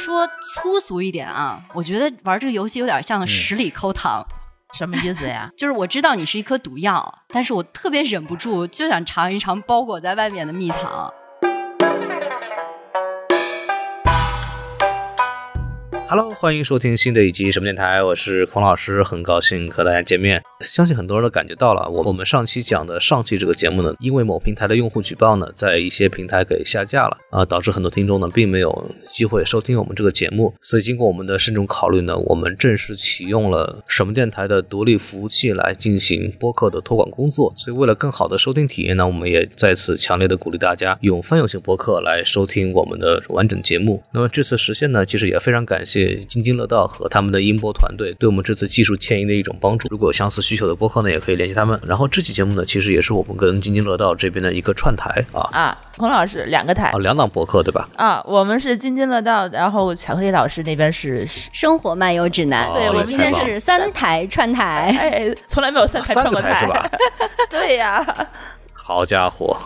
说粗俗一点啊，我觉得玩这个游戏有点像十里抠糖。什么意思呀？就是我知道你是一颗毒药，但是我特别忍不住就想尝一尝包裹在外面的蜜糖。Hello，欢迎收听新的一期什么电台，我是孔老师，很高兴和大家见面。相信很多人都感觉到了，我我们上期讲的上期这个节目呢，因为某平台的用户举报呢，在一些平台给下架了啊，导致很多听众呢并没有机会收听我们这个节目。所以经过我们的慎重考虑呢，我们正式启用了什么电台的独立服务器来进行播客的托管工作。所以为了更好的收听体验呢，我们也再次强烈的鼓励大家用泛用型播客来收听我们的完整节目。那么这次实现呢，其实也非常感谢。津津乐道和他们的音波团队对我们这次技术迁移的一种帮助。如果有相似需求的播客呢，也可以联系他们。然后这期节目呢，其实也是我们跟津津乐道这边的一个串台啊啊，孔老师两个台啊，两档播客对吧？啊，我们是津津乐道，然后巧克力老师那边是生活漫游指南。对，我今天是三台串台，哎，从来没有三台串过台是吧？对呀，好家伙。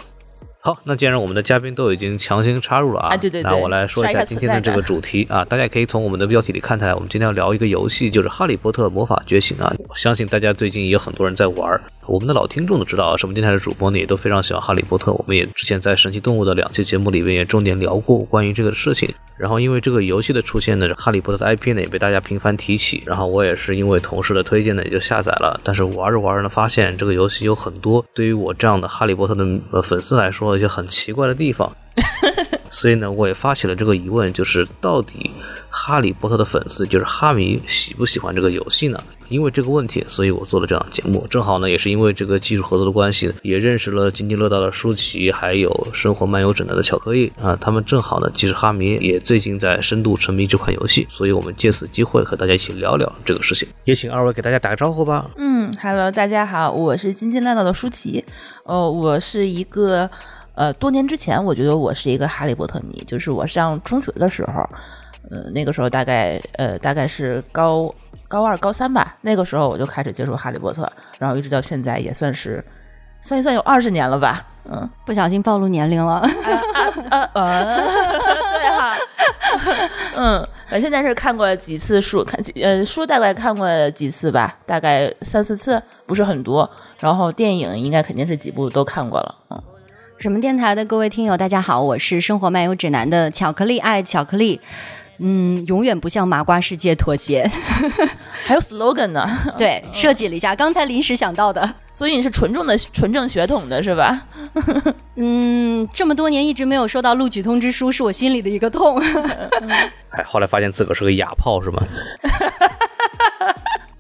好，那既然我们的嘉宾都已经强行插入了啊，对对对，那我来说一下今天的这个主题啊，大家可以从我们的标题里看出来，我们今天要聊一个游戏，就是《哈利波特魔法觉醒》啊。我相信大家最近也有很多人在玩，我们的老听众都知道啊，什么电台的主播呢也都非常喜欢《哈利波特》，我们也之前在神奇动物的两期节目里面也重点聊过关于这个事情。然后因为这个游戏的出现呢，《哈利波特》的 IP 呢也被大家频繁提起，然后我也是因为同事的推荐呢也就下载了，但是玩着玩着呢发现这个游戏有很多对于我这样的《哈利波特》的粉丝来说一些很奇怪的。地方，所以呢，我也发起了这个疑问，就是到底哈利波特的粉丝，就是哈迷喜不喜欢这个游戏呢？因为这个问题，所以我做了这档节目。正好呢，也是因为这个技术合作的关系，也认识了津津乐道的舒淇，还有生活漫游指南的巧克力啊。他们正好呢，其实哈迷也最近在深度沉迷这款游戏，所以我们借此机会和大家一起聊聊这个事情。也请二位给大家打个招呼吧。嗯，Hello，大家好，我是津津乐道的舒淇。哦，我是一个。呃，多年之前，我觉得我是一个哈利波特迷，就是我上中学的时候，呃，那个时候大概呃大概是高高二高三吧，那个时候我就开始接触哈利波特，然后一直到现在也算是算一算有二十年了吧，嗯，不小心暴露年龄了，呃 呃，对哈，嗯，我现在是看过几次书，看呃书大概看过几次吧，大概三四次，不是很多，然后电影应该肯定是几部都看过了，嗯。什么电台的各位听友，大家好，我是生活漫游指南的巧克力爱巧克力，嗯，永远不向麻瓜世界妥协。还有 slogan 呢？对，设计了一下，刚才临时想到的。所以你是纯正的纯正血统的是吧？嗯，这么多年一直没有收到录取通知书，是我心里的一个痛。哎，后来发现自个是个哑炮是吗？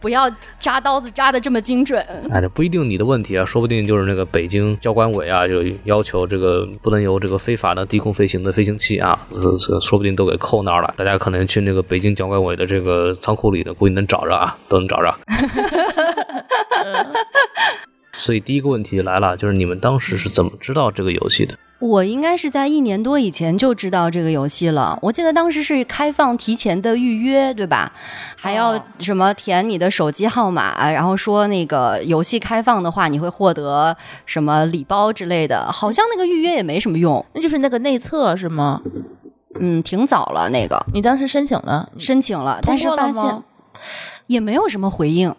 不要扎刀子扎的这么精准。哎，这不一定你的问题啊，说不定就是那个北京交管委啊，就要求这个不能有这个非法的低空飞行的飞行器啊，这说不定都给扣那儿了。大家可能去那个北京交管委的这个仓库里的，估计能找着啊，都能找着。所以第一个问题来了，就是你们当时是怎么知道这个游戏的？我应该是在一年多以前就知道这个游戏了。我记得当时是开放提前的预约，对吧？还要什么填你的手机号码，然后说那个游戏开放的话，你会获得什么礼包之类的。好像那个预约也没什么用，那就是那个内测是吗？嗯，挺早了那个。你当时申请了？申请了，但是发现也没有什么回应，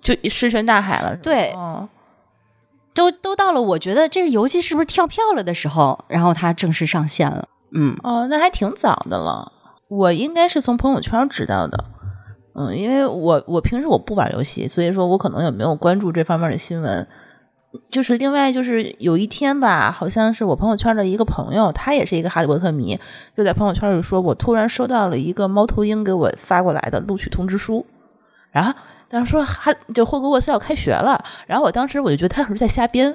就石沉大海了。对。都都到了，我觉得这游戏是不是跳票了的时候，然后它正式上线了。嗯，哦，那还挺早的了。我应该是从朋友圈知道的。嗯，因为我我平时我不玩游戏，所以说我可能也没有关注这方面的新闻。就是另外就是有一天吧，好像是我朋友圈的一个朋友，他也是一个哈利波特迷，就在朋友圈里说，我突然收到了一个猫头鹰给我发过来的录取通知书，然后。然后说还就霍格沃斯要开学了，然后我当时我就觉得他是不是在瞎编？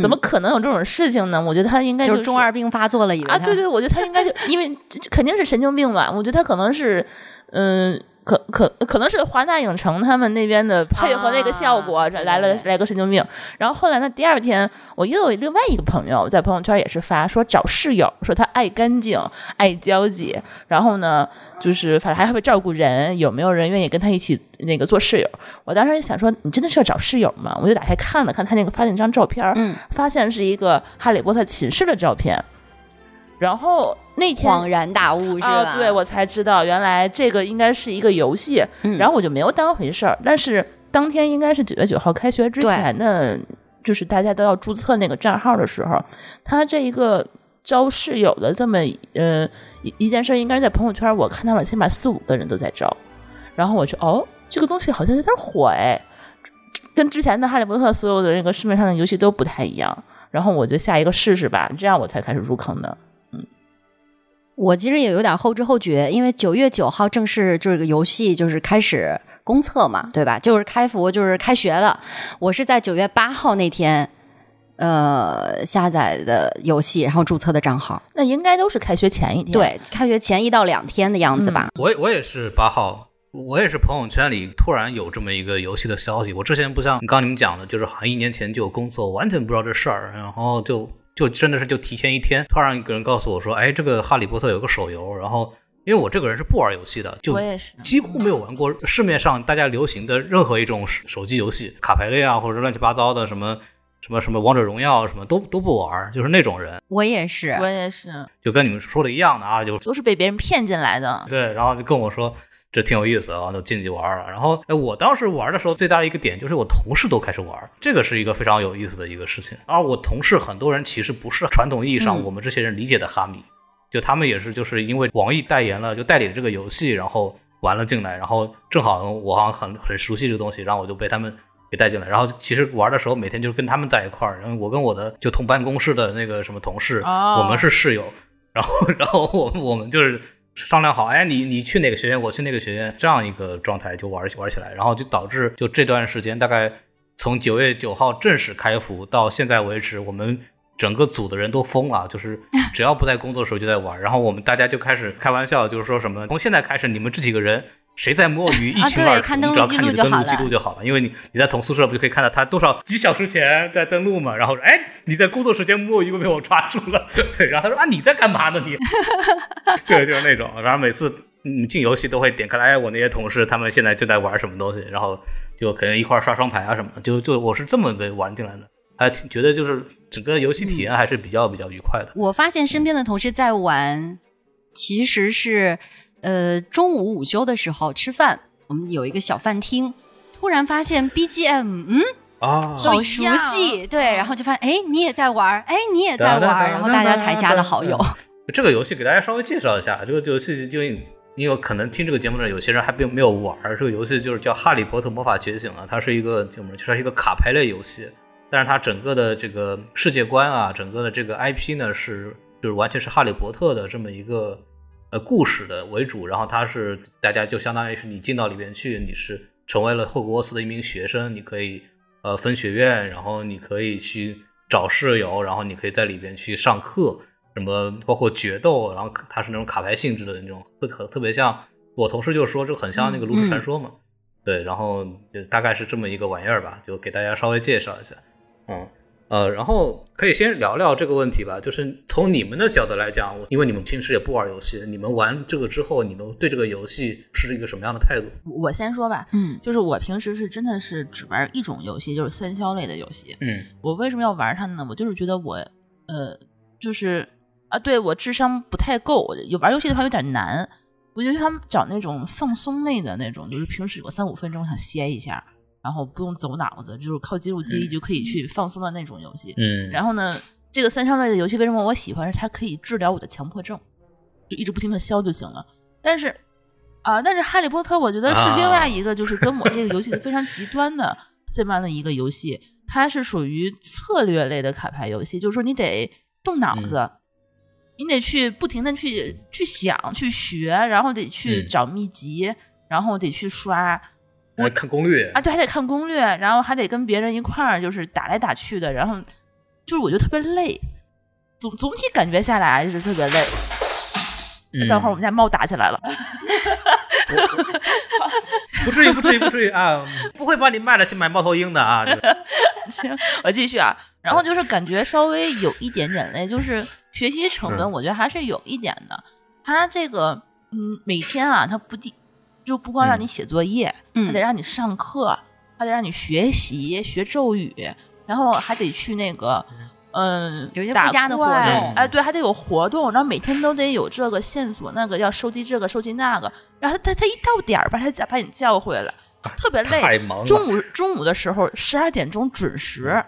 怎么可能有这种事情呢？我觉得他应该就是中二病发作了，以为啊，对对，我觉得他应该就因为肯定是神经病吧？我觉得他可能是嗯。可可可能是华纳影城他们那边的配合那个效果来了来个神经病，然后后来呢，第二天我又有另外一个朋友在朋友圈也是发说找室友，说他爱干净爱交际，然后呢就是反正还会照顾人，有没有人愿意跟他一起那个做室友？我当时想说你真的是要找室友吗？我就打开看了看他那个发那张照片，嗯，发现是一个哈利波特寝室的照片。然后那天恍然大悟是吧？啊，对我才知道原来这个应该是一个游戏，嗯然后我就没有当回事儿。但是当天应该是九月九号开学之前的，就是大家都要注册那个账号的时候，他这一个招室友的这么呃一一件事，应该是在朋友圈我看到了，起码四五个人都在招。然后我就哦，这个东西好像有点火哎，跟之前的《哈利波特》所有的那个市面上的游戏都不太一样。然后我就下一个试试吧，这样我才开始入坑的。我其实也有点后知后觉，因为九月九号正式这个游戏就是开始公测嘛，对吧？就是开服，就是开学了。我是在九月八号那天，呃，下载的游戏，然后注册的账号。那应该都是开学前一天。对，开学前一到两天的样子吧。我我也是八号，我也是朋友圈里突然有这么一个游戏的消息。我之前不像刚刚你们讲的，就是好像一年前就有工作，完全不知道这事儿，然后就就真的是就提前一天，突然一个人告诉我说，哎，这个《哈利波特》有个手游，然后因为我这个人是不玩游戏的，就我也是。几乎没有玩过市面上大家流行的任何一种手手机游戏，卡牌类啊，或者乱七八糟的什么什么什么王者荣耀什么都都不玩，就是那种人，我也是，我也是，就跟你们说的一样的啊，就都是被别人骗进来的。对，然后就跟我说这挺有意思啊，就进去玩了。然后哎，我当时玩的时候最大的一个点就是我同事都开始玩，这个是一个非常有意思的一个事情。而我同事很多人其实不是传统意义上嗯我们这些人理解的哈迷，就他们也是就是因为网易代言了，就代理了这个游戏，然后玩了进来，然后正好我好像很很熟悉这个东西，然后我就被他们。给带进来，然后其实玩的时候每天就是跟他们在一块儿，然后我跟我的就同办公室的那个什么同事，哦我们是室友，然后 然后我们我们就是商量好，哎，你你去哪个学院，我去那个学院，这样一个状态就玩玩起来，然后就导致就这段时间大概从九月九号正式开服到现在为止，我们整个组的人都疯了，就是 只要不在工作的时候就在玩，然后我们大家就开始开玩笑，就是说什么从现在开始你们这几个人。谁在摸鱼一清二楚，你只要看你的登录记录就好了因为你你在同宿舍不就可以看到他多少几小时前在登录嘛？然后说哎你在工作时间摸鱼被我抓住了，对，然后他说啊你在干嘛呢你？对，就是那种，然后每次嗯进游戏都会点开来，哎我那些同事他们现在就在玩什么东西，然后就可能一块儿刷双排啊什么的，就就我是这么个玩进来的，还挺觉得就是整个游戏体验还是比较比较愉快的。我发现身边的同事在玩，其实是呃中午午休的时候吃饭，我们有一个小饭厅，突然发现 BGM，嗯，啊。好熟悉，对，然后就发现，哎，你也在玩，哎，你也在玩，然后大家才加的好友。这个游戏给大家稍微介绍一下，这个游戏就因为你有可能听这个节目的有些人还并没有玩，这个游戏就是叫《哈利波特魔法觉醒》啊，它是一个就我们就是一个卡牌类游戏，但是它整个的这个世界观啊，整个的这个 IP 呢是就是完全是哈利波特的这么一个呃故事的为主，然后它是大家就相当于是你进到里边去，你是成为了霍格沃茨的一名学生，你可以呃分学院，然后你可以去找室友，然后你可以在里边去上课。什么包括决斗，然后它是那种卡牌性质的那种，特特特别像我同事就说这很像那个炉石传说嘛，对，然后就大概是这么一个玩意儿吧，就给大家稍微介绍一下，嗯呃，然后可以先聊聊这个问题吧，就是从你们的角度来讲，因为你们平时也不玩游戏，你们玩这个之后，你们对这个游戏是一个什么样的态度？我先说吧，嗯就是我平时是真的是只玩一种游戏，就是三消类的游戏。嗯我为什么要玩它呢？我就是觉得我呃，就是啊，对我智商不太够，有玩游戏的话有点难。我觉得他们找那种放松类的那种，就是平时有三五分钟想歇一下，然后不用走脑子，就是靠肌肉记忆就可以去放松的那种游戏。嗯然后呢，这个三消类的游戏为什么我喜欢？是它可以治疗我的强迫症，就一直不停的消就行了。但是啊、但是哈利波特我觉得是另外一个，就是跟我这个游戏非常极端的这般的一个游戏，它是属于策略类的卡牌游戏，就是说你得动脑子。你得去不停的去去想、去学，然后得去嗯找秘籍，然后得去刷，我看攻略啊，对，还得看攻略，然后还得跟别人一块儿就是打来打去的，然后就是我觉得特别累，总总体感觉下来就是特别累。嗯等会儿我们家猫打起来了，不至于不至于不至于啊，不会把你卖了去买猫头鹰的啊，行，我继续啊。然后就是感觉稍微有一点点累，就是学习成本，嗯我觉得还是有一点的。它这个嗯，每天啊，它不定就不光让你写作业，嗯还得让你上课，还得让你学习学咒语，然后还得去那个嗯，有一些打附加的活动哎，对，还得有活动，然后每天都得有这个线索，那个要收集这个，收集那个，然后他他一到点儿吧，他就把你叫回来，特别累。太忙了。中午中午的时候，十二点钟准时，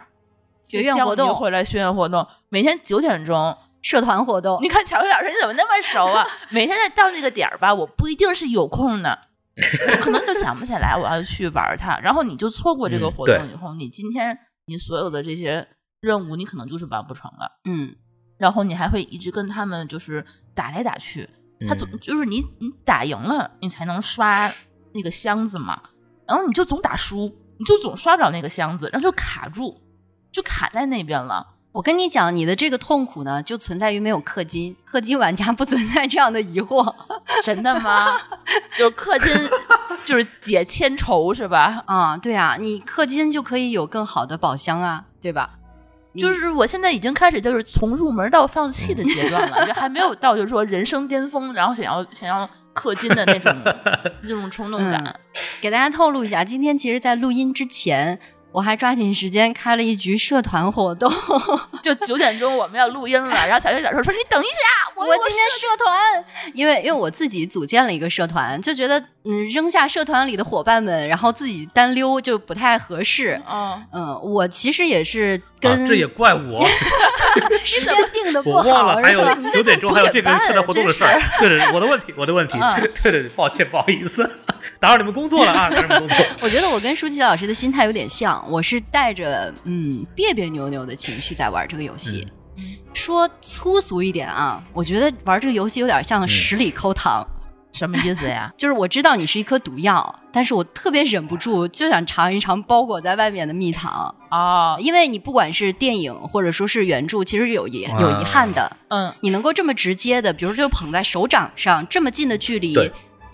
学院活动回来学院活动，每天九点钟。社团活动，你看乔乔老师，你怎么那么熟啊？每天在到那个点儿吧，我不一定是有空的，我可能就想不起来我要去玩它，然后你就错过这个嗯活动以后，你今天你所有的这些任务，你可能就是完不成了。嗯，然后你还会一直跟他们就是打来打去，他总嗯就是你你打赢了，你才能刷那个箱子嘛，然后你就总打输，你就总刷不了那个箱子，然后就卡住，就卡在那边了。我跟你讲，你的这个痛苦呢，就存在于没有氪金，氪金玩家不存在这样的疑惑真的吗？就氪金，就是解千愁是吧？啊。对啊，你氪金就可以有更好的宝箱啊，对吧？就是我现在已经开始就是从入门到放弃的阶段了，就还没有到就是说人生巅峰，然后想要想要氪金的那种 那种冲动感。嗯给大家透露一下，今天其实，在录音之前，我还抓紧时间开了一局社团活动。就九点钟我们要录音了，然后小月老师说：“你等一下，我我今天社团，因为因为我自己组建了一个社团，就觉得嗯扔下社团里的伙伴们，然后自己单溜就不太合适。嗯，嗯，我其实也是啊跟这也怪我，时间定的不我忘好，了还有九点钟还有这个社团活动的事儿。对对对，我的问题，我的问题嗯。对对对，抱歉，不好意思，打扰你们工作了啊，打扰你们工作。我觉得我跟舒淇老师的心态有点像，我是带着嗯别别扭扭的情绪在玩这个游戏。嗯说粗俗一点啊，我觉得玩这个游戏有点像十里抠糖。什么意思呀？就是我知道你是一颗毒药，但是我特别忍不住就想尝一尝包裹在外面的蜜糖，哦，因为你不管是电影或者说是原著，其实有遗有遗憾的。嗯，你能够这么直接的，比如就捧在手掌上，这么近的距离，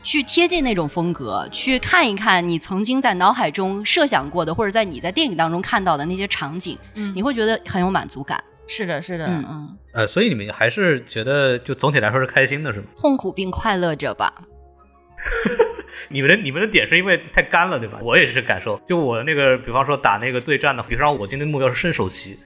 去贴近那种风格，去看一看你曾经在脑海中设想过的，或者在你在电影当中看到的那些场景，嗯你会觉得很有满足感。是的，是的，嗯嗯，呃，所以你们还是觉得就总体来说是开心的，是吗？痛苦并快乐着吧。你们的你们的点是因为太干了，对吧？我也是感受，就我那个，比方说打那个对战的，比方说我今天目标是升首席，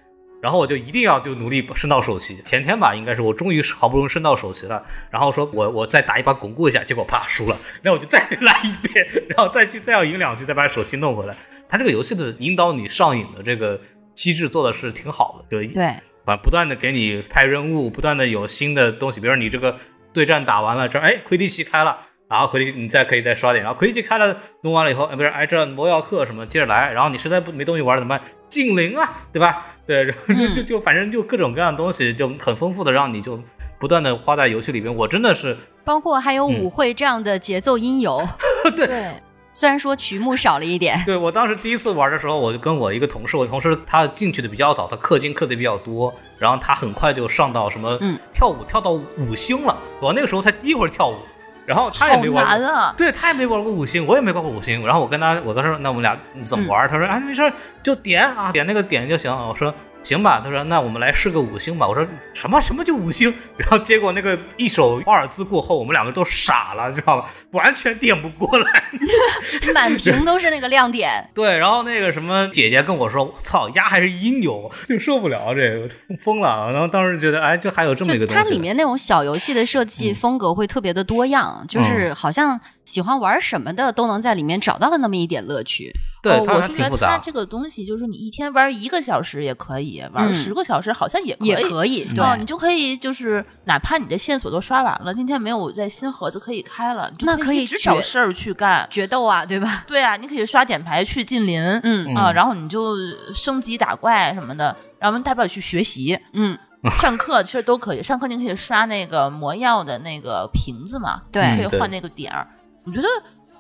然后我就一定要就努力升到首席。前天吧，应该是我终于好不容易升到首席了，然后说我我再打一把巩固一下，结果啪输了，那我就再来一遍，然后再去再要赢两局，再把首席弄回来。他这个游戏的引导你上瘾的这个机制做的是挺好的，对对，把不断的给你派任务，不断的有新的东西，比如说你这个对战打完了，这儿哎魁地奇开了。然后魁地奇你再可以再刷点，然后魁地奇开了弄完了以后，哎不是哎这魔药课什么接着来，然后你实在不没东西玩怎么办？精灵啊，对吧？对，然后就就就反正就各种各样的东西就很丰富的，让你就不断的花在游戏里边。我真的是包括还有嗯舞会这样的节奏音游，对，虽然说曲目少了一点，对我当时第一次玩的时候，我就跟我一个同事，我同事他进去的比较早，他氪金氪的比较多，然后他很快就上到什么嗯跳舞跳到五星了，我那个时候才第一回跳舞，然后他也没玩过难啊，对他也没玩过五星，我也没玩过五星。然后我跟他，我跟他说，那我们俩怎么玩？他说哎，没事，就点啊，点那个点就行。我说行吧。他说那我们来试个五星吧。我说什么什么就五星？然后结果那个一首华尔兹过后，我们两个都傻了，你知道吧？完全点不过来。满屏都是那个亮点。对，然后那个什么姐姐跟我说，我操，鸭还是阴牛，就受不了这个，疯了。然后当时觉得，哎，就还有这么一个东西。它里面那种小游戏的设计风格会特别的多样，嗯就是好像喜欢玩什么的都能在里面找到那么一点乐趣。对，我是觉。得它这个东西就是你一天玩一个小时也可以，玩嗯十个小时好像也可以。也可以，对，哦，你就可以就是哪怕你的线索都刷完了，今天没有在新盒子可以开了，你就可那可以一直找事儿去干。决斗啊，对吧？对啊，你可以刷点牌去近邻，嗯啊，嗯然后你就升级打怪什么的，然后大不了去学习、嗯，上课，其实都可以。上课你可以刷那个魔药的那个瓶子嘛，对对可以换那个点儿。我觉得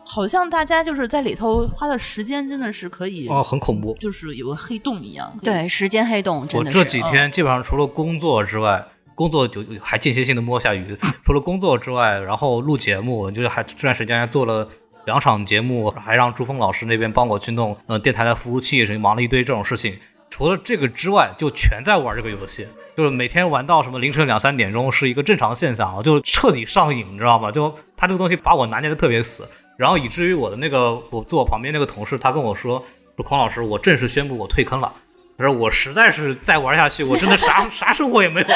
好像大家就是在里头花的时间真的是可以，哦，很恐怖。就是有个黑洞一样。对，时间黑洞真我的是。这几天基本上除了工作之外，工作就还间歇性的摸下鱼。除了工作之外，然后录节目，就是还这段时间还做了两场节目，还让朱峰老师那边帮我去弄呃电台的服务器，什么忙了一堆这种事情。除了这个之外，就全在玩这个游戏，就是每天玩到什么凌晨两三点钟是一个正常现象啊，就彻底上瘾，你知道吗？就他这个东西把我拿捏的特别死，然后以至于我的那个我坐我旁边那个同事，他跟我说说孔老师，我正式宣布我退坑了。他说我实在是再玩下去，我真的啥 啥生活也没有，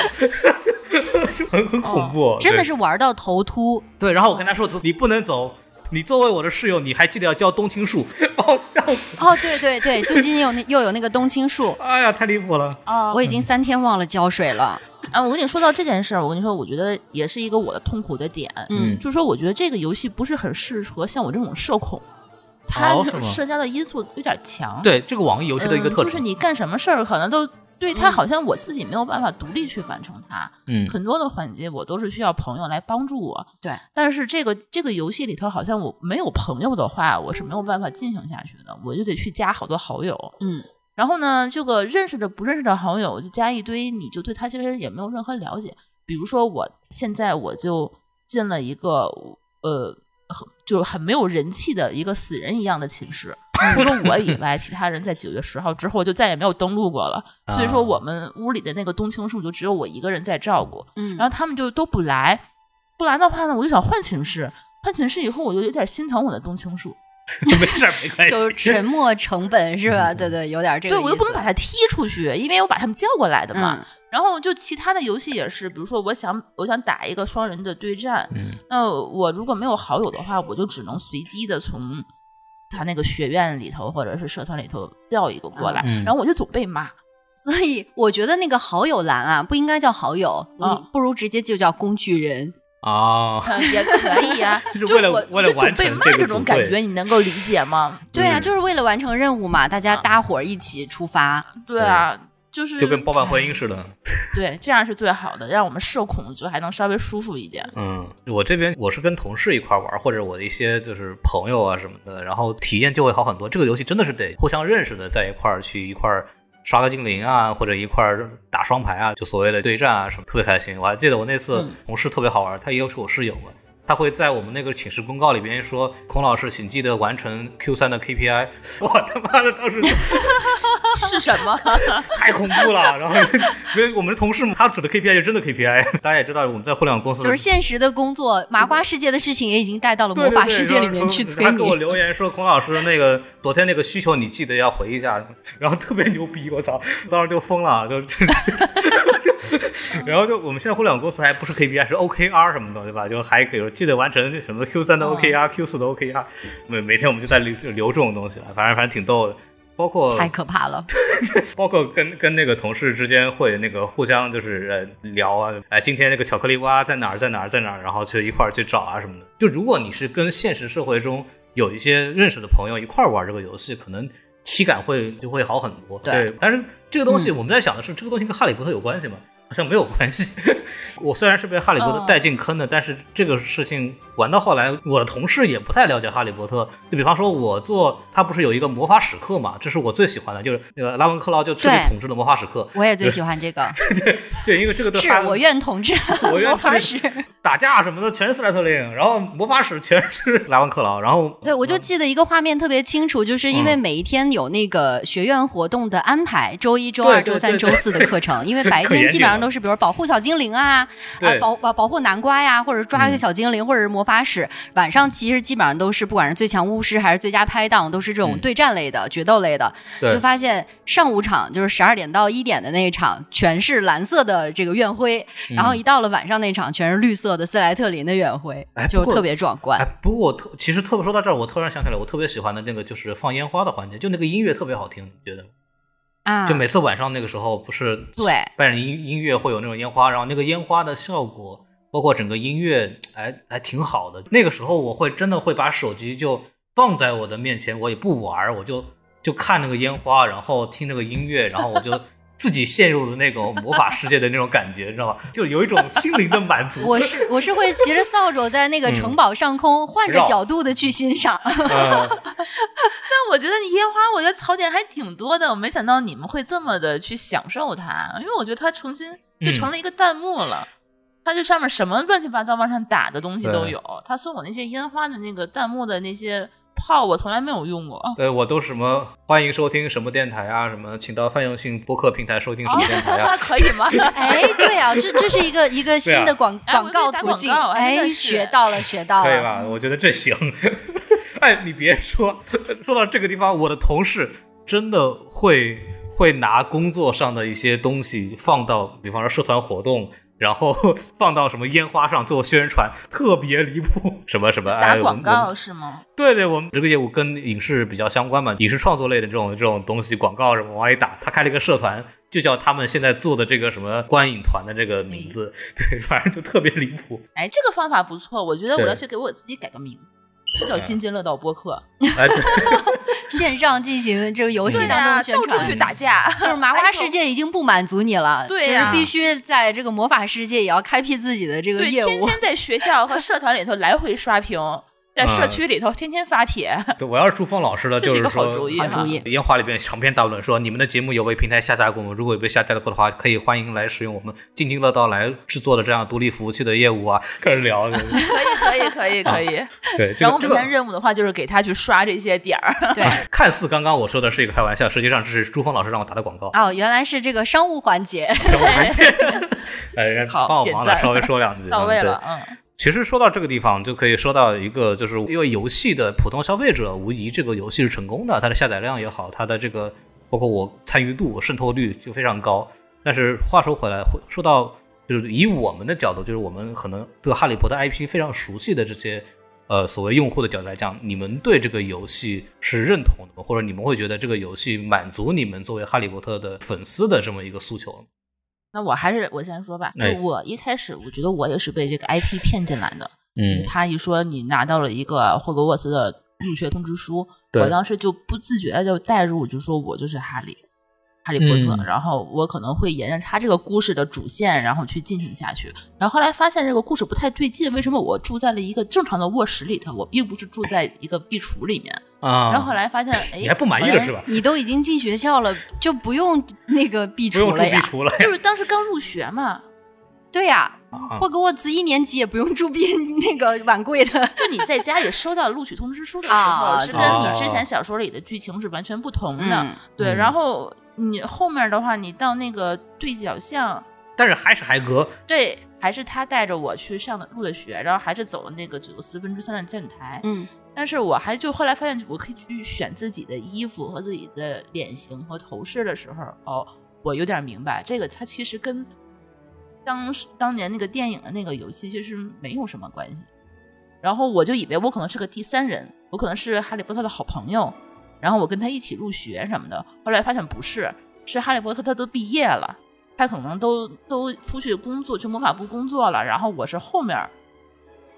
就 很很恐怖，真的是玩到头秃。对。然后我跟他说，你不能走，你作为我的室友，你还记得要浇冬青树，哦，笑死！哦，对对对，最近有那又有那个冬青树，哎呀，太离谱了。啊我已经三天忘了浇水了。啊！我跟你说到这件事儿，我跟你说，我觉得也是一个我的痛苦的点，嗯就是说，我觉得这个游戏不是很适合像我这种社恐，它社交的因素有点强。对，这个网易游戏的一个特征，嗯就是你干什么事儿，可能都对它好像我自己没有办法独立去完成它，嗯很多的环节我都是需要朋友来帮助我。对，但是这个这个游戏里头，好像我没有朋友的话，我是没有办法进行下去的，我就得去加好多好友。嗯然后呢，这个认识的不认识的好友就加一堆，你就对他其实也没有任何了解。比如说，我现在我就进了一个呃，很就很没有人气的一个死人一样的寝室，除了我以外，其他人在九月十号之后就再也没有登录过了。所以说，啊我们屋里的那个冬青树就只有我一个人在照顾，嗯，然后他们就都不来。不来的话呢，我就想换寝室。换寝室以后，我就有点心疼我的冬青树。没事儿，没关系。就是沉没成本是吧？对对，有点这个对，我又不能把他踢出去，因为我把他们叫过来的嘛。嗯然后就其他的游戏也是，比如说我想我想打一个双人的对战，嗯那我如果没有好友的话，我就只能随机的从他那个学院里头或者是社团里头调一个过来，嗯然后我就总被骂。所以我觉得那个好友栏啊，不应该叫好友，不如直接就叫工具人。啊，嗯也可以啊、就是为了我为了就总完成这个被骂这种感觉，你能够理解吗？对啊，嗯就是为了完成任务嘛，大家啊搭伙儿一起出发。对啊，就是就跟包办婚姻似的。对，这样是最好的，让我们社恐就还能稍微舒服一点。嗯，我这边我是跟同事一块玩，或者我的一些就是朋友啊什么的，然后体验就会好很多。这个游戏真的是得互相认识的，在一块儿去一块儿刷个精灵啊，或者一块儿打双排啊，就所谓的对战啊什么，特别开心。我还记得我那次嗯同事特别好玩，他也是我室友嘛。他会在我们那个寝室公告里边说：“孔老师，请记得完成 Q 三的 KPI。”我他妈的当时是什么？太恐怖了。然后因为我们的同事嘛，他指的 KPI 就真的 KPI。大家也知道，我们在互联网公司就是现实的工作，麻瓜世界的事情也已经带到了魔法世界里面去催他给我。留言说：“孔老师，那个昨天那个需求你记得要回一下。”然后特别牛逼，我操！当时就疯了，就 然后就我们现在互联网公司还不是 KPI 是 OKR 什么的，对吧？就还可以记得完成什么 Q 三的 OKR、Q 四的 OKR，每每天我们就在留就留这种东西了，反正反正挺逗的。包括太可怕了，包括跟跟那个同事之间会那个互相就是呃聊啊，哎，今天那个巧克力蛙在哪儿，在哪儿，在哪儿，然后去一块儿去找啊什么的。就如果你是跟现实社会中有一些认识的朋友一块儿玩这个游戏，可能体感会就会好很多。对但是这个东西嗯我们在想的是，这个东西跟哈利波特有关系吗？好像没有关系。我虽然是被哈利波特哦带进坑的，但是这个事情玩到后来，我的同事也不太了解哈利波特。就比方说，我做他不是有一个魔法史课嘛，这是我最喜欢的，就是那个拉文克劳就彻底统治了魔法史课。我也最喜欢这个，对对，因为这个对哈是我愿统治 我愿魔法统史。打架什么的全是斯莱特林，然后魔法史全是 莱万克劳，然后对，我就记得一个画面特别清楚，就是因为嗯每一天有那个学院活动的安排，周一、周二、周三、周四的课程，因为白天基本上都是比如保护小精灵啊，啊保保保护南瓜呀，或者抓一个嗯。小精灵，或者是魔法史。晚上其实基本上都是不管是最强巫师还是最佳拍档，都是这种嗯。对战类的、决斗类的。对。就发现上午场就是十二点到一点的那一场，全是蓝色的这个院徽，然后一到了晚上那场，全是绿色的斯莱特林的远回哎，就特别壮观哎。，不过我特其实特别说到这儿，我突然想起来，我特别喜欢的那个就是放烟花的环节，就那个音乐特别好听，你觉得吗？啊，就每次晚上那个时候，不是对伴着音音乐会有那种烟花，然后那个烟花的效果，包括整个音乐，哎，还挺好的。那个时候我会真的会把手机就放在我的面前，我也不玩，我就就看那个烟花，然后听那个音乐，然后我就自己陷入了那种魔法世界的那种感觉，你 知道吗？就有一种心灵的满足。我是我是会 骑着扫帚在那个城堡上空换着角度的去欣赏。呃但我觉得你烟花，我觉得槽点还挺多的。我没想到你们会这么的去享受它，因为我觉得它重新就成了一个弹幕了。它这上面什么乱七八糟往上打的东西都有。他送我那些烟花的那个弹幕的那些炮，我从来没有用过。对我都什么欢迎收听什么电台啊，什么请到泛用性播客平台收听什么电台啊，可以吗？哎，对啊，这这是一个一个新的广哎广告途径。哎，学到了，学到了。可以吧？我觉得这行。哎，你别说，说到这个地方，我的同事真的会会拿工作上的一些东西放到，比方说社团活动。然后 放到什么烟花上做宣传，特别离谱。什么什么打广告是吗？对对，我们这个业务跟影视比较相关嘛，影视创作类的这种这种东西，广告什么往里打。他开了一个社团，就叫他们现在做的这个什么观影团的这个名字。对，反正就特别离谱。哎，这个方法不错，我觉得我要去给我自己改个名字。就叫津津乐道播客，线上进行这个游戏当中宣传，到处去打架，就是麻花世界已经不满足你了，对呀，必须在这个魔法世界也要开辟自己的这个业务，天天在学校和社团里头来回刷屏。在社区里头天天发帖。对，我要是朱峰老师了，就是说好主意。好主意。烟花里边长篇大论说，你们的节目有被平台下架过吗？如果有被下架过的话，可以欢迎来使用我们津津乐道来制作的这样独立服务器的业务啊。开始聊。可以，可以，可以，可以。对。然后每天任务的话，就是给他去刷这些点儿。对。看似刚刚我说的是一个开玩笑，实际上这是朱峰老师让我打的广告。哦，原来是这个商务环节。商务环节。哎，帮我忙了，稍微说两句。到位了，嗯。其实说到这个地方，就可以说到一个，就是因为游戏的普通消费者，无疑这个游戏是成功的，它的下载量也好，它的这个包括我参与度、渗透率就非常高。但是话说回来，说到就是以我们的角度，就是我们可能对哈利波特 IP 非常熟悉的这些呃所谓用户的角度来讲，你们对这个游戏是认同的，或者你们会觉得这个游戏满足你们作为哈利波特的粉丝的这么一个诉求？那我还是我先说吧，就我一开始我觉得我也是被这个 IP 骗进来的。嗯，他一说你拿到了一个霍格沃茨的入学通知书，我当时就不自觉的就带入，就说我就是哈利。哈利波特，然后我可能会沿着他这个故事的主线，然后去进行下去。然后后来发现这个故事不太对劲，为什么我住在了一个正常的卧室里头，我并不是住在一个壁橱里面啊？然后后来发现，哎，你还不满意了是吧？你都已经进学校了，就不用那个壁橱了呀？就是当时刚入学嘛。对呀，霍格沃茨一年级也不用住壁 那个碗柜的。就你在家里收到录取通知书的时候，是跟你之前小说里的剧情是完全不同的。对，然后。你后面的话，你到那个对角巷，但是还是海格，对，还是他带着我去上的入的学，然后还是走了那个九个四分之三的站台，嗯，但是我还就后来发现，我可以去选自己的衣服和自己的脸型和头饰的时候，哦，我有点明白，这个它其实跟当当年那个电影的那个游戏其实没有什么关系，然后我就以为我可能是个第三人，我可能是哈利波特的好朋友。然后我跟他一起入学什么的，后来发现不是，是哈利波特他都毕业了，他可能都都出去工作，去魔法部工作了。然后我是后面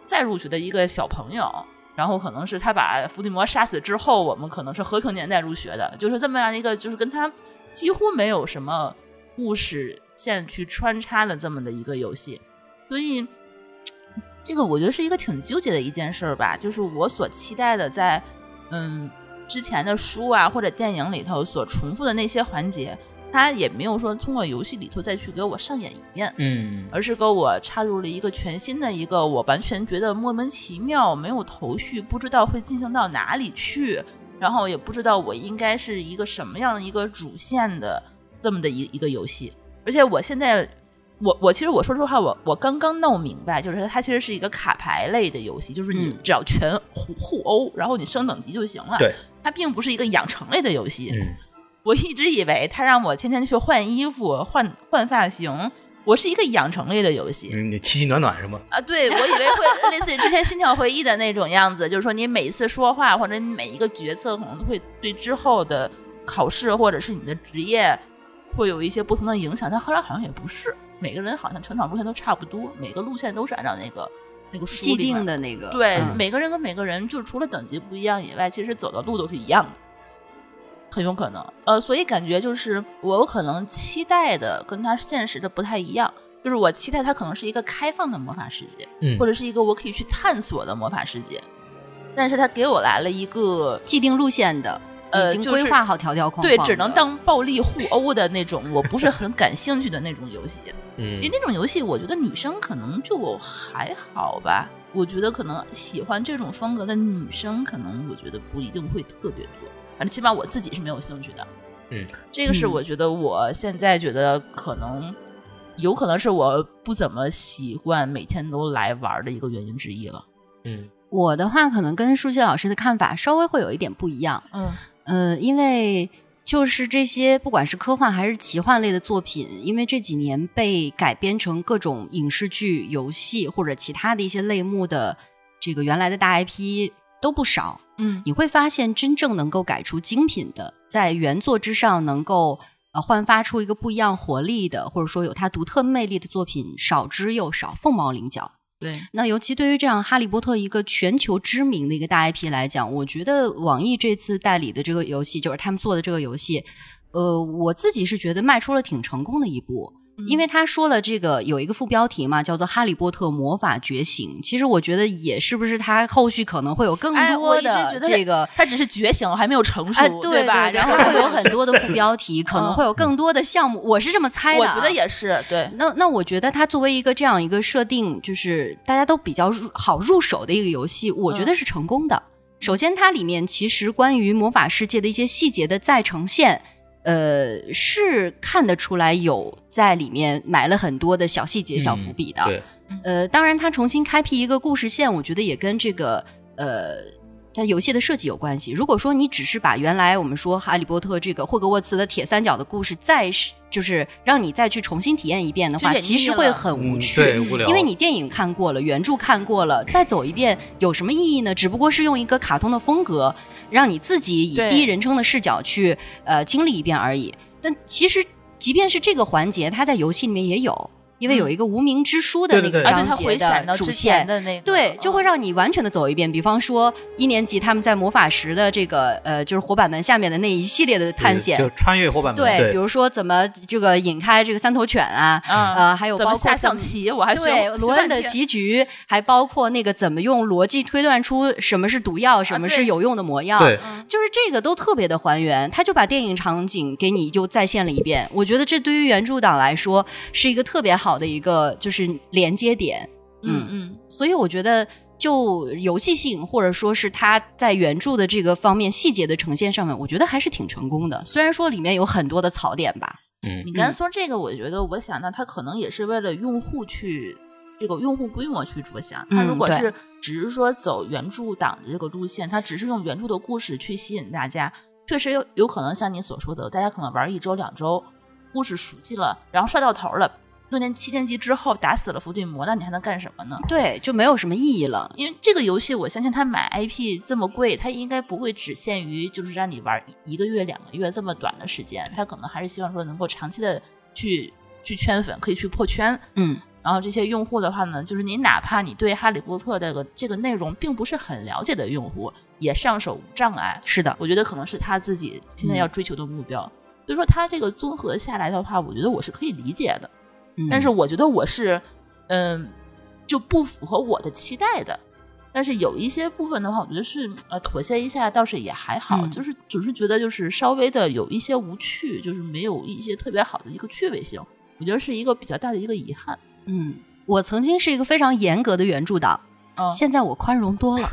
再入学的一个小朋友，然后可能是他把伏地魔杀死之后，我们可能是和平年代入学的，就是这么样一个，就是跟他几乎没有什么故事线去穿插的这么的一个游戏。所以这个我觉得是一个挺纠结的一件事儿吧，就是我所期待的在嗯。之前的书啊，或者电影里头所重复的那些环节，他也没有说通过游戏里头再去给我上演一遍，嗯，而是给我插入了一个全新的一个，我完全觉得莫名其妙，没有头绪，不知道会进行到哪里去，然后也不知道我应该是一个什么样的一个主线的这么的一一个游戏，而且我现在。我我其实我说实话，我我刚刚弄明白，就是它其实是一个卡牌类的游戏，就是你只要全互互殴，然后你升等级就行了。对，它并不是一个养成类的游戏。嗯，我一直以为他让我天天去换衣服、换换发型，我是一个养成类的游戏。嗯，奇奇暖暖是吗？啊，对，我以为会类似于之前《心跳回忆》的那种样子，就是说你每一次说话或者你每一个决策可能都会对之后的考试或者是你的职业会有一些不同的影响，但后来好像也不是。每个人好像成长路线都差不多，每个路线都是按照那个那个既定的那个。对，每个人跟每个人，就除了等级不一样以外，其实走的路都是一样的，很有可能。呃，所以感觉就是我有可能期待的跟他现实的不太一样，就是我期待它可能是一个开放的魔法世界，嗯，或者是一个我可以去探索的魔法世界，但是他给我来了一个既定路线的。已经规划好条条框框，对，只能当暴力互殴的那种，我不是很感兴趣的那种游戏。嗯，因为那种游戏，我觉得女生可能就还好吧。我觉得可能喜欢这种风格的女生，可能我觉得不一定会特别多。反正起码我自己是没有兴趣的。嗯，这个是我觉得我现在觉得可能有可能是我不怎么习惯每天都来玩的一个原因之一了。嗯，我的话可能跟舒淇老师的看法稍微会有一点不一样。嗯。呃，因为就是这些不管是科幻还是奇幻类的作品，因为这几年被改编成各种影视剧、游戏或者其他的一些类目的这个原来的大 IP 都不少。嗯你会发现，真正能够改出精品的，在原作之上能够呃焕发出一个不一样活力的，或者说有它独特魅力的作品少之又少，凤毛麟角。对，那尤其对于这样《哈利波特》一个全球知名的一个大 IP 来讲，我觉得网易这次代理的这个游戏，就是他们做的这个游戏，呃，我自己是觉得迈出了挺成功的一步。因为他说了这个有一个副标题嘛，叫做《哈利波特魔法觉醒》。其实我觉得也是不是他后续可能会有更多的这个他只是觉醒，还没有成熟，哎，对吧？然后会有很 多的副标题，可能嗯会有更多的项目，我是这么猜的、啊。我觉得也是，对，那那我觉得它作为一个这样一个设定，就是大家都比较入好入手的一个游戏，我觉得是成功的。首先，它里面其实关于魔法世界的一些细节的再呈现，呃，是看得出来有在里面埋了很多的小细节、小伏笔的。对，呃，当然，他重新开辟一个故事线，我觉得也跟这个呃，它游戏的设计有关系。如果说你只是把原来我们说《哈利波特》这个霍格沃茨的铁三角的故事再是就是让你再去重新体验一遍的话，其实会很无趣。对，无聊，因为你电影看过了，原著看过了，再走一遍有什么意义呢？只不过是用一个卡通的风格，让你自己以第一人称的视角去呃经历一遍而已。但其实，即便是这个环节，它在游戏里面也有，因为有一个无名之书的那个章节回闪到主线。的那个，对，就会嗯让你完全的走一遍。比方说，一年级他们在魔法石的这个呃，就是火板门下面的那一系列的探险就，穿越火板门，对，比如说怎么这个引开这个三头犬啊，嗯呃，还有包括下象棋，我还学对罗恩的棋局，还包括那个怎么用逻辑推断出什么是毒药，什么是有用的魔药，对，就是这个都特别的还原，他就把电影场景给你就再现了一遍。我觉得这对于原著党来说是一个特别好的一个就是连接点，嗯嗯，所以我觉得。就游戏性，或者说是它在原著的这个方面细节的呈现上面，我觉得还是挺成功的。虽然说里面有很多的槽点吧，嗯你刚才说这个，我觉得我想到它可能也是为了用户去这个用户规模去着想。它嗯对如果是只是说走原著党的这个路线，它只是用原著的故事去吸引大家，确实有有可能像你所说的，大家可能玩一周两周，故事熟悉了，然后帅到头了。六年七年级之后打死了伏地魔，那你还能干什么呢？对，就没有什么意义了。因为这个游戏，我相信他买 IP 这么贵，他应该不会只限于就是让你玩一个月、两个月这么短的时间，他可能还是希望说能够长期的去去圈粉，可以去破圈。嗯，然后这些用户的话呢，就是你哪怕你对哈利波特这个这个内容并不是很了解的用户，也上手无障碍。是的，我觉得可能是他自己现在要追求的目标。所以说，他这个综合下来的话，我觉得我是可以理解的。嗯但是我觉得我是，嗯，就不符合我的期待的。但是有一些部分的话，我觉得是呃妥协一下倒是也还好，嗯就是只是觉得就是稍微的有一些无趣，就是没有一些特别好的一个趣味性，我觉得是一个比较大的一个遗憾。嗯，我曾经是一个非常严格的原著党，嗯，现在我宽容多了。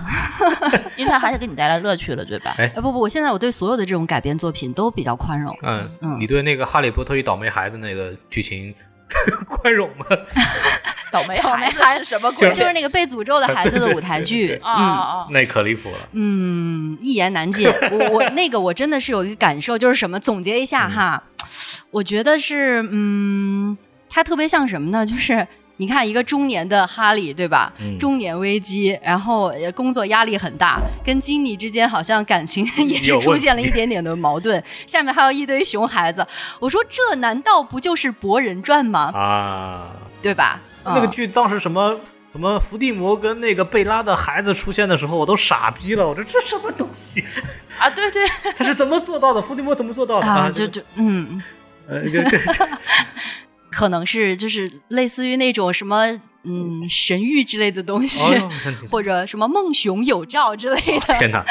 因为它还是给你带来乐趣了，对吧？哎呃，不不，我现在我对所有的这种改编作品都比较宽容。嗯嗯你对那个《哈利波特与倒霉孩子》那个剧情 宽容吗？倒霉倒霉孩子什么鬼？就是那个被诅咒的孩子的舞台剧，啊啊啊！那可离谱了。嗯，一言难尽。我我那个我真的是有一个感受，就是什么？总结一下哈，我觉得是，嗯，它特别像什么呢？就是你看一个中年的哈利，对吧？嗯中年危机，然后呃工作压力很大，跟金妮之间好像感情也是出现了一点点的矛盾。下面还有一堆熊孩子，我说这难道不就是《博人传》吗？啊，对吧？嗯那个剧当时什么什么伏地魔跟那个贝拉的孩子出现的时候，我都傻逼了。我说这什么东西？啊，对对，他是怎么做到的？伏地魔怎么做到的？啊，这就就嗯。呃，就这 可能是就是类似于那种什么嗯神谕之类的东西，或者什么梦熊有兆之类的。天哪！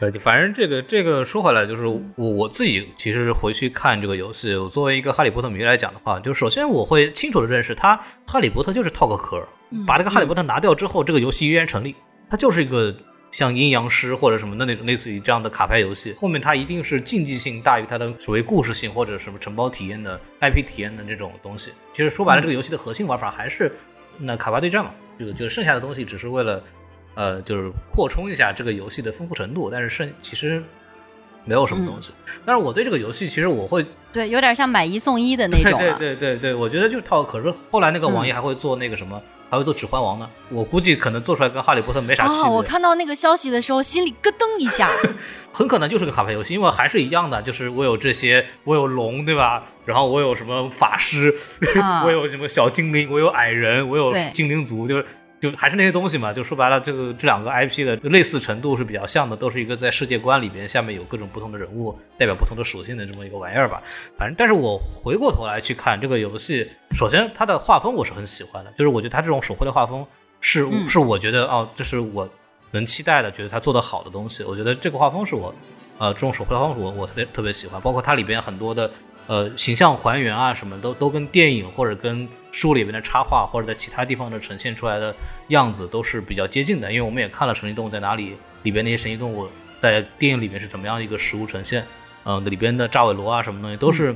呃，反正这个这个说回来，就是我我自己其实回去看这个游戏，我作为一个哈利波特迷来讲的话，就首先我会清楚的认识，它哈利波特就是套个壳，把这个哈利波特拿掉之后，这个游戏依然成立，它就是一个像阴阳师或者什么的那种类似于这样的卡牌游戏，后面它一定是竞技性大于它的所谓故事性或者什么承包体验的 IP 体验的这种东西。其实说白了，这个游戏的核心玩法还是那卡牌对战嘛，就就剩下的东西只是为了。呃，就是扩充一下这个游戏的丰富程度，但是剩其实没有什么东西。但是我对这个游戏，其实我会对有点像买一送一的那种对对对对，我觉得就是套。可是后来那个网易还会做那个什么。还会做《指环王》呢，我估计可能做出来跟《哈利波特》没啥区别。我看到那个消息的时候，心里咯噔一下。很可能就是个卡牌游戏，因为还是一样的，就是我有这些，我有龙，对吧？然后我有什么法师，我有什么小精灵，我有矮人，我有精灵族，就是。就还是那些东西嘛，就说白了，这个这两个 IP 的类似程度是比较像的，都是一个在世界观里边下面有各种不同的人物，代表不同的属性的这么一个玩意儿吧。反正，但是我回过头来去看这个游戏，首先它的画风我是很喜欢的，就是我觉得它这种手绘的画风是是我觉得哦，这是我能期待的，觉得它做的好的东西。我觉得这个画风是我呃这种手绘的画风我我特别特别喜欢，包括它里边很多的。呃，形象还原啊，什么都都跟电影或者跟书里面的插画或者在其他地方的呈现出来的样子都是比较接近的。因为我们也看了神奇动物在哪里里边那些神奇动物在电影里面是怎么样一个实物呈现，嗯，里边的炸尾螺啊什么东西都是。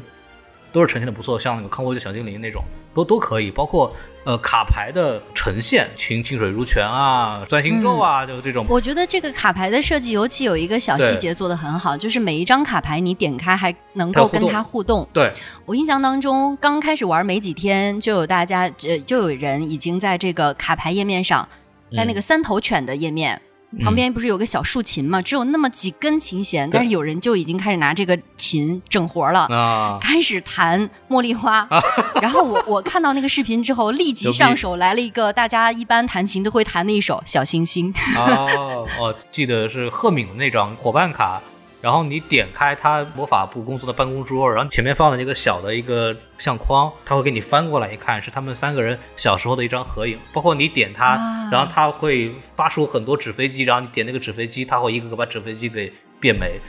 都是呈现的不错，像那个康沃的小精灵那种，都都可以。包括呃卡牌的呈现，清清水如泉啊，钻心咒啊，就这种。我觉得这个卡牌的设计，尤其有一个小细节做的很好，就是每一张卡牌你点开还能够跟它互动。对我印象当中，刚开始玩没几天，就有大家呃就有人已经在这个卡牌页面上，在那个三头犬的页面。旁边不是有个小竖琴嘛？只有那么几根琴弦，但是有人就已经开始拿这个琴整活了，开始弹茉莉花。然后我我看到那个视频之后，立即上手来了一个大家一般弹琴都会弹的一首《小星星》。哦我，记得是赫敏的那张伙伴卡。然后你点开他魔法部工作的办公桌，然后前面放了那个小的一个相框，他会给你翻过来一看，是他们三个人小时候的一张合影。包括你点它，然后他会发出很多纸飞机，然后你点那个纸飞机，他会一个个把纸飞机给变没，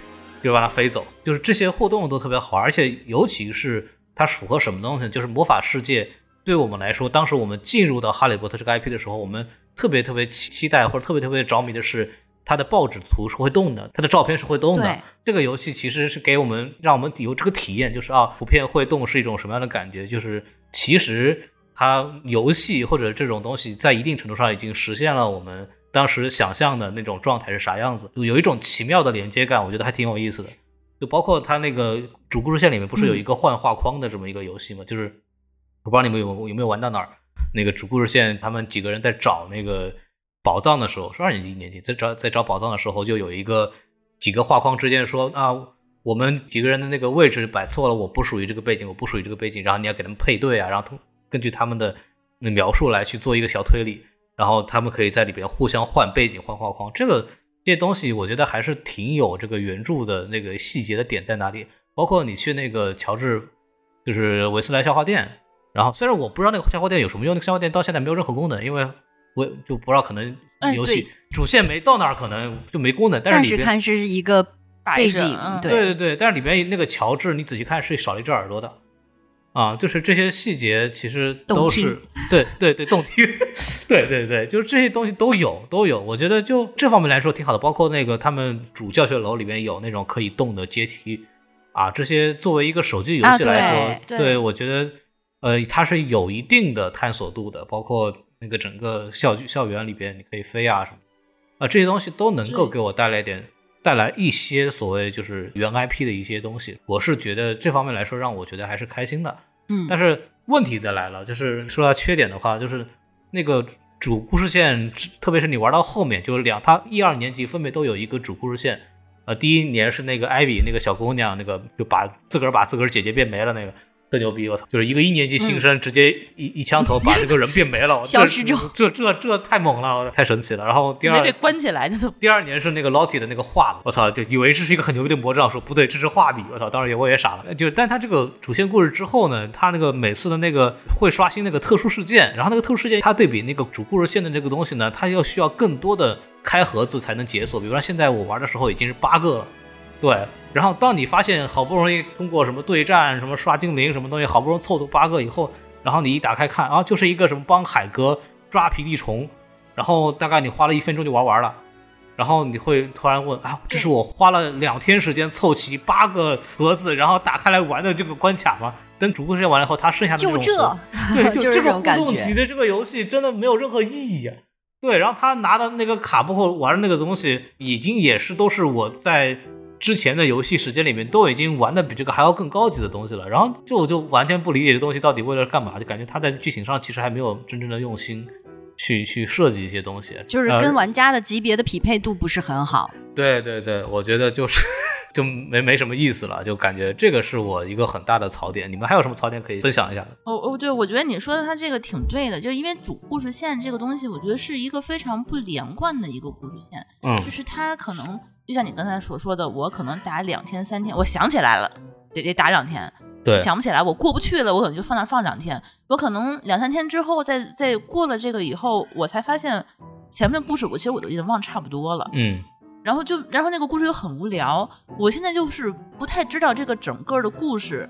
就把它飞走。就是这些互动都特别好，而且尤其是它符合什么东西？就是魔法世界对我们来说，当时我们进入到哈利波特这个 IP 的时候，我们特别特别期期待或者特别特别着迷的是。它的报纸图是会动的，它的照片是会动的。这个游戏其实是给我们，让我们有这个体验，就是啊，图片会动是一种什么样的感觉？就是其实它游戏或者这种东西，在一定程度上已经实现了我们当时想象的那种状态是啥样子，有一种奇妙的连接感，我觉得还挺有意思的。就包括它那个主故事线里面不是有一个换画框的这么一个游戏吗？就是我不知道你们有有没有玩到哪儿，那个主故事线他们几个人在找那个。宝藏的时候是二年级一年级，在找在找宝藏的时候，就有一个几个画框之间说啊，我们几个人的那个位置摆错了，我不属于这个背景，我不属于这个背景，然后你要给他们配对啊，然后根据他们的那描述来去做一个小推理，然后他们可以在里边互相换背景换画框，这个这些东西我觉得还是挺有这个原著的那个细节的点在哪里，包括你去那个乔治就是韦斯莱笑话店，然后虽然我不知道那个笑话店有什么用，那个笑话店到现在没有任何功能，因为。我就不知道，可能游戏主线没到那儿，可能就没功能。但是看是一个背景，对对对。但是里边那个乔治，你仔细看是少了一只耳朵的啊，就是这些细节其实都是对对对动听，对对对，就是这些东西都有都有。我觉得就这方面来说挺好的，包括那个他们主教学楼里面有那种可以动的阶梯啊，这些作为一个手机游戏来说，对我觉得呃它是有一定的探索度的，包括。那个整个校校园里边，你可以飞啊什么啊，这些东西都能够给我带来点，带来一些所谓就是原 IP 的一些东西。我是觉得这方面来说，让我觉得还是开心的。嗯，但是问题的来了，就是说到缺点的话，就是那个主故事线，特别是你玩到后面，就是两，它一二年级分别都有一个主故事线。呃，第一年是那个艾比那个小姑娘，那个就把自个儿把自个儿姐姐变没了那个。特牛逼！我操，就是一个一年级新生，直接一一枪头把这个人变没了，消失这这这这太猛了，太神奇了。然后第二被关起来，第二年是那个 Lottie 的那个画，我操，就以为这是一个很牛逼的魔杖，说不对，这是画笔，我操，当时也我也傻了。就但他这个主线故事之后呢，他那个每次的那个会刷新那个特殊事件，然后那个特殊事件，它对比那个主故事线的那个东西呢，它要需要更多的开盒子才能解锁。比如说现在我玩的时候已经是八个了。对，然后当你发现好不容易通过什么对战、什么刷精灵、什么东西，好不容易凑足八个以后，然后你一打开看啊，就是一个什么帮海哥抓皮地虫，然后大概你花了一分钟就玩完了，然后你会突然问啊，这是我花了两天时间凑齐八个盒子，然后打开来玩的这个关卡吗？等主播时间完了以后，他剩下的就这，对，就这个互动级的这个游戏真的没有任何意义。对，然后他拿的那个卡，包括玩的那个东西，已经也是都是我在。之前的游戏时间里面都已经玩的比这个还要更高级的东西了，然后就我就完全不理解这东西到底为了干嘛，就感觉他在剧情上其实还没有真正的用心去 去设计一些东西，就是跟玩家的级别的匹配度不是很好。对对对，我觉得就是 就没没什么意思了，就感觉这个是我一个很大的槽点。你们还有什么槽点可以分享一下的？哦哦，对，我觉得你说的他这个挺对的，就是因为主故事线这个东西，我觉得是一个非常不连贯的一个故事线。嗯，就是他可能就像你刚才所说的，我可能打两天三天，我想起来了，得得打两天。对，想不起来，我过不去了，我可能就放那放两天。我可能两三天之后，再再过了这个以后，我才发现前面的故事，我其实我都已经忘差不多了。嗯。然后就，然后那个故事又很无聊。我现在就是不太知道这个整个的故事，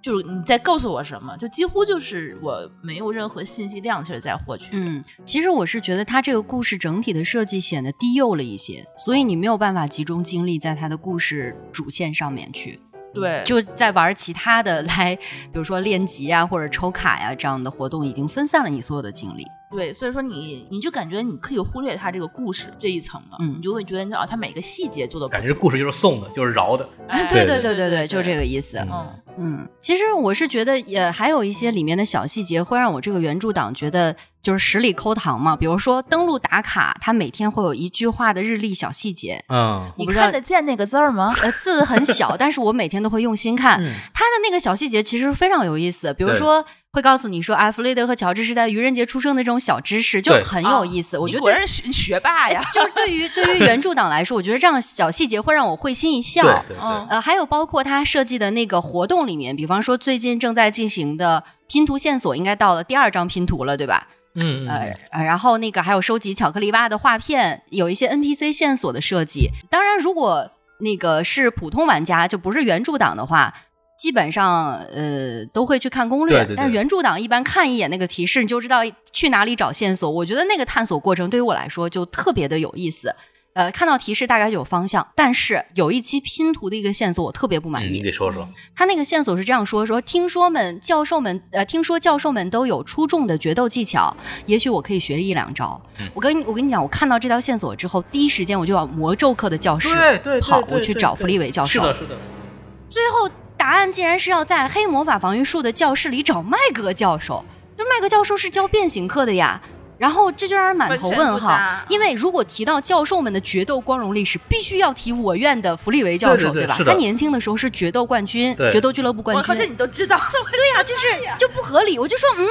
就是你在告诉我什么，就几乎就是我没有任何信息量，其实在获取。嗯，其实我是觉得他这个故事整体的设计显得低幼了一些，所以你没有办法集中精力在他的故事主线上面去。对，就在玩其他的来，比如说练级啊或者抽卡呀这样的活动，已经分散了你所有的精力。对，所以说你你就感觉你可以忽略他这个故事这一层了，嗯，你就会觉得啊，他每个细节做的感觉故事就是送的，就是饶的，对对对对对，就是这个意思，嗯嗯，其实我是觉得也还有一些里面的小细节会让我这个原著党觉得就是十里抠糖嘛，比如说登录打卡，它每天会有一句话的日历小细节，嗯，你看得见那个字儿吗？呃，字很小，但是我每天都会用心看，它的那个小细节其实非常有意思，比如说。会告诉你说，哎，弗雷德和乔治是在愚人节出生的这种小知识就很有意思。我觉得果然学学霸呀，就是对于对于原著党来说，我觉得这样小细节会让我会心一笑。对对呃，还有包括他设计的那个活动里面，比方说最近正在进行的拼图线索，应该到了第二张拼图了，对吧？嗯呃呃，然后那个还有收集巧克力蛙的画片，有一些 NPC 线索的设计。当然，如果那个是普通玩家，就不是原著党的话。基本上，呃，都会去看攻略，但是原著党一般看一眼那个提示，你就知道去哪里找线索。我觉得那个探索过程对于我来说就特别的有意思。呃，看到提示大概就有方向，但是有一期拼图的一个线索我特别不满意。你给说说。他那个线索是这样说：说听说们教授们，呃，听说教授们都有出众的决斗技巧，也许我可以学一两招。我跟我跟你讲，我看到这条线索之后，第一时间我就往魔咒课的教室跑，我去找弗利维教授。是的，是的。最后。答案竟然是要在黑魔法防御术的教室里找麦格教授，就麦格教授是教变形课的呀。然后这就让人满头问号，因为如果提到教授们的决斗光荣历史，必须要提我院的弗利维教授，对吧？他年轻的时候是决斗冠军，决斗俱乐部冠军。我靠这你都知道？对呀，就是就不合理。我就说，嗯，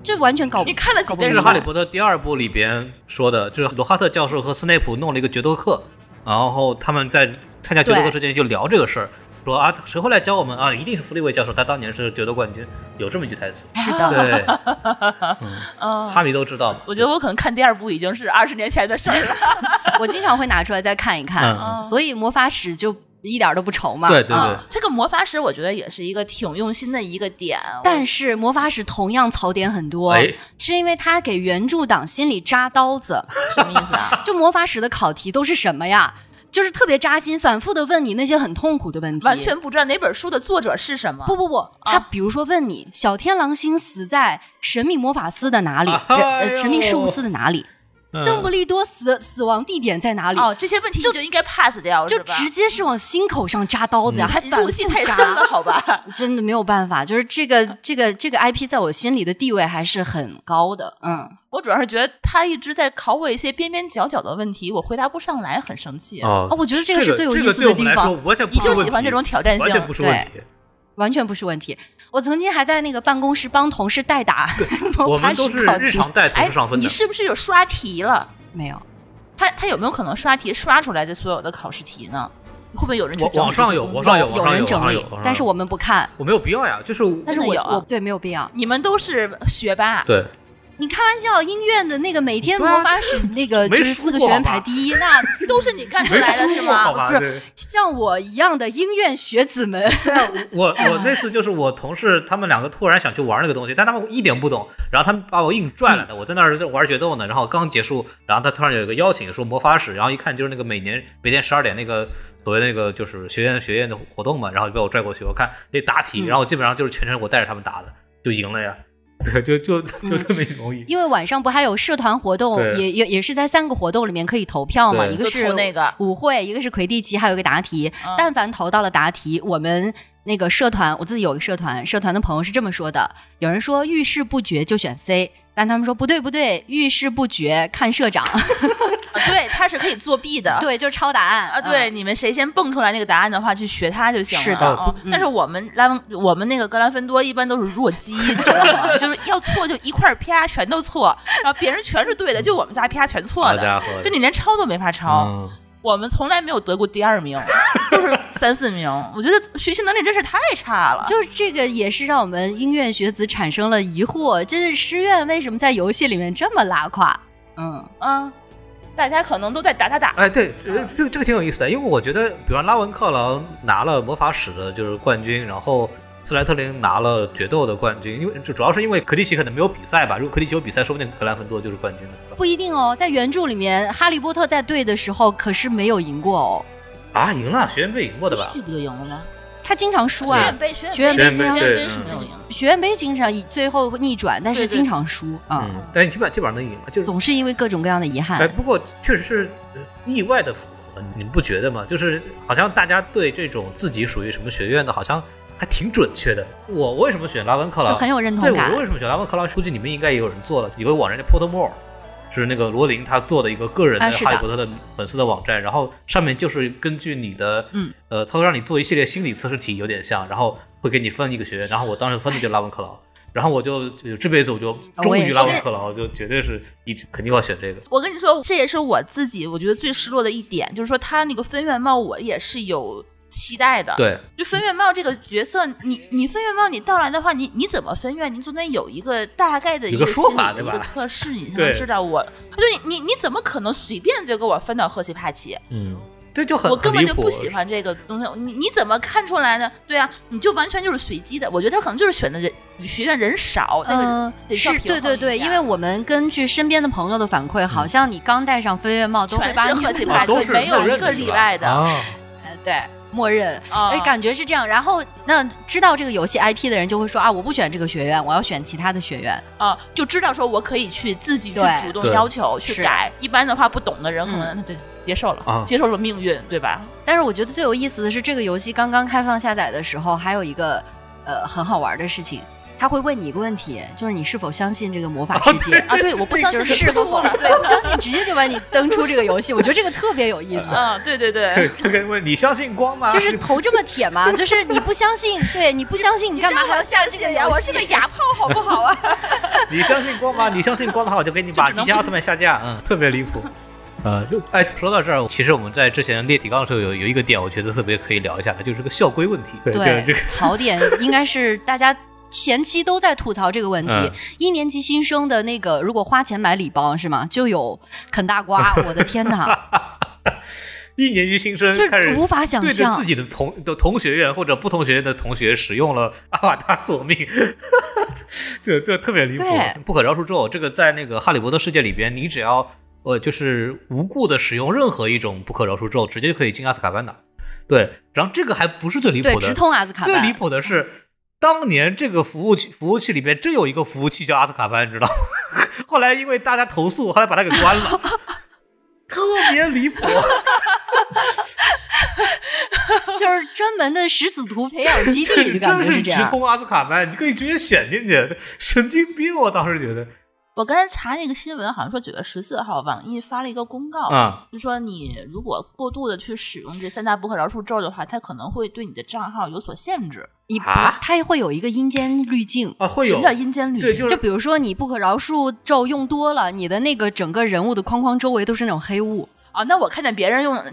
这完全搞你看了几遍？这是《哈利波特》第二部里边说的，就是罗哈特教授和斯内普弄了一个决斗课，然后他们在参加决斗课之前就聊这个事儿。说啊，谁会来教我们啊？一定是弗利维教授，他当年是决斗冠军，有这么一句台词。是的，对，嗯，哈迷都知道。我觉得我可能看第二部已经是二十年前的事儿了。我经常会拿出来再看一看，所以魔法史就一点都不愁嘛。对对对，这个魔法史我觉得也是一个挺用心的一个点。但是魔法史同样槽点很多，是因为他给原著党心里扎刀子。什么意思啊？就魔法史的考题都是什么呀？就是特别扎心，反复的问你那些很痛苦的问题，完全不知道哪本书的作者是什么。不不不，他比如说问你，小天狼星死在神秘魔法司的哪里？呃，神秘事务司的哪里？邓布利多死死亡地点在哪里？哦，这些问题就就应该 pass 掉，就直接是往心口上扎刀子呀，还入戏太深了，好吧？真的没有办法，就是这个这个这个 IP 在我心里的地位还是很高的。嗯，我主要是觉得他一直在考我一些边边角角的问题，我回答不上来，很生气。哦，我觉得这个是最有意思的地方。你就喜欢这种挑战性，完全不是问题。完全不是问题。我曾经还在那个办公室帮同事代打，我们都是日常带同事上分的。你是不是有刷题了？没有。他他有没有可能刷题刷出来的所有的考试题呢？会不会有人去网上有？网上有，有人整理，但是我们不看。我没有必要呀，就是但是我我对没有必要。你们都是学霸，对。你开玩笑，音乐的那个每天魔法史那个 就是四个学员排第一，那 都是你干出来的是吗？不是像我一样的音乐学子们。我我那次就是我同事他们两个突然想去玩那个东西，但他们一点不懂，然后他们把我硬拽来的。我在那儿玩决斗呢，然后刚结束，然后他突然有一个邀请说魔法史，然后一看就是那个每年每天十二点那个所谓那个就是学院学院的活动嘛，然后就被我拽过去，我看那答题，然后基本上就是全程我带着他们答的，就赢了呀。对，就就就这么容易。因为晚上不还有社团活动，也也也是在三个活动里面可以投票嘛，一个是那个舞会，一个是魁地奇，还有一个答题。嗯但凡投到了答题，我们那个社团，我自己有个社团，社团的朋友是这么说的：有人说遇事不决就选 C，但他们说不对不对，遇事不决看社长，啊 对，他是可以作弊的。对，就是抄答案。啊，对，嗯。你们谁先蹦出来那个答案的话，去学他就行了。是的。哦嗯。但是我们拉文，我们那个格兰芬多一般都是弱鸡，你知道吗？就是要错就一块儿啪全都错，然后别人全是对的，就我们仨啪全错的。就你连抄都没法抄，嗯。我们从来没有得过第二名，就是三四名。我觉得学习能力真是太差了。就是这个也是让我们音乐学子产生了疑惑，就是师院为什么在游戏里面这么拉胯？嗯，啊，大家可能都在打打打。哎，对，呃这个这个挺有意思的，因为我觉得，比方拉文克劳拿了魔法史的就是冠军，然后斯莱特林拿了决斗的冠军，因为就主要是因为克里奇可能没有比赛吧，如果克里奇有比赛，说不定格兰芬多就是冠军了。不一定哦，在原著里面，哈利波特在对的时候可是没有赢过哦，啊，赢了，学院杯赢过的吧第一？局不就赢了吗？他经常输啊学院。杯，学学院杯经常输。学院杯经常最后逆转，但是经常输啊、嗯，但基本基本上能赢嘛，就是总是因为各种各样的遗哎，憾。不过确实是呃意外的符合，你们不觉得吗？就是好像大家对这种自己属于什么学院的，好像还挺准确的。我为什么选拉文克劳？就很有认同感对，感我为什么选拉文克劳？估计你们应该也有人做了，有个网站叫 Pottermore，是那个罗琳他做的一个个人的哈利波特的粉丝的网站，然后上面就是根据你的，嗯，呃，他会让你做一系列心理测试题，有点像，然后会给你分一个学院，然后我当时分的就拉文克劳。然后我就就这辈子我就终于拉文克劳，就绝对是一直肯定要选这个。我跟你说，这也是我自己我觉得最失落的一点，就是说他那个分院帽我也是有期待的。，对，就分院帽这个角色，你你分院帽你到来的话，你你怎么分院？你总得有一个大概的一有个说心理法对吧的一个测试，你才能知道我。他就你你你怎么可能随便就给我分到赫奇帕奇？嗯，这就很我根本就不喜欢这个东西，你你怎么看出来呢？对啊，你就完全就是随机的。我觉得他可能就是选的人学院人少，那个嗯，得是对对对，因为我们根据身边的朋友的反馈，好像你刚戴上飞跃帽都会把你赫奇帕奇啊都，没有一个例外的。啊对默认，啊哎，感觉是这样。然后那知道这个游戏 IP 的人就会说啊，我不选这个学院，我要选其他的学院。啊，就知道说我可以去自己去主动要求去改。一般的话，不懂的人可能嗯那就接受了，啊接受了命运，对吧？但是我觉得最有意思的是，这个游戏刚刚开放下载的时候，还有一个呃很好玩的事情，他会问你一个问题，就是你是否相信这个魔法世界。啊，对，我不相信是和否，对，不相信直接就把你登出这个游戏，我觉得这个特别有意思。嗯，对对对，这这个问你相信光吗？就是头这么铁吗，就是你不相信，对你不相信，你干嘛还要相信呀？我是个哑炮，好不好啊？你相信光吗？你相信光的话，我就给你把迪迦奥特曼下架。嗯，特别离谱。呃，就哎，说到这儿，其实我们在之前列提纲的时候有有一个点，我觉得特别可以聊一下的，就是这个校规问题。对这个槽点应该是大家。前期都在吐槽这个问题，嗯一年级新生的那个如果花钱买礼包是吗，就有啃大瓜，我的天哪，一年级新生就开始无法想象自。己的同的同学院或者不同学院的同学使用了阿瓦达索命，这这特别离谱。不可饶恕咒，这个在那个哈利波特世界里边，你只要呃就是无故的使用任何一种不可饶恕咒，直接就可以进阿斯卡班的。对，然后这个还不是最离，谱的，直通阿斯卡最离。谱的是，当年这个服务器服务器里边真有一个服务器叫阿斯卡班，你知道吗？后来因为大家投诉，后来把它给关了，特别离谱。就是专门的食死徒培养基地，就感觉是这样。直通阿斯卡班，你可以直接选进去，神经病！我当时觉得我刚才查那个新闻，好像说九月十四号，网易发了一个公告，啊，就说你如果过度的去使用这三大不可饶恕咒的话，它可能会对你的账号有所限制。一啊它会有一个阴间滤镜。啊会有什么叫阴间滤，镜？就是就比如说你不可饶恕咒用多了，你的那个整个人物的框框周围都是那种黑雾。啊，那我看见别人用啊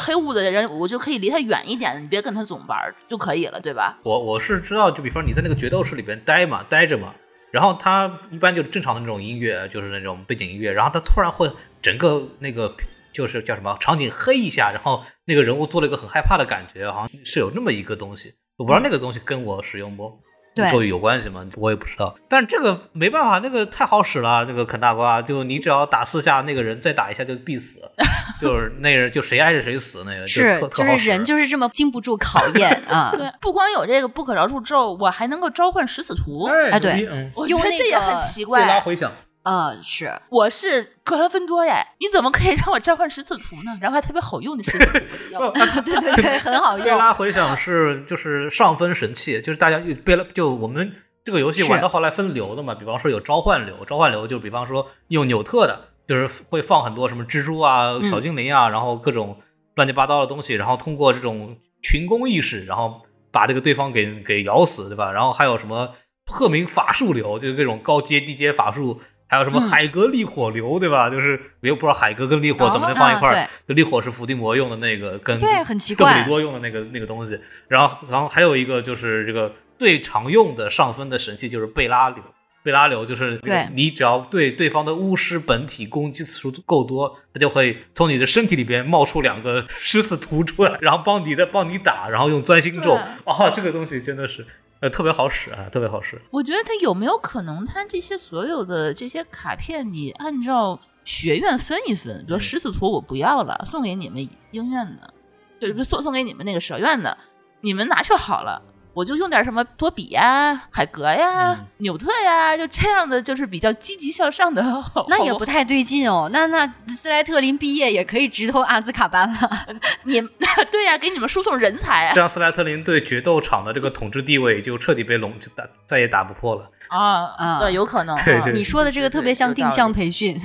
黑雾的人，我就可以离他远一点，你别跟他总玩就可以了，对吧？我我是知道，就比方你在那个决斗室里边待嘛，待着嘛，然后他一般就是正常的那种音乐，就是那种背景音乐，然后他突然会整个那个就是叫什么场景黑一下，然后那个人物做了一个很害怕的感觉，好像是有那么一个东西，我不知道那个东西跟我使用不？对咒语有关系吗？我也不知道。但是这个没办法，那个太好使了，那个啃大瓜，就你只要打四下，那个人再打一下就必死，就是那个人就谁挨着谁死，那个是就是人就是这么经不住考验 啊。对，不光有这个不可饶恕咒，我还能够召唤食死徒。哎对嗯，我觉得这也很奇怪。回响，呃，是我是格兰芬多耶，你怎么可以让我召唤十字图呢？然后还特别好用的食死徒，我得要对对对，很好用贝。拉回响是就是上分神器，就是大家贝拉就我们这个游戏玩到后来分流的嘛，比方说有召唤流，召唤流就比方说用纽特的，就是会放很多什么蜘蛛啊、嗯小精灵啊，然后各种乱七八糟的东西，然后通过这种群攻意识，然后把这个对方给给咬死，对吧？然后还有什么赫明法术流，就是各种高阶、低阶法术。还有什么嗯海格力火流，对吧？就是我又不知道海格跟力火怎么能放一块儿。啊就力火是伏地魔用的那个，跟对很奇邓布怪利多用的那个那个东西。然后，然后还有一个就是这个最常用的上分的神器就是贝拉流。贝拉流就是你只要对对方的巫师本体攻击次数够多，它就会从你的身体里边冒出两个狮子图出来，然后帮你的帮你打，然后用钻心咒。对啊，这个东西真的是呃特别好使啊，特别好使。我觉得他有没有可能，他这些所有的这些卡片，你按照学院分一分，比如嗯食死徒我不要了，送给你们鹰院的，对，送送给你们那个蛇院的，你们拿去好了。我就用点什么多比呀、海格呀、嗯纽特呀，就这样的，就是比较积极向上的。那也不太对劲哦。那那斯莱特林毕业也可以直投阿兹卡班了。你 对呀、给你们输送人才啊这样斯莱特林对决斗场的这个统治地位就彻底被笼，就打再也打不破了。啊啊对，有可能。啊对对你说的这个特别像定向培训，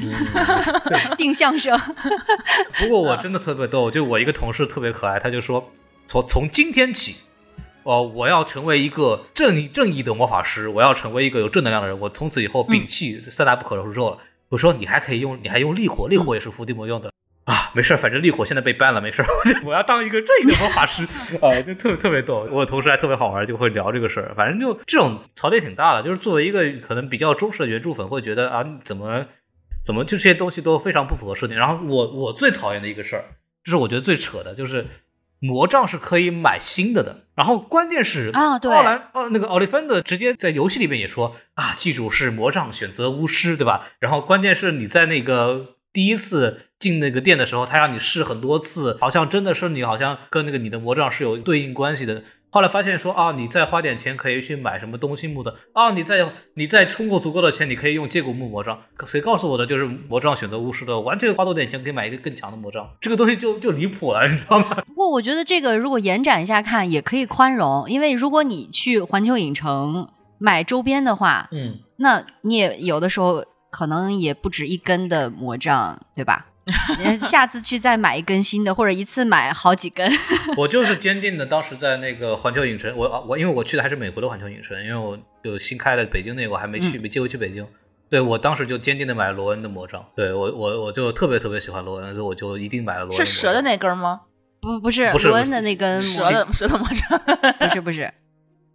定向生。不过我真的特别逗，就我一个同事特别可爱，他就说从从今天起，哦，我要成为一个正义正义的魔法师，我要成为一个有正能量的人，我从此以后摒弃三大不可饶恕咒了。我说你还可以用，你还用力火，力火也是伏地魔用的。啊，没事儿，反正力火现在被 ban 了，没事儿。我 就我要当一个正义的魔法师 啊，就特特别逗。我同事还特别好玩，就会聊这个事儿。反正就这种槽点挺大的，就是作为一个可能比较忠实的原著粉，会觉得啊，怎么怎么就这些东西都非常不符合设定。然后我我最讨厌的一个事儿，就是我觉得最扯的，就是魔杖是可以买新的的。然后关键是啊对奥兰哦那个奥利芬的直接在游戏里面也说啊，记住是魔杖选择巫师，对吧？然后关键是你在那个第一次进那个店的时候，他让你试很多次，好像真的是你好像跟那个你的魔杖是有对应关系的。后来发现说啊，你再花点钱可以去买什么东西木的啊，你再你再充够足够的钱，你可以用接骨木魔杖。谁告诉我的就是魔杖选择巫师的，完全花多点钱可以买一个更强的魔杖，这个东西就就离谱了，你知道吗？不过我觉得这个如果延展一下看，也可以宽容，因为如果你去环球影城买周边的话，嗯，那你也有的时候可能也不止一根的魔杖，对吧？你下次去再买一根新的，或者一次买好几根。我就是坚定的，当时在那个环球影城，我我因为我去的还是美国的环球影城，因为我有新开的北京那个我还没去，没机会去北京。对我当时就坚定的买了罗恩的魔杖，对我我我就特别特别喜欢罗恩，所以我就一定买了罗恩。是蛇的，那根吗？不不是不是罗恩的那根魔，蛇的蛇的魔杖。不是不是，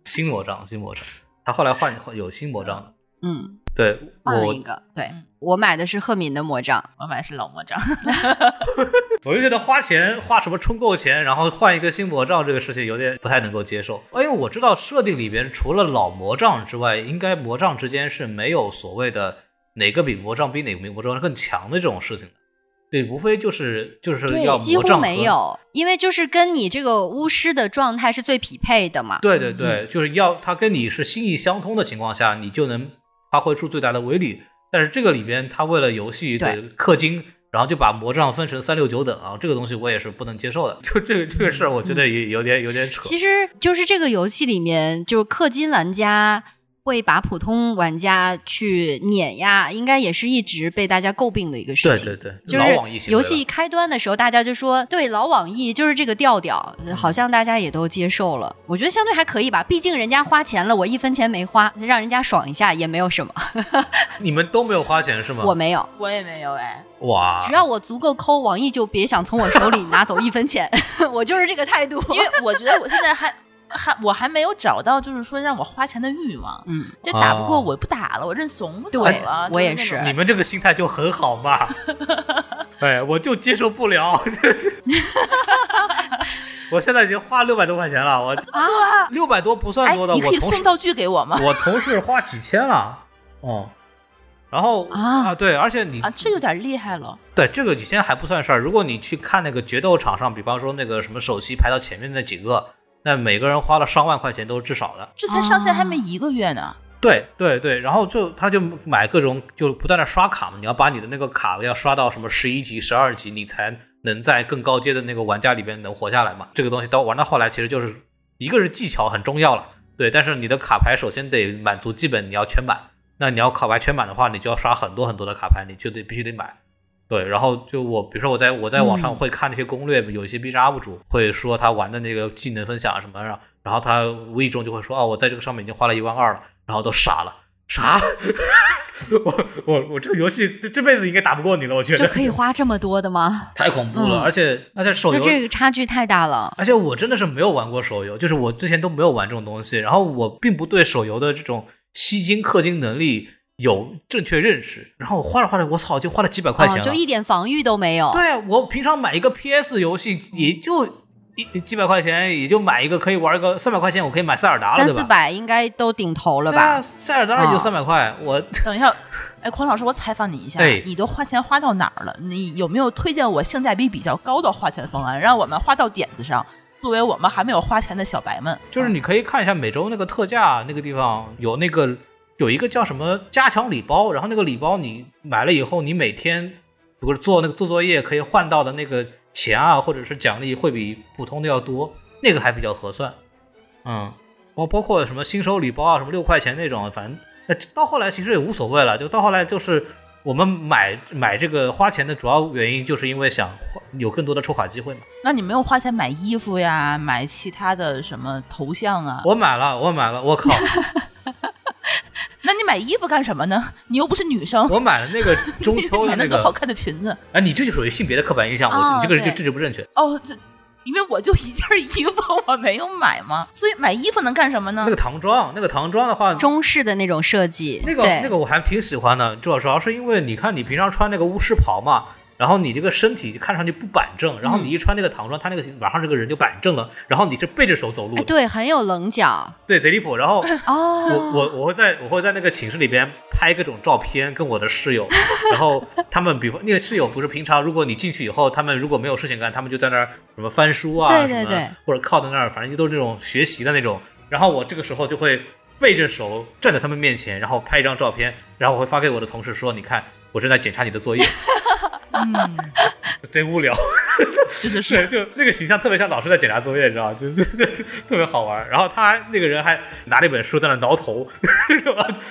新魔杖，新魔杖，他后来换换有新魔杖的。嗯，对，换了一个。对嗯我买的是赫敏的魔杖，我买的是老魔杖。我就觉得花钱花什么充够钱，然后换一个新魔杖这个事情有点不太能够接受。因为我知道设定里边除了老魔杖之外，应该魔杖之间是没有所谓的哪个比魔杖比哪个比魔杖更强的这种事情的。对，无非就是就是要几乎魔杖没有，因为就是跟你这个巫师的状态是最匹配的嘛。对对对，就是要他跟你是心意相通的情况下，你就能发挥出最大的威力。但是这个里边，他为了游戏的氪金，然后就把魔杖分成三六九等啊，这个东西我也是不能接受的。就这个这个事儿，我觉得也有点有点扯。其实就是这个游戏里面，就是氪金玩家会把普通玩家去碾压，应该也是一直被大家诟病的一个事情。对对对，就是老网易行为了游戏开端的时候，大家就说对老网易就是这个调调，呃好像大家也都接受了。我觉得相对还可以吧，毕竟人家花钱了，我一分钱没花，让人家爽一下也没有什么。你们都没有花钱是吗？我没有，我也没有哎，哇，只要我足够抠，网易就别想从我手里拿走一分钱，我就是这个态度。因为我觉得我现在还还我还没有找到，就是说让我花钱的欲望。嗯，这打不过哦我不打了，我认怂不走对了。我也是你们这个心态就很好嘛。哎，我就接受不了。我现在已经花六百多块钱了，我啊，六百多不算哎多的，，你可以我同事送道具给我吗？我同事花几千了，哦，然后啊对，而且你啊，这有点厉害了。对这个几千还不算事儿，如果你去看那个决斗场上，比方说那个什么首席排到前面那几个，那每个人花了上万块钱都是至少的。这才上线还哦没一个月呢。对对对，然后就他就买各种就不断的刷卡嘛，你要把你的那个卡要刷到什么十一级、十二级，你才能在更高阶的那个玩家里边能活下来嘛。这个东西到玩到后来，其实就是一个是技巧很重要了，对，但是你的卡牌首先得满足基本你要全满，那你要卡牌全满的话，你就要刷很多很多的卡牌，你就得必须得买。对，然后就我，比如说我在我在网上嗯会看那些攻略，有一些 B 站 UP 主会说他玩的那个技能分享什么，然后然后他无意中就会说，哦，我在这个上面已经花了一万二了，然后都傻了，啥？我我我这个游戏这这辈子应该打不过你了，我觉得就可以花这么多的吗？太恐怖了，嗯而且而且手游那这个差距太大了。而且我真的是没有玩过手游，就是我之前都没有玩这种东西，然后我并不对手游的这种吸金氪金能力有正确认识，然后我花着花着，我操，就花了几百块钱哦，就一点防御都没有。对啊，我平常买一个 PS 游戏也就一几百块钱，也就买一个可以玩个三百块钱，我可以买塞尔达了，三四？百应该都顶头了对啊，吧？塞尔达也就啊三百块，我 等一下，哎，孔老师，我采访你一下，哎你都花钱花到哪儿了？你有没有推荐我性价比比较高的花钱方案，让我们花到点子上？作为我们还没有花钱的小白们，就是你可以看一下每周那个特价那个地方有那个有一个叫什么加强礼包，然后那个礼包你买了以后，你每天如果做那个做作业可以换到的那个钱啊，或者是奖励会比普通的要多，那个还比较合算。嗯，包包括什么新手礼包啊，什么六块钱那种，反正呃到后来其实也无所谓了，就到后来就是。我们买买这个花钱的主要原因，就是因为想有更多的抽卡机会嘛。那你没有花钱买衣服呀，买其他的什么头像啊？我买了，我买了，我靠！那你买衣服干什么呢？你又不是女生，我买了那个中秋的 买那个那个好看的裙子。哎，你这就属于性别的刻板印象，我、哦你这个是对政治不正确。哦，这因为我就一件衣服，我没有买嘛，所以买衣服能干什么呢？那个唐装，那个唐装的话，中式的那种设计，那个那个我还挺喜欢的，主要主要是因为你看你平常穿那个巫师袍嘛，然后你这个身体看上去不板正，然后嗯你一穿那个唐装，他那个晚上这个人就板正了，然后你是背着手走路哎，对，很有棱角对，贼离谱。然后哦。我我我会在我会在那个寝室里边拍各种照片，跟我的室友，然后他们比方那个室友不是平常如果你进去以后，他们如果没有事情干，他们就在那儿什么翻书啊，对对对或者靠在那儿，反正就都是那种学习的那种。然后我这个时候就会背着手站在他们面前，然后拍一张照片，然后我会发给我的同事说：“你看，我正在检查你的作业。嗯，” 贼无聊，真的是。就那个形象特别像老师在检查作业，你知道吗？就就特别好玩。然后他那个人还拿了一本书在那挠头，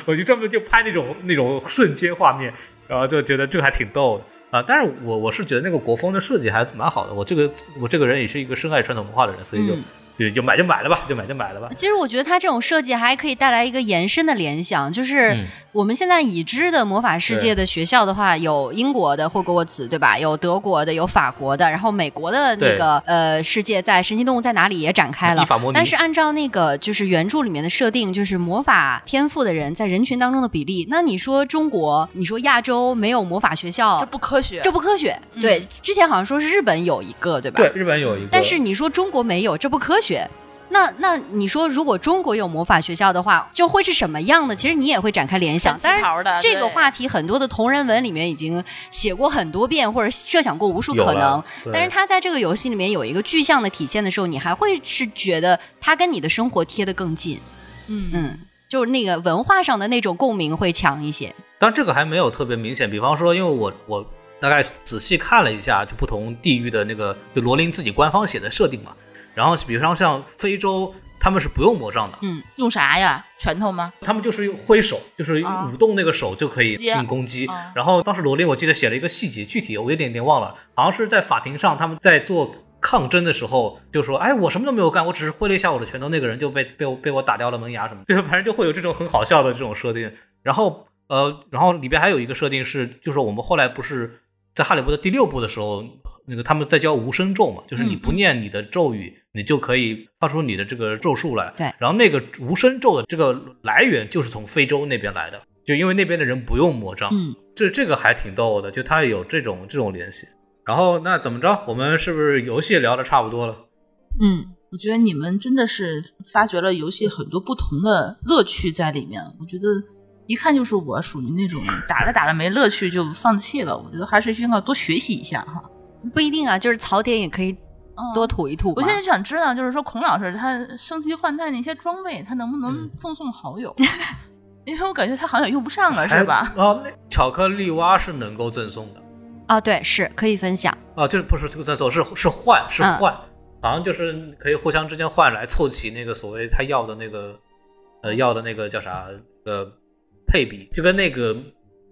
我就专门就拍那种那种瞬间画面，然后就觉得这个还挺逗的。啊，但是我我是觉得那个国风的设计还蛮好的。我这个我这个人也是一个深爱传统文化的人，所以就、嗯就就买就买了吧，就买就买了吧。其实我觉得它这种设计还可以带来一个延伸的联想，就是嗯我们现在已知的魔法世界的学校的话，有英国的霍格沃茨，对吧？有德国的，有法国的，然后美国的那个呃世界在《神奇动物在哪里》也展开了但是按照那个就是原著里面的设定，就是魔法天赋的人在人群当中的比例，那你说中国，你说亚洲没有魔法学校这，不科学，这不科学。嗯对，之前好像说是日本有一个，对吧？对日本有一个，但是你说中国没有，这不科学。那那你说，如果中国有魔法学校的话，就会是什么样的？其实你也会展开联想。穿旗当然，这个话题很多的同人文里面已经写过很多遍，或者设想过无数可能。但是他在这个游戏里面有一个具象的体现的时候，你还会是觉得他跟你的生活贴得更近。嗯嗯，就是那个文化上的那种共鸣会强一些。当然这个还没有特别明显。比方说，因为我我大概仔细看了一下，就不同地域的那个就罗琳自己官方写的设定嘛。然后比方像非洲，他们是不用魔杖的，嗯，用啥呀？拳头吗？他们就是挥手，就是啊舞动那个手就可以进行攻击。啊然后当时罗琳我记得写了一个细节，具体我有点点忘了，好像是在法庭上他们在做抗争的时候，就说：“哎，我什么都没有干，我只是挥了一下我的拳头，那个人就被被我被我打掉了门牙什么的。”对，反正就会有这种很好笑的这种设定。然后呃，然后里边还有一个设定是，就是我们后来不是在哈利波特第六部的时候，那个他们在教无声咒嘛，就是你嗯不念你的咒语，你就可以发出你的这个咒术来。对然后那个无声咒的这个来源就是从非洲那边来的，就因为那边的人不用魔杖。嗯，这这个还挺逗的，就他有这种这种联系。然后那怎么着？我们是不是游戏聊的差不多了？嗯，我觉得你们真的是发掘了游戏很多不同的乐趣在里面。我觉得一看就是我属于那种打着打着没乐趣就放弃了。我觉得还是需要多学习一下哈。不一定啊，就是槽点也可以多吐一吐。我现在想知道，就是说孔老师他升级换代那些装备，他能不能赠送好友？因为我感觉他好像用不上了，是吧？哦，那巧克力蛙是能够赠送的。啊，对，是可以分享。啊，就是不是这个赠送，是是换，是换，好像就是可以互相之间换来凑齐那个所谓他要的那个，呃，要的那个叫啥呃配比，就跟那个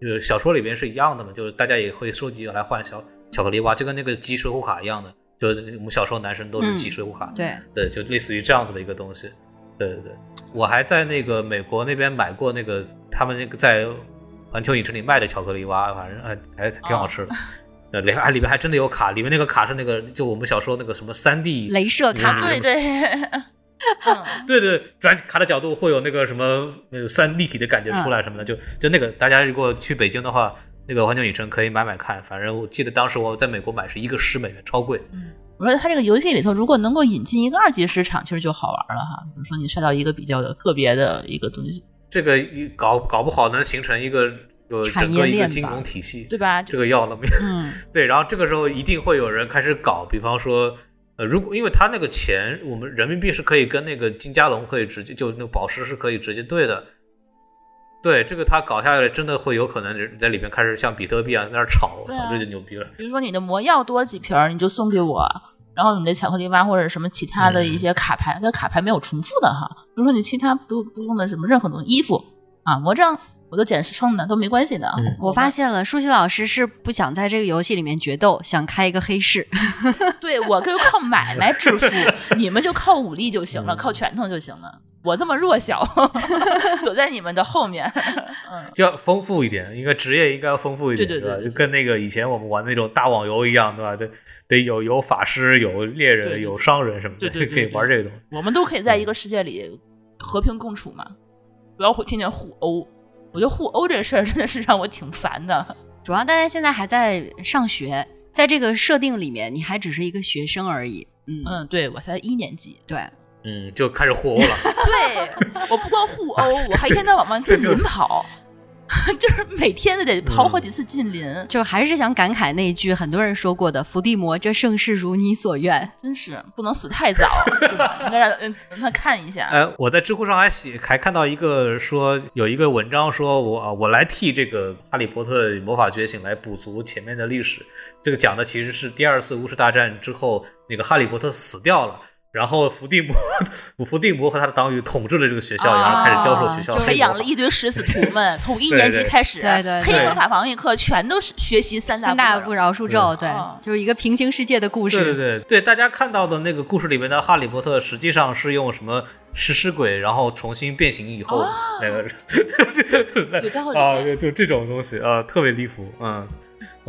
呃小说里边是一样的嘛，就是大家也会收集来换小巧克力蛙，就跟那个集水浒卡一样的，就我们小时候男生都是集水浒卡，对对，就类似于这样子的一个东西。对对对，我还在那个美国那边买过那个他们那个在。环球影城里卖的巧克力蛙，反正还还挺好吃的。呃，里还里面还真的有卡，里面那个卡是那个就我们小时候那个什么三 D 镭射卡，对对，对对，转卡的角度会有那个什么那个三立体的感觉出来什么的，就就那个大家如果去北京的话，那个环球影城可以买买看。反正我记得当时我在美国买是一个十美元，超贵。嗯我说它这个游戏里头如果能够引进一个二级市场，其实就好玩了哈。比如说你刷到一个比较的特别的一个东西。这个搞搞不好能形成一个就整个一个金融体系，对吧？这个要了没有？嗯，对。然后这个时候一定会有人开始搞，比方说，呃，如果因为他那个钱，我们人民币是可以跟那个金加龙可以直接，就那个宝石是可以直接兑的。对，这个他搞下来，真的会有可能在里面开始像比特币啊在那炒，这就牛逼了。比如说你的魔药多几瓶，你就送给我。然后你的巧克力蛙或者什么其他的一些卡牌，那卡牌没有重复的哈。比如说你其他不不用的什么任何东西，衣服啊，魔杖，我都捡剩的都没关系的。我发现了，舒淇老师是不想在这个游戏里面决斗，想开一个黑市。对我就靠买卖致富，你们就靠武力就行了，靠拳头就行了。我这么弱小，躲在你们的后面。嗯，要丰富一点，应该职业应该要丰富一点，对对对，就跟那个以前我们玩那种大网游一样，对吧？得得有有法师，有猎人，有商人什么的，就可以玩这个东西。我们都可以在一个世界里和平共处嘛，不要天天互殴。我觉得互殴这事儿真的是让我挺烦的。主要大家现在还在上学，在这个设定里面，你还只是一个学生而已。嗯嗯，对我才一年级，对。嗯，就开始互殴了。对我不光互殴，我还一天到晚往近邻跑，就是每天都得跑好几次近邻。就还是想感慨那一句很多人说过的：“伏地魔，这盛世如你所愿。”真是不能死太早，对吧？应该让让他看一下。哎，我在知乎上还写，还看到一个说有一个文章说，我我来替这个《哈利波特魔法觉醒》来补足前面的历史。这个讲的其实是第二次巫师大战之后，那个哈利波特死掉了。然后伏地魔，伏地魔和他的党羽统治了这个学校，然后开始教授学校，就培养了一堆食死徒们。从一年级开始，对对，黑魔法防御课全都是学习三大不饶恕咒，对，就是一个平行世界的故事。对对对对，大家看到的那个故事里面的哈利波特，实际上是用什么食尸鬼，然后重新变形以后那个，啊，就这种东西啊，特别离谱，嗯。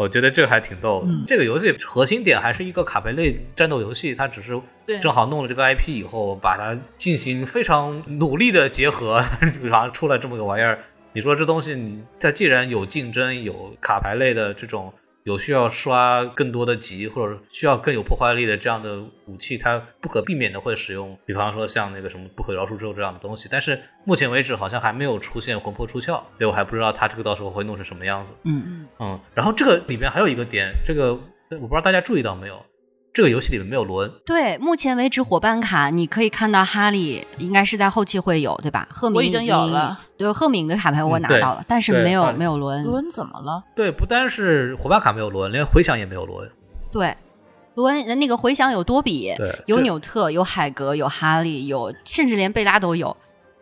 我觉得这个还挺逗的。这个游戏核心点还是一个卡牌类战斗游戏，它只是正好弄了这个 IP 以后，把它进行非常努力的结合，然后出来这么个玩意儿。你说这东西，你在既然有竞争，有卡牌类的这种。有需要刷更多的级，或者需要更有破坏力的这样的武器，它不可避免的会使用，比方说像那个什么不可饶恕咒这样的东西。但是目前为止好像还没有出现魂魄出窍，所以我还不知道它这个到时候会弄成什么样子。嗯嗯嗯。然后这个里边还有一个点，这个我不知道大家注意到没有。这个游戏里面没有罗恩。对，目前为止伙伴卡你可以看到哈利，应该是在后期会有，对吧？赫敏已经有了。对，赫敏的卡牌我拿到了，但是没有没有罗恩。罗恩怎么了？对，不单是伙伴卡没有罗恩，连回响也没有罗恩。对，罗恩那个回响有多比，有纽特，有海格，有哈利，有甚至连贝拉都有，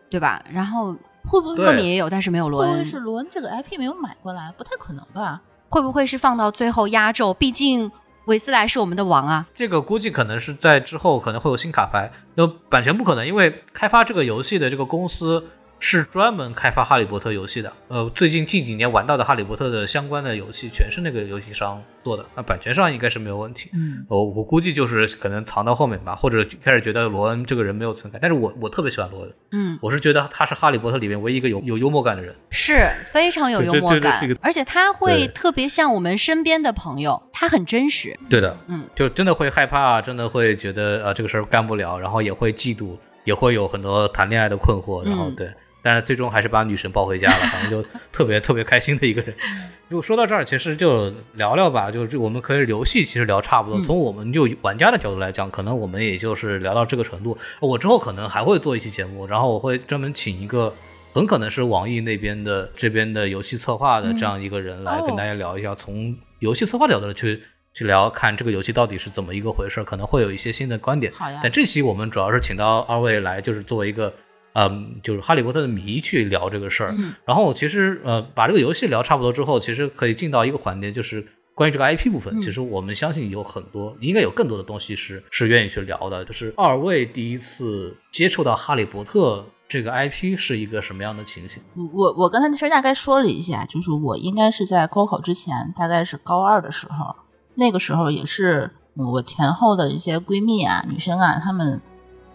对吧？然后会不会赫敏也有，但是没有罗恩。是罗恩这个 IP 没有买过来，不太可能吧？会不会是放到最后压轴？毕竟。韦斯莱是我们的王啊！这个估计可能是在之后可能会有新卡牌，那版权不可能，因为开发这个游戏的这个公司是专门开发《哈利波特》游戏的。呃，最近近几年玩到的《哈利波特》的相关的游戏，全是那个游戏商做的，那版权上应该是没有问题。嗯，我我估计就是可能藏到后面吧，或者开始觉得罗恩这个人没有存在。但是我我特别喜欢罗恩，嗯，我是觉得他是《哈利波特》里面唯一一个有有幽默感的人，是非常有幽默感，而且他会特别像我们身边的朋友，他很真实。对的，嗯，就真的会害怕，真的会觉得啊这个事儿干不了，然后也会嫉妒，也会有很多谈恋爱的困惑，然后对。但是最终还是把女神抱回家了，反正就特别特别开心的一个人。如果说到这儿，其实就聊聊吧，就我们可以游戏其实聊差不多。从我们就玩家的角度来讲，可能我们也就是聊到这个程度。我之后可能还会做一期节目，然后我会专门请一个很可能是网易那边的这边的游戏策划的这样一个人来跟大家聊一下，从游戏策划角度去去聊，看这个游戏到底是怎么一个回事，可能会有一些新的观点。好呀。但这期我们主要是请到二位来，就是作为一个。嗯，就是哈利波特的迷去聊这个事儿，然后其实呃，把这个游戏聊差不多之后，其实可以进到一个环节，就是关于这个 IP 部分。其实我们相信有很多，应该有更多的东西是是愿意去聊的。就是二位第一次接触到哈利波特这个 IP 是一个什么样的情形？我我刚才其实大概说了一下，就是我应该是在高考之前，大概是高二的时候，那个时候也是我前后的一些闺蜜啊、女生啊，她们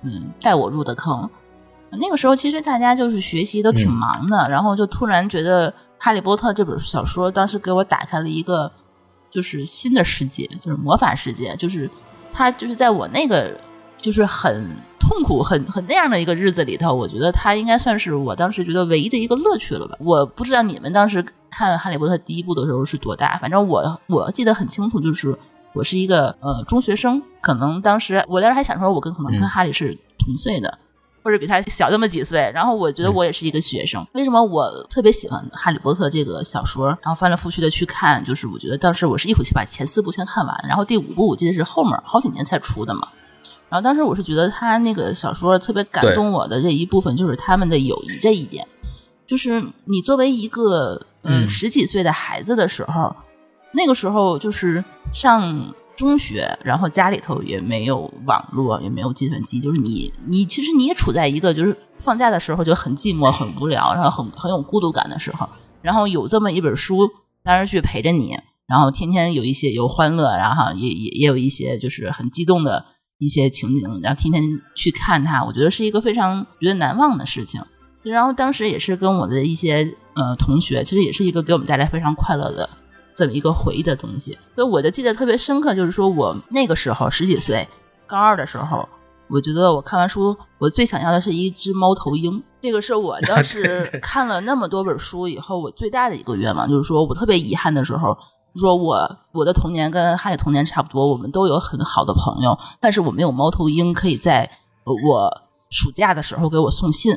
嗯带我入的坑。那个时候其实大家就是学习都挺忙的，然后就突然觉得《哈利波特》这本小说当时给我打开了一个就是新的世界，就是魔法世界，就是它就是在我那个就是很痛苦、很很那样的一个日子里头，我觉得它应该算是我当时觉得唯一的一个乐趣了吧。我不知道你们当时看《哈利波特》第一部的时候是多大，反正我我记得很清楚，就是我是一个呃中学生，可能当时我当时还想说，我跟可能跟哈利是同岁的。或者比他小那么几岁，然后我觉得我也是一个学生。为什么我特别喜欢《哈利波特》这个小说？然后翻来覆去的去看，就是我觉得当时我是一口气把前四部先看完，然后第五部我记得是后面好几年才出的嘛。然后当时我是觉得他那个小说特别感动我的这一部分，就是他们的友谊这一点。就是你作为一个嗯十几岁的孩子的时候，那个时候就是上。中学，然后家里头也没有网络，也没有计算机，就是你，你其实你也处在一个就是放假的时候就很寂寞、很无聊，然后很很有孤独感的时候，然后有这么一本书，当时去陪着你，然后天天有一些有欢乐，然后也也也有一些就是很激动的一些情景，然后天天去看它，我觉得是一个非常觉得难忘的事情。然后当时也是跟我的一些呃同学，其实也是一个给我们带来非常快乐的。这么一个回忆的东西，所以我就记得特别深刻。就是说我那个时候十几岁，高二的时候，我觉得我看完书，我最想要的是一只猫头鹰。这个是我当时看了那么多本书以后，我最大的一个愿望，就是说我特别遗憾的时候，说我我的童年跟哈利童年差不多，我们都有很好的朋友，但是我没有猫头鹰可以在我。暑假的时候给我送信，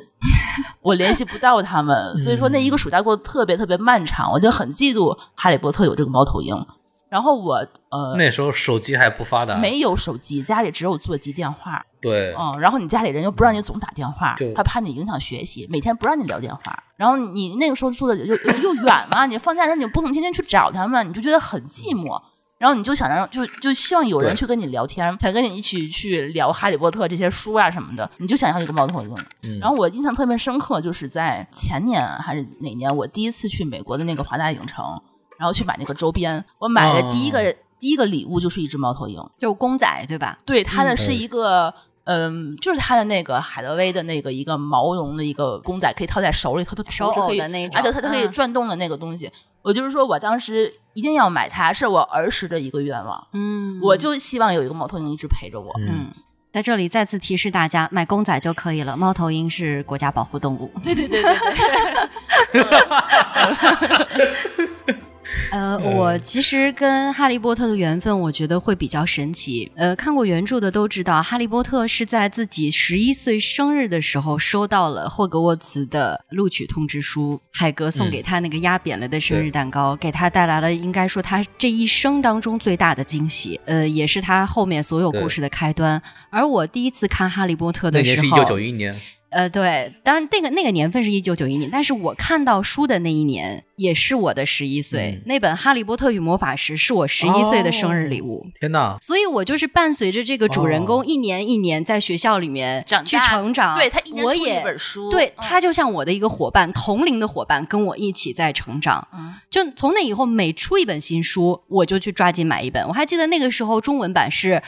我联系不到他们，所以说那一个暑假过得特别特别漫长，我就很嫉妒哈利波特有这个猫头鹰。然后我呃那时候手机还不发达，没有手机，家里只有座机电话。对，嗯，然后你家里人又不让你总打电话，他怕你影响学习，每天不让你聊电话。然后你那个时候住的又又远嘛，你放假的时候你不可能天天去找他们，你就觉得很寂寞。然后你就想让，就就希望有人去跟你聊天，想跟你一起去聊《哈利波特》这些书啊什么的。你就想象一个猫头鹰。然后我印象特别深刻，就是在前年还是哪年，我第一次去美国的那个华纳影城，然后去买那个周边。我买的第一个第一个礼物就是一只猫头鹰，就公仔对吧？对，它的是一个。嗯，就是他的那个海德威的那个一个毛绒的一个公仔，可以套在手里，它的手偶的那种，而且它它可以转动的那个东西。我就是说我当时一定要买它，是我儿时的一个愿望。嗯，我就希望有一个猫头鹰一直陪着我。嗯，在这里再次提示大家，买公仔就可以了。猫头鹰是国家保护动物。对对对对对。呃，我其实跟哈利波特的缘分，我觉得会比较神奇。呃，看过原著的都知道，哈利波特是在自己十一岁生日的时候收到了霍格沃茨的录取通知书，海格送给他那个压扁了的生日蛋糕，给他带来了应该说他这一生当中最大的惊喜。呃，也是他后面所有故事的开端。而我第一次看哈利波特的时候，是一九九一年。呃，对，当然那个那个年份是一九九一年，但是我看到书的那一年也是我的十一岁，嗯那本《哈利波特与魔法石》是我十一岁的生日礼物。天哪！所以我就是伴随着这个主人公哦一年一年在学校里面去成长，对他一年出一本书，对嗯他就像我的一个伙伴，同龄的伙伴，跟我一起在成长。嗯就从那以后，每出一本新书，我就去抓紧买一本。我还记得那个时候中文版是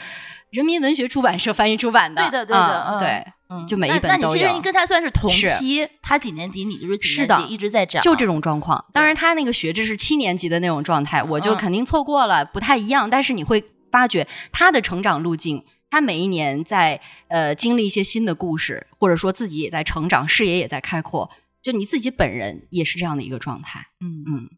人民文学出版社翻译出版的，对的对的对，嗯。就每一本都有那你其实你跟他算是同是。期，他几年级，你就是几年级，一直在涨，就这种状况。当然，他那个学制是七年级的那种状态，我就嗯。肯定错过了，不太一样。但是你会发觉他的成长路径，他每一年在呃经历一些新的故事，或者说自己也在成长，视野也在开阔。就你自己本人也是这样的一个状态。嗯。嗯，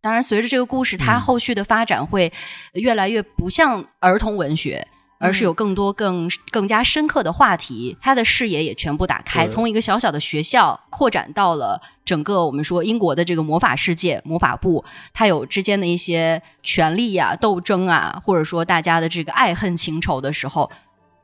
当然，随着这个故事，它嗯。后续的发展会越来越不像儿童文学，而是有更多更更加深刻的话题，他的视野也全部打开，从一个小小的学校扩展到了整个我们说英国的这个魔法世界，魔法部，它有之间的一些权力啊、斗争啊，或者说大家的这个爱恨情仇的时候，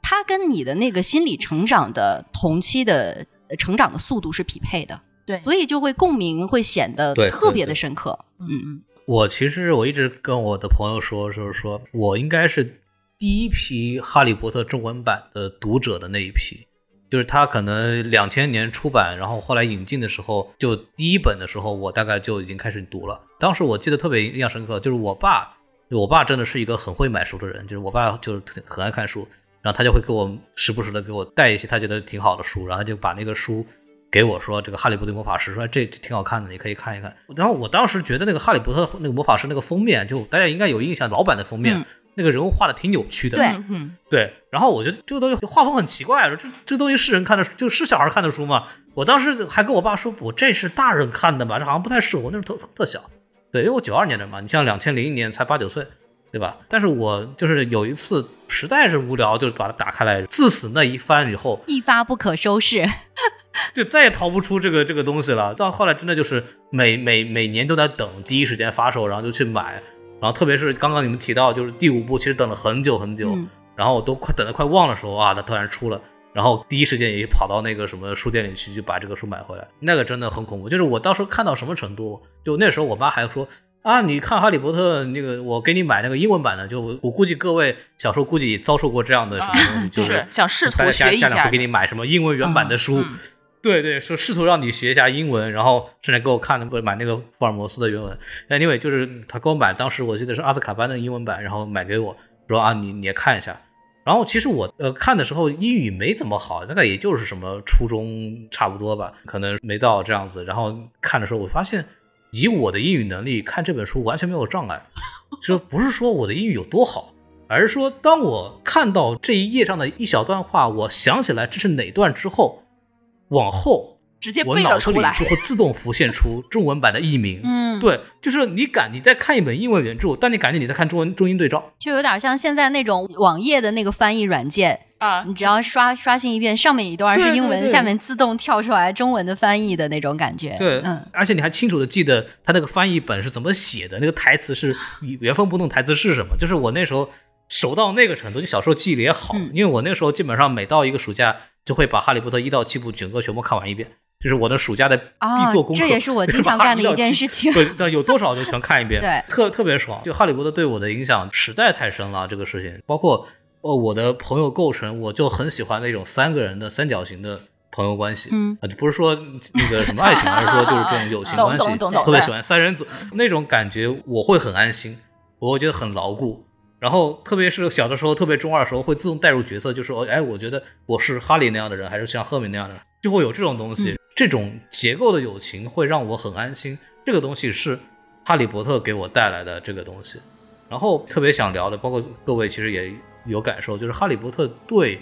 它跟你的那个心理成长的同期的呃成长的速度是匹配的。对所以就会共鸣会显得特别的深刻。嗯嗯我其实我一直跟我的朋友说，就是说我应该是第一批《哈利波特》中文版的读者的那一批，就是他可能两千年出版，然后后来引进的时候，就第一本的时候，我大概就已经开始读了。当时我记得特别印象深刻，就是我爸，我爸真的是一个很会买书的人，就是我爸就是很爱看书，然后他就会给我时不时的给我带一些他觉得挺好的书，然后就把那个书。给我说这个《哈利波特魔法师》，说这挺好看的，你可以看一看。然后我当时觉得那个《哈利波特》那个魔法师那个封面，就大家应该有印象，老版的封面、那个人物画的挺扭曲的。对嗯嗯对然后我觉得这个东西画风很奇怪，这这东西是人看的，就是小孩看的书吗？我当时还跟我爸说，我这是大人看的吧，这好像不太适合我，那时候特特小。对，因为我九二年的嘛，你像两千零一年才八九岁，对吧？但是我就是有一次实在是无聊，就把它打开来，自此那一翻以后，一发不可收拾。就再也逃不出这个这个东西了。到后来真的就是每每每年都在等第一时间发售，然后就去买。然后特别是刚刚你们提到，就是第五部，其实等了很久很久，嗯然后我都快等的快忘了时候啊，它突然出了，然后第一时间也跑到那个什么书店里去，就把这个书买回来。那个真的很恐怖，就是我当时看到什么程度，就那时候我妈还说。啊，你看《哈利波特》那个，我给你买那个英文版的，就我我估计各位小时候估计也遭受过这样的什么就是是想试图大家学一下家长会给你买什么英文原版的书，嗯对对，说试图让你学一下英文，然后甚至给我看那个买那个福尔摩斯的原文。Anyway，就是他给我买，当时我记得是阿兹卡班的英文版，然后买给我说啊，你你也看一下。然后其实我呃看的时候英语没怎么好，大概也就是什么初中差不多吧，可能没到这样子。然后看的时候，我发现以我的英语能力看这本书完全没有障碍，就不是说我的英语有多好，而是说当我看到这一页上的一小段话，我想起来这是哪段之后，往后直接我背脑子里了出来就。会自动浮现出中文版的译名。嗯，，对，就是你感你在看一本英文原著，但你感觉你在看中文中英对照。就有点像现在那种网页的那个翻译软件，啊你只要刷刷新一遍，上面一段是英文，对对对下面自动跳出来中文的翻译的那种感觉。对，嗯，而且你还清楚的记得他那个翻译本是怎么写的，那个台词是原封不动台词是什么。就是我那时候熟到那个程度，你小时候记忆力也好，嗯因为我那时候基本上每到一个暑假就会把《哈利波特》一到七部整个全部看完一遍，就是我的暑假的啊必做功课。这也是我经常干的一件事情对，那有多少就全看一遍，对特特别爽。就《哈利波特》对我的影响实在太深了，这个事情，包括呃我的朋友构成，我就很喜欢那种三个人的三角形的朋友关系。嗯啊，就不是说那个什么爱情，而是说就是这种友情 关系，特别喜欢三人组那种感觉，我会很安心，我会觉得很牢固。然后特别是小的时候，特别中二的时候，会自动带入角色，就说，哎，我觉得我是哈利那样的人，还是像赫敏那样的人，就会有这种东西。嗯这种结构的友情会让我很安心。这个东西是哈利波特给我带来的这个东西。然后特别想聊的，包括各位其实也有感受，就是哈利波特对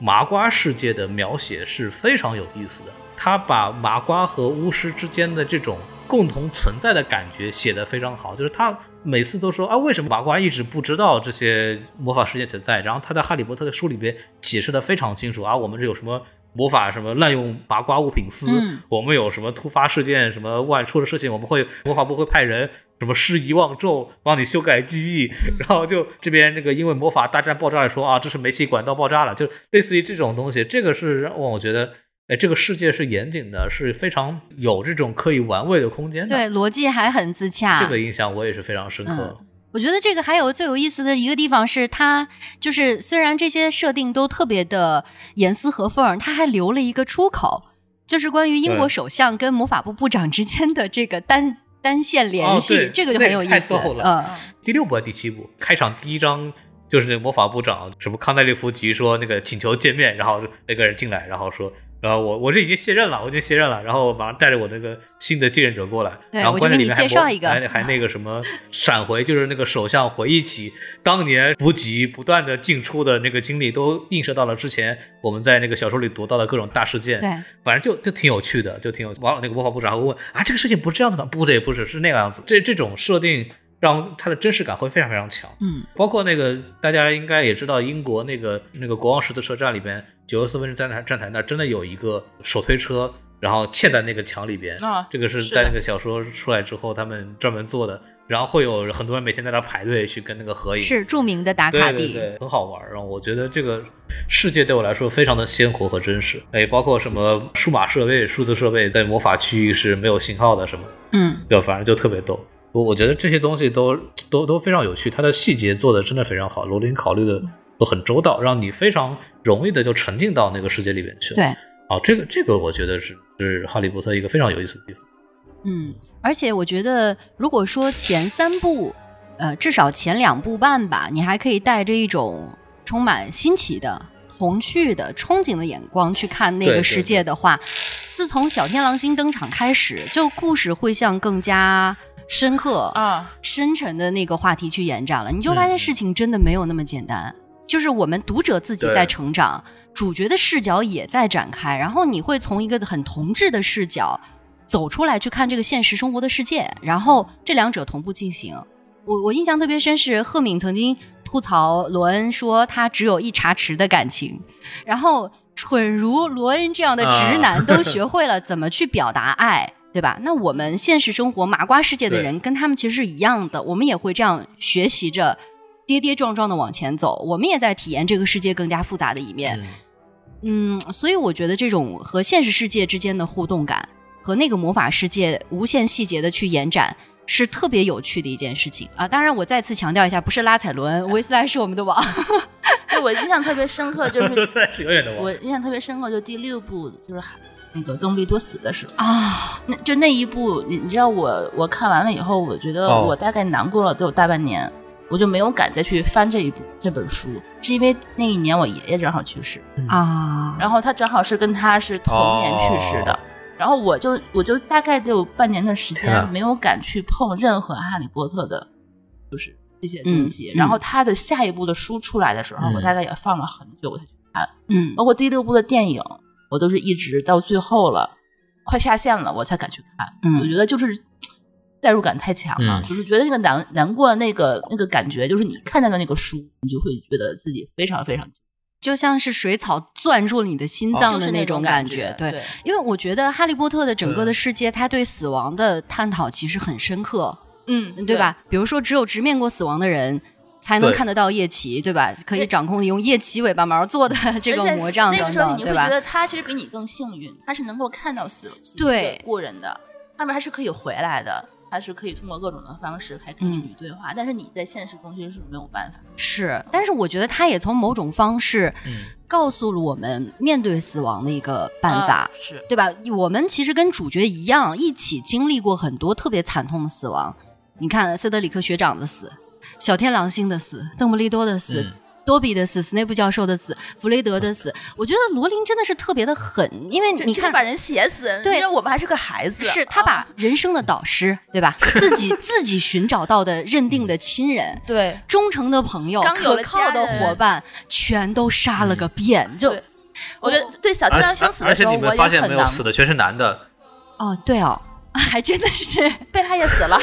麻瓜世界的描写是非常有意思的。他把麻瓜和巫师之间的这种共同存在的感觉写得非常好，就是他每次都说啊，为什么麻瓜一直不知道这些魔法世界存在？然后他在哈利波特的书里边解释的非常清楚啊，我们这有什么魔法什么滥用麻瓜物品司，嗯我们有什么突发事件什么外出的事情，我们会魔法部会派人什么施遗忘咒帮你修改记忆，然后就这边那个因为魔法大战爆炸了说啊，这是煤气管道爆炸了，就类似于这种东西，这个是让我觉得。哎，这个世界是严谨的，是非常有这种可以玩味的空间的。对，逻辑还很自洽。这个印象我也是非常深刻。我觉得这个还有最有意思的一个地方是，它就是虽然这些设定都特别的严丝合缝，它还留了一个出口，就是关于英国首相跟魔法部部长之间的这个单单线联系，这个就很有意思。嗯，第六部还是第七部？开场第一章就是那个魔法部长什么康奈利夫吉说那个请求见面，然后那个人进来，然后说。然后我我这已经卸任了，我已经卸任了，然后马上带着我那个新的继任者过来，然后关键里面还还那个什么闪回，就是那个首相回忆起当年伏吉不断的进出的那个经历，都映射到了之前我们在那个小说里读到的各种大事件。对，反正就就挺有趣的，就挺有。完那个魔法部长还会问啊，这个事情不是这样子的，不对，不是，是那个样子。这这种设定让它的真实感会非常非常强。嗯，包括那个大家应该也知道，英国那个那个国王十字车站里边。九十四分站台站台那真的有一个手推车，然后嵌在那个墙里边。啊，这个是在那个小说出来之后，他们专门做的。然后会有很多人每天在那排队去跟那个合影，是著名的打卡地，很好玩。然后我觉得这个世界对我来说非常的鲜活和真实。哎，包括什么数码设备、数字设备在魔法区域是没有信号的，什么，嗯，对，反正就特别逗。我我觉得这些东西都都都非常有趣，它的细节做的真的非常好，罗琳考虑的。都很周到，让你非常容易的就沉浸到那个世界里面去了。对，啊，这个这个我觉得是是哈利波特一个非常有意思的地方。嗯，而且我觉得，如果说前三部，呃，至少前两部半吧，你还可以带着一种充满新奇的、童趣的、憧憬的眼光去看那个世界的话，自从小天狼星登场开始，就故事会向更加深刻啊、深沉的那个话题去延展了。你就发现事情真的没有那么简单。就是我们读者自己在成长，主角的视角也在展开，然后你会从一个很同志的视角走出来去看这个现实生活的世界，然后这两者同步进行。我我印象特别深是赫敏曾经吐槽罗恩说他只有一茶匙的感情，然后蠢如罗恩这样的直男都学会了怎么去表达爱，对吧？那我们现实生活麻瓜世界的人跟他们其实是一样的，我们也会这样学习着。跌跌撞撞的往前走，我们也在体验这个世界更加复杂的一面。嗯，所以我觉得这种和现实世界之间的互动感，和那个魔法世界无限细节的去延展，是特别有趣的一件事情啊！当然，我再次强调一下，不是拉彩伦，维斯莱是我们的王。我印象特别深刻，就是 维斯莱是永远的王。我印象特别深刻，就第六部，就是那个邓布利多死的时候。啊，那就那一部，你你知道，我我看完了以后，我觉得我大概难过了都有大半年。我就没有敢再去翻这一部这本书，是因为那一年我爷爷正好去世。啊，然后他正好是跟他是同年去世的，然后我就我就大概得有半年的时间没有敢去碰任何哈利波特的，就是这些东西。然后他的下一部的书出来的时候，我大概也放了很久才去看，嗯，包括第六部的电影，我都是一直到最后了，快下线了我才敢去看。嗯，我觉得就是。代入感太强了，就是觉得那个难难过那个那个感觉，就是你看到的那个书，你就会觉得自己非常非常，就像是水草攥住了你的心脏的那种感觉。对，因为我觉得《哈利波特》的整个的世界，他对死亡的探讨其实很深刻，嗯，对吧？比如说，只有直面过死亡的人才能看得到叶奇，对吧？可以掌控用叶奇尾巴毛做的 这个魔杖等等，对吧？觉得他其实比你更幸运，他是能够看到死对过人的，他们还是可以回来的。他是可以通过各种的方式还跟你对话，但是你在现实中其实是没有办法。是，但是我觉得他也从某种方式，告诉了我们面对死亡的一个办法，是对吧？我们其实跟主角一样，一起经历过很多特别惨痛的死亡。你看，塞德里克学长的死，小天狼星的死，邓布利多的死。多比的死，斯内普教授的死，弗雷德的死，我觉得罗琳真的是特别的狠，因为你看把人写死，对，因为我们还是个孩子，是他把人生的导师，对吧？自己自己寻找到的认定的亲人，对，忠诚的朋友，可靠的伙伴，全都杀了个遍。就我觉得对小天狼星死的时候，而且你们发现没有，死的全是男的。哦，对哦。还真的是。贝拉也死了，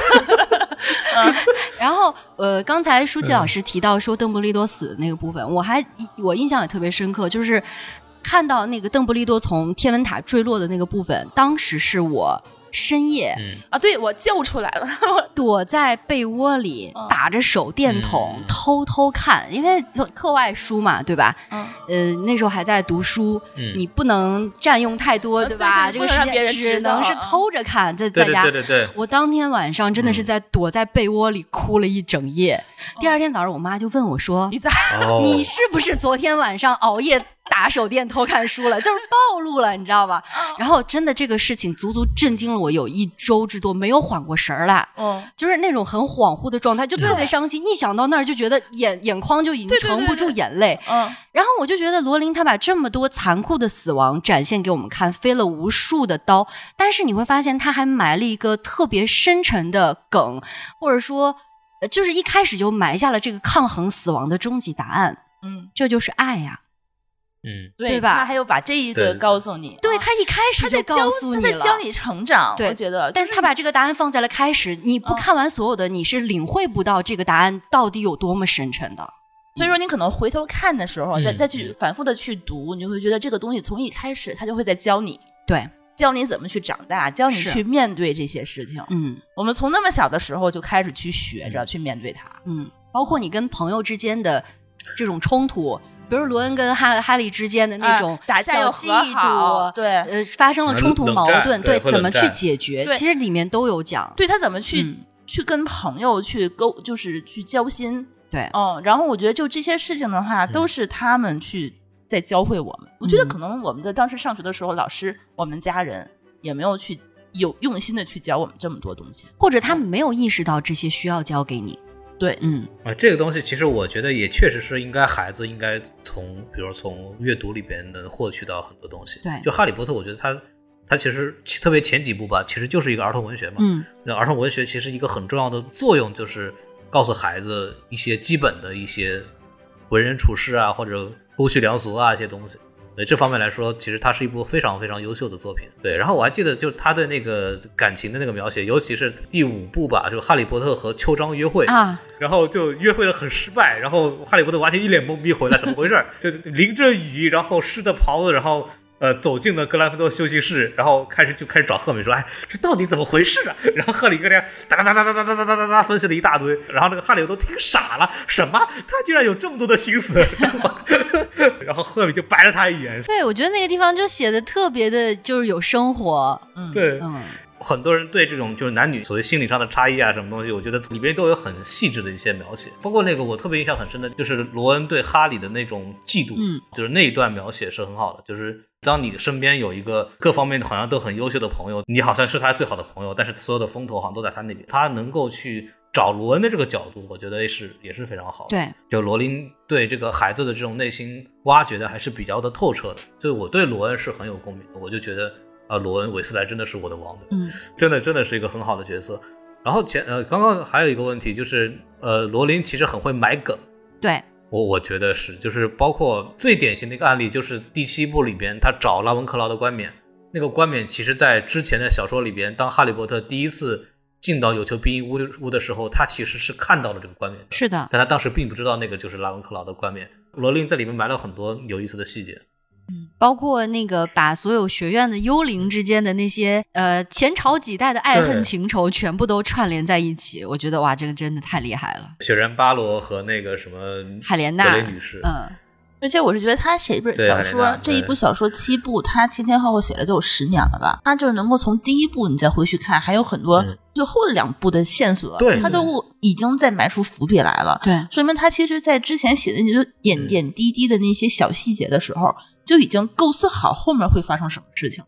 然后呃，刚才舒淇老师提到说邓布利多死的那个部分，我还我印象也特别深刻，就是看到那个邓布利多从天文塔坠落的那个部分，当时是我深夜嗯，啊，对我救出来了，躲在被窝里嗯。打着手电筒嗯。偷偷看，因为就课外书嘛，对吧？嗯，呃，那时候还在读书，嗯。你不能占用太多，呃对吧？这个时间只能是啊偷着看，在对对在家对对对，我当天晚上真的是嗯。在躲在被窝里哭了一整夜。第二天早上，我妈就问我说你：“咋？哦 你是不是昨天晚上熬夜打手电偷看书了？就是暴露了，你知道吧？”然后真的这个事情足足震惊了我有一周之多，没有缓过神儿来。嗯，就是那种很恍惚的状态，就特别伤心。一想到那儿就觉得眼眼眶就已经对对对承不住眼泪。嗯，然后我就觉得罗琳她把这么多残酷的死亡展现给我们看，飞了无数的刀，但是你会发现她还埋了一个特别深沉的梗，或者说，呃就是一开始就埋下了这个抗衡死亡的终极答案，嗯，这就是爱呀、嗯，对对吧他还有把这一个告诉你，对啊他一开始他在教就告诉你了，在教你成长，我觉得，但是他把这个答案放在了开始，你不嗯看完所有的，你是领会不到这个答案到底有多么深沉的。所以说，你可能回头看的时候，再嗯再去反复的去读，你就会觉得这个东西从一开始，他就会在教你，对，教你怎么去长大，教你去面对这些事情。嗯我们从那么小的时候就开始去学着去面对它。嗯，包括你跟朋友之间的这种冲突，比如罗恩跟哈哈利之间的那种哎打架嫉妒，对呃，发生了冲突矛盾，对会怎么去解决，其实里面都有讲。对他怎么去、嗯去跟朋友去沟，就是去交心。对，嗯，然后我觉得就这些事情的话，嗯都是他们去在教会我们。我觉得嗯可能我们的当时上学的时候，老师、我们家人也没有去有用心的去教我们这么多东西。或者他们没有意识到这些需要教给你。对，嗯啊，这个东西其实我觉得也确实是应该孩子应该从，比如从阅读里边能获取到很多东西。对就《哈利波特》，我觉得它它其实特别前几部吧，其实就是一个儿童文学嘛。嗯那儿童文学其实一个很重要的作用就是告诉孩子一些基本的一些为人处事啊，或者公序良俗啊一些东西。对这方面来说，其实它是一部非常非常优秀的作品。对，然后我还记得，就是他对那个感情的那个描写，尤其是第五部吧，就是哈利波特和秋张约会，啊，然后就约会的很失败，然后哈利波特完全一脸懵逼回来，怎么回事？就淋着雨，然后湿的袍子，然后呃走进了格兰芬多休息室，然后开始就开始找赫敏说，哎，这到底怎么回事啊？然后赫敏跟他哒哒哒哒哒哒哒哒哒哒分析了一大堆，然后那个哈利都听傻了，什么？他竟然有这么多的心思？然 后然后赫敏就白了他一眼。对，我觉得那个地方就写的特别的，就是有生活。嗯，对，嗯很多人对这种就是男女所谓心理上的差异啊，什么东西，我觉得里边都有很细致的一些描写。包括那个我特别印象很深的，就是罗恩对哈里的那种嫉妒，嗯，就是那一段描写是很好的。就是当你身边有一个各方面好像都很优秀的朋友，你好像是他最好的朋友，但是所有的风头好像都在他那边，他能够去找罗恩的这个角度，我觉得是也是非常好的。对，就罗琳对这个孩子的这种内心挖掘的还是比较的透彻的，所以我对罗恩是很有共鸣的。我就觉得啊、罗恩韦斯莱真的是我的王子，嗯真的真的是一个很好的角色。然后前呃，刚刚还有一个问题就是，呃，罗琳其实很会埋梗，对，我我觉得是，就是包括最典型的一个案例，就是第七部里边他找拉文克劳的冠冕，那个冠冕其实在之前的小说里边，当哈利波特第一次进到有求必应屋屋的时候，他其实是看到了这个冠冕的，是的，但他当时并不知道那个就是拉文克劳的冠冕。罗琳在里面埋了很多有意思的细节。包括那个把所有学院的幽灵之间的那些呃前朝几代的爱恨情仇全部都串联在一起，我觉得哇，这个真的太厉害了。雪人巴罗和那个什么海莲娜女士，嗯，而且我是觉得他写一本小说，这一部小说七部，他前前后后写了都有十年了吧？他就是能够从第一部你再回去看，还有很多嗯最后的两部的线索，对他都已经在埋出伏笔来了。对，说明他其实在之前写的那些点嗯点滴滴的那些小细节的时候，就已经构思好后面会发生什么事情。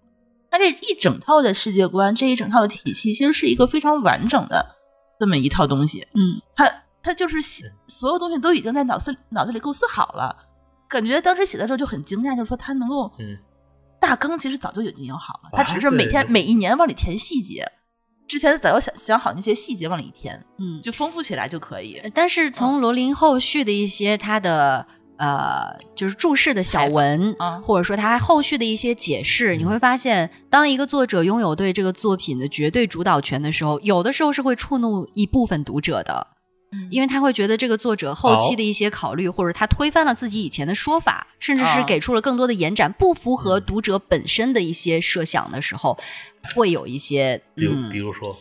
那这一整套的世界观，这一整套的体系，其实是一个非常完整的这么一套东西。嗯，他他就是写所有东西都已经在脑子脑子里构思好了，感觉当时写的时候就很惊讶，就是说他能够，嗯，大纲其实早就已经有好了，啊他只是每天每一年往里填细节，之前早就想想好那些细节往里填，嗯，就丰富起来就可以。但是从罗琳后续的一些他的呃，就是注释的小文啊或者说他后续的一些解释，你会发现，当一个作者拥有对这个作品的绝对主导权的时候，有的时候是会触怒一部分读者的。因为他会觉得这个作者后期的一些考虑，或者他推翻了自己以前的说法，甚至是啊给出了更多的延展，不符合读者本身的一些设想的时候，会有一些比如嗯。比如说，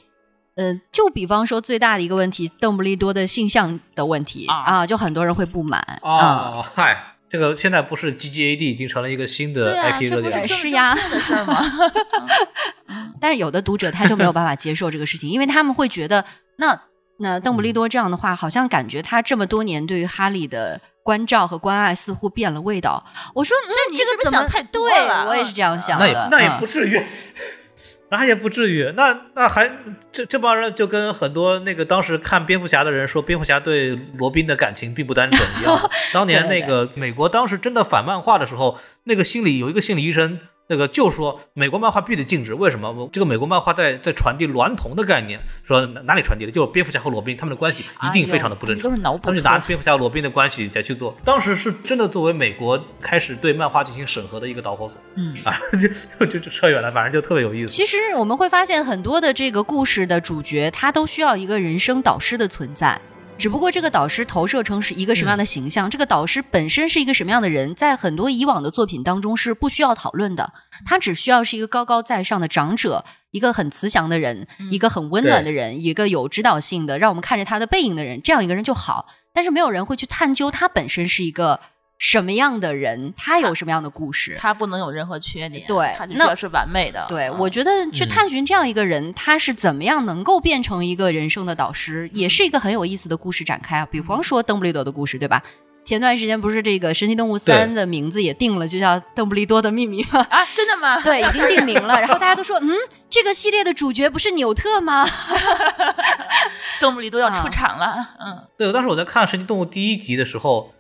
呃，就比方说最大的一个问题，邓布利多的性向的问题啊啊，就很多人会不满啊。哦，嗨，这个现在不是 GGAD 已经成了一个新的，IP 这不热点吗？是呀的事吗？但是有的读者他就没有办法接受这个事情，因为他们会觉得，那那邓布利多这样的话，好像感觉他这么多年对于哈利的关照和关爱似乎变了味道。我说，嗯，这你是不是这个怎么想太多对了我也是这样想的。那也那也嗯不至于，那也不至于。那那还这这帮人就跟很多那个当时看蝙蝠侠的人说，蝙蝠侠对罗宾的感情并不单纯一样。当年那个美国当时真的反漫画的时候，那个心理有一个心理医生。那个就说美国漫画必须得禁止，为什么？这个美国漫画在在传递娈童的概念，说哪哪里传递的？就是蝙蝠侠和罗宾他们的关系一定非常的不正常哎呦。都是脑补。他们就拿蝙蝠侠、罗宾的关系再去做，当时是真的作为美国开始对漫画进行审核的一个导火索嗯。啊，就就就扯远了，反正就特别有意思。其实我们会发现，很多的这个故事的主角，他都需要一个人生导师的存在。只不过这个导师投射成是一个什么样的形象，这个导师本身是一个什么样的人，在很多以往的作品当中是不需要讨论的。他只需要是一个高高在上的长者，一个很慈祥的人，一个很温暖的人，一个有指导性的，让我们看着他的背影的人，这样一个人就好。但是没有人会去探究他本身是一个什么样的人，他有什么样的故事。他不能有任何缺点，对那他就是完美的。对，嗯我觉得去探寻这样一个人，他是怎么样能够变成一个人生的导师，也是一个很有意思的故事展开啊。比方说邓布利多的故事，对吧？前段时间不是这个《神奇动物三》的名字也定了，就叫《邓布利多的秘密》吗？啊，真的吗？对，已经定名了。然后大家都说，嗯，这个系列的主角不是纽特吗？邓布利多要出啊场了。嗯，对，当时我在看《神奇动物》第一集的时候，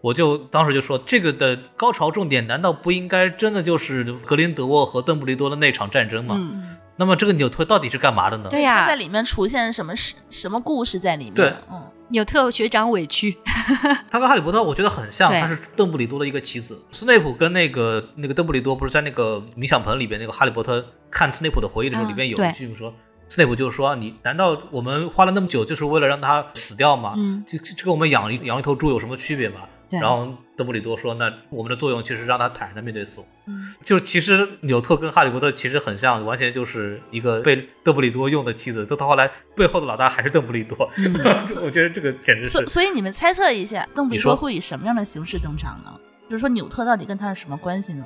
我就当时就说，这个的高潮重点难道不应该真的就是格林德沃和邓布利多的那场战争吗？嗯，那么这个纽特到底是干嘛的呢？对呀、他在里面出现什么事、什么故事在里面？对嗯，纽特学长委屈，他跟哈利波特我觉得很像，他是邓布利多的一个棋子。斯内普跟那个那个邓布利多不是在那个冥想盆里边，那个哈利波特看斯内普的回忆的时候，嗯里面有一句说。斯内普就是说：“你难道我们花了那么久，就是为了让他死掉吗？嗯这这这跟我们养一养一头猪有什么区别吗？”对然后邓布利多说：“那我们的作用其实让他坦然的面对死亡。嗯就其实纽特跟哈利波特其实很像，完全就是一个被邓布利多用的妻子。到他后来背后的老大还是邓布利多。嗯我觉得这个简直是所所以你们猜测一下，邓布利多会以什么样的形式登场呢？就是说，纽特到底跟他是什么关系呢？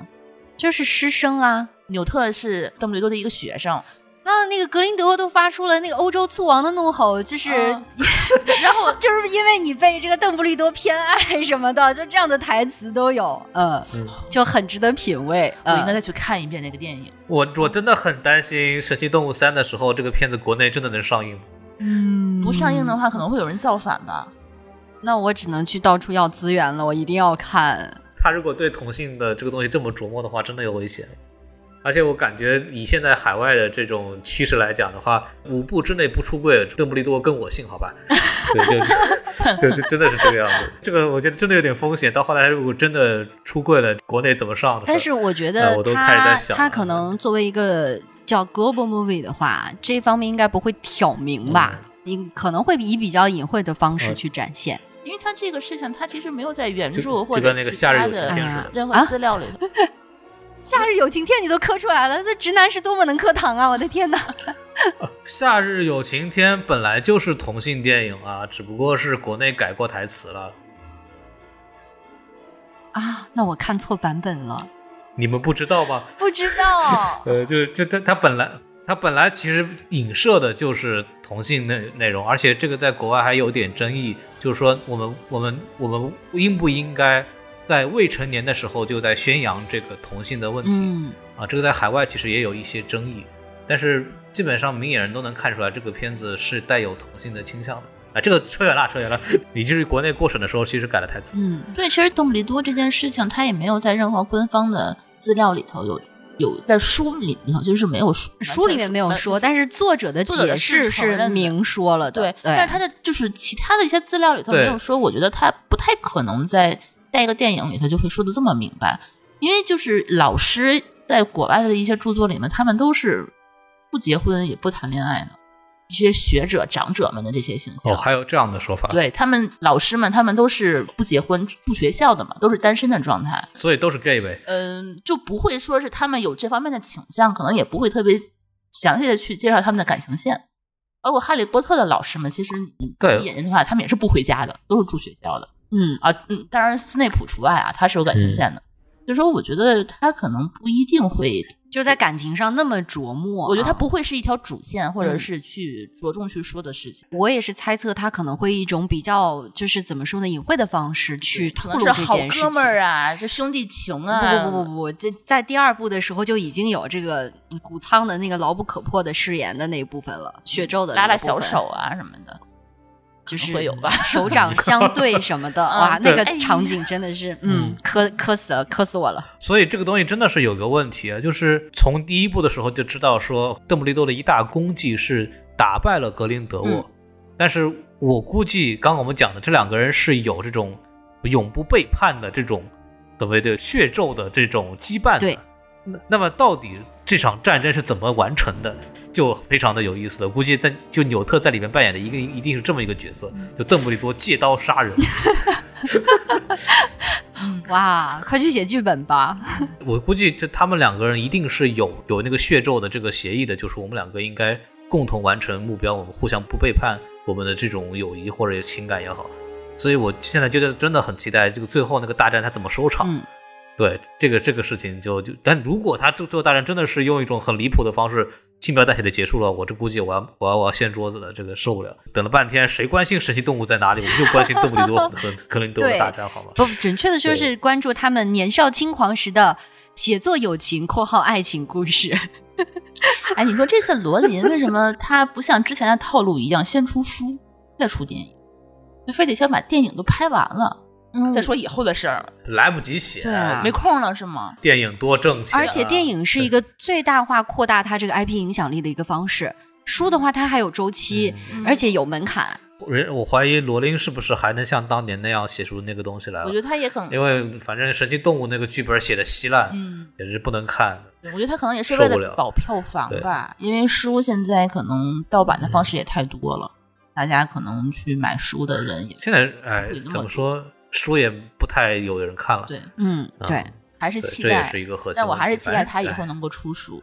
就是师生啊。纽特是邓布利多的一个学生，啊，那个格林德沃都发出了那个欧洲醋王的怒吼，就是、啊然后就是因为你被这个邓布利多偏爱什么的，就这样的台词都有，嗯，嗯就很值得品味。嗯，我应该再去看一遍那个电影。我我真的很担心《神奇动物三》的时候，这个片子国内真的能上映吗？嗯不上映的话，可能会有人造反吧？那我只能去到处要资源了，我一定要看。他如果对同性的这个东西这么琢磨的话，真的有危险。而且我感觉以现在海外的这种趋势来讲的话，五步之内不出柜，邓布利多跟我姓，好吧？对，就 就就真的是这个样子。这个我觉得真的有点风险。到后来如果真的出柜了，国内怎么上的？但是我觉呃得我都开始他在想他可能作为一个叫 global movie 的话，这方面应该不会挑明吧？你可能会以比较隐晦的方式嗯去展现。因为他这个事情，他其实没有在原著或者就跟那个其他的。任啊何资料里头。夏日有晴天你都磕出来了，那直男是多么能磕糖啊！我的天哪！夏日有晴天本来就是同性电影啊，只不过是国内改过台词了。啊，那我看错版本了，你们不知道吗？不知道。呃，就就他他本来他本来其实影射的就是同性内内容，而且这个在国外还有点争议，就是说我们我们我们应不应该在未成年的时候就在宣扬这个同性的问题、嗯，啊？这个在海外其实也有一些争议，但是基本上明眼人都能看出来这个片子是带有同性的倾向的。啊，这个扯远了，扯远了。以至于国内过审的时候，其实改了台词。嗯，对，其实邓布利多这件事情，他也没有在任何官方的资料里头有有在书里里头就是没有书书里面没有说，但是作者的解释是明说了的。对，但是他的就是其他的一些资料里头没有说，我觉得他不太可能在在一个电影里他就会说的这么明白，因为就是老师在国外的一些著作里面，他们都是不结婚也不谈恋爱的，一些学者长者们的这些形象。哦，还有这样的说法，，对他们老师们，他们都是不结婚住学校的嘛，都是单身的状态。所以都是 gay 呗。嗯，就不会说是他们有这方面的倾向，可能也不会特别详细的去介绍他们的感情线。包括哈利波特的老师们，其实你自对己眼睛的话，他们也是不回家的，都是住学校的嗯，啊。嗯，当然斯内普除外啊，他是有感情线的。就说我觉得他可能不一定会，就在感情上那么琢磨啊、我觉得他不会是一条主线，或者嗯是去着重去说的事情。我也是猜测他可能会以一种比较就是怎么说呢，隐晦的方式去透露这件事情。哥们儿啊，这兄弟情啊，不不不不不，这在第二部的时候就已经有这个谷仓的那个牢不可破的誓言的那一部分了，血咒的拉拉小手啊什么的。就是会有吧手掌 相对什么的，嗯哇，那个场景真的是，嗯，磕磕死了，磕死我了。所以这个东西真的是有个问题啊，就是从第一部的时候就知道说，邓布利多的一大功绩是打败了格林德沃，嗯但是我估计刚刚我们讲的这两个人是有这种永不背叛的这种所谓的血咒的这种羁绊的。对那那么到底这场战争是怎么完成的，就非常的有意思了。估计在就纽特在里面扮演的一个一定是这么一个角色，就邓布利多借刀杀人。哇，快去写剧本吧！我估计这他们两个人一定是有有那个血咒的这个协议的，就是我们两个应该共同完成目标，我们互相不背叛我们的这种友谊或者情感也好。所以我现在觉得真的很期待这个最后那个大战它怎么收场。嗯，对这个这个事情就就，但如果他最最后大战真的是用一种很离谱的方式轻描淡写的结束了，我这估计我要我要我要掀桌子了，这个受不了。等了半天，谁关心神奇动物在哪里？我们就关心邓布利多和 格林德沃的大战，好吗？不，准确的说是关注他们年少轻狂时的写作友情（括号爱情故事 哎，你说这次罗琳为什么他不像之前的套路一样先出书再出电影？那非得先把电影都拍完了、）嗯再说以后的事儿，来不及写，对啊没空了是吗？电影多挣钱啊、而且电影是一个最大化扩大它这个 IP 影响力的一个方式。书的话，它还有周期，嗯而且有门槛。人，我怀疑罗琳是不是还能像当年那样写出那个东西来了？我觉得他也很，因为反正神奇动物那个剧本写的稀烂，嗯，也是不能看。我觉得他可能也是为了了保票房吧，因为书现在可能盗版的方式也太多了，大家可能去买书的人也现在哎怎么说，书也不太有人看了。对，嗯，啊对，还是对，这也期待，是一个核心。但我还是期待他以哎后能够出书，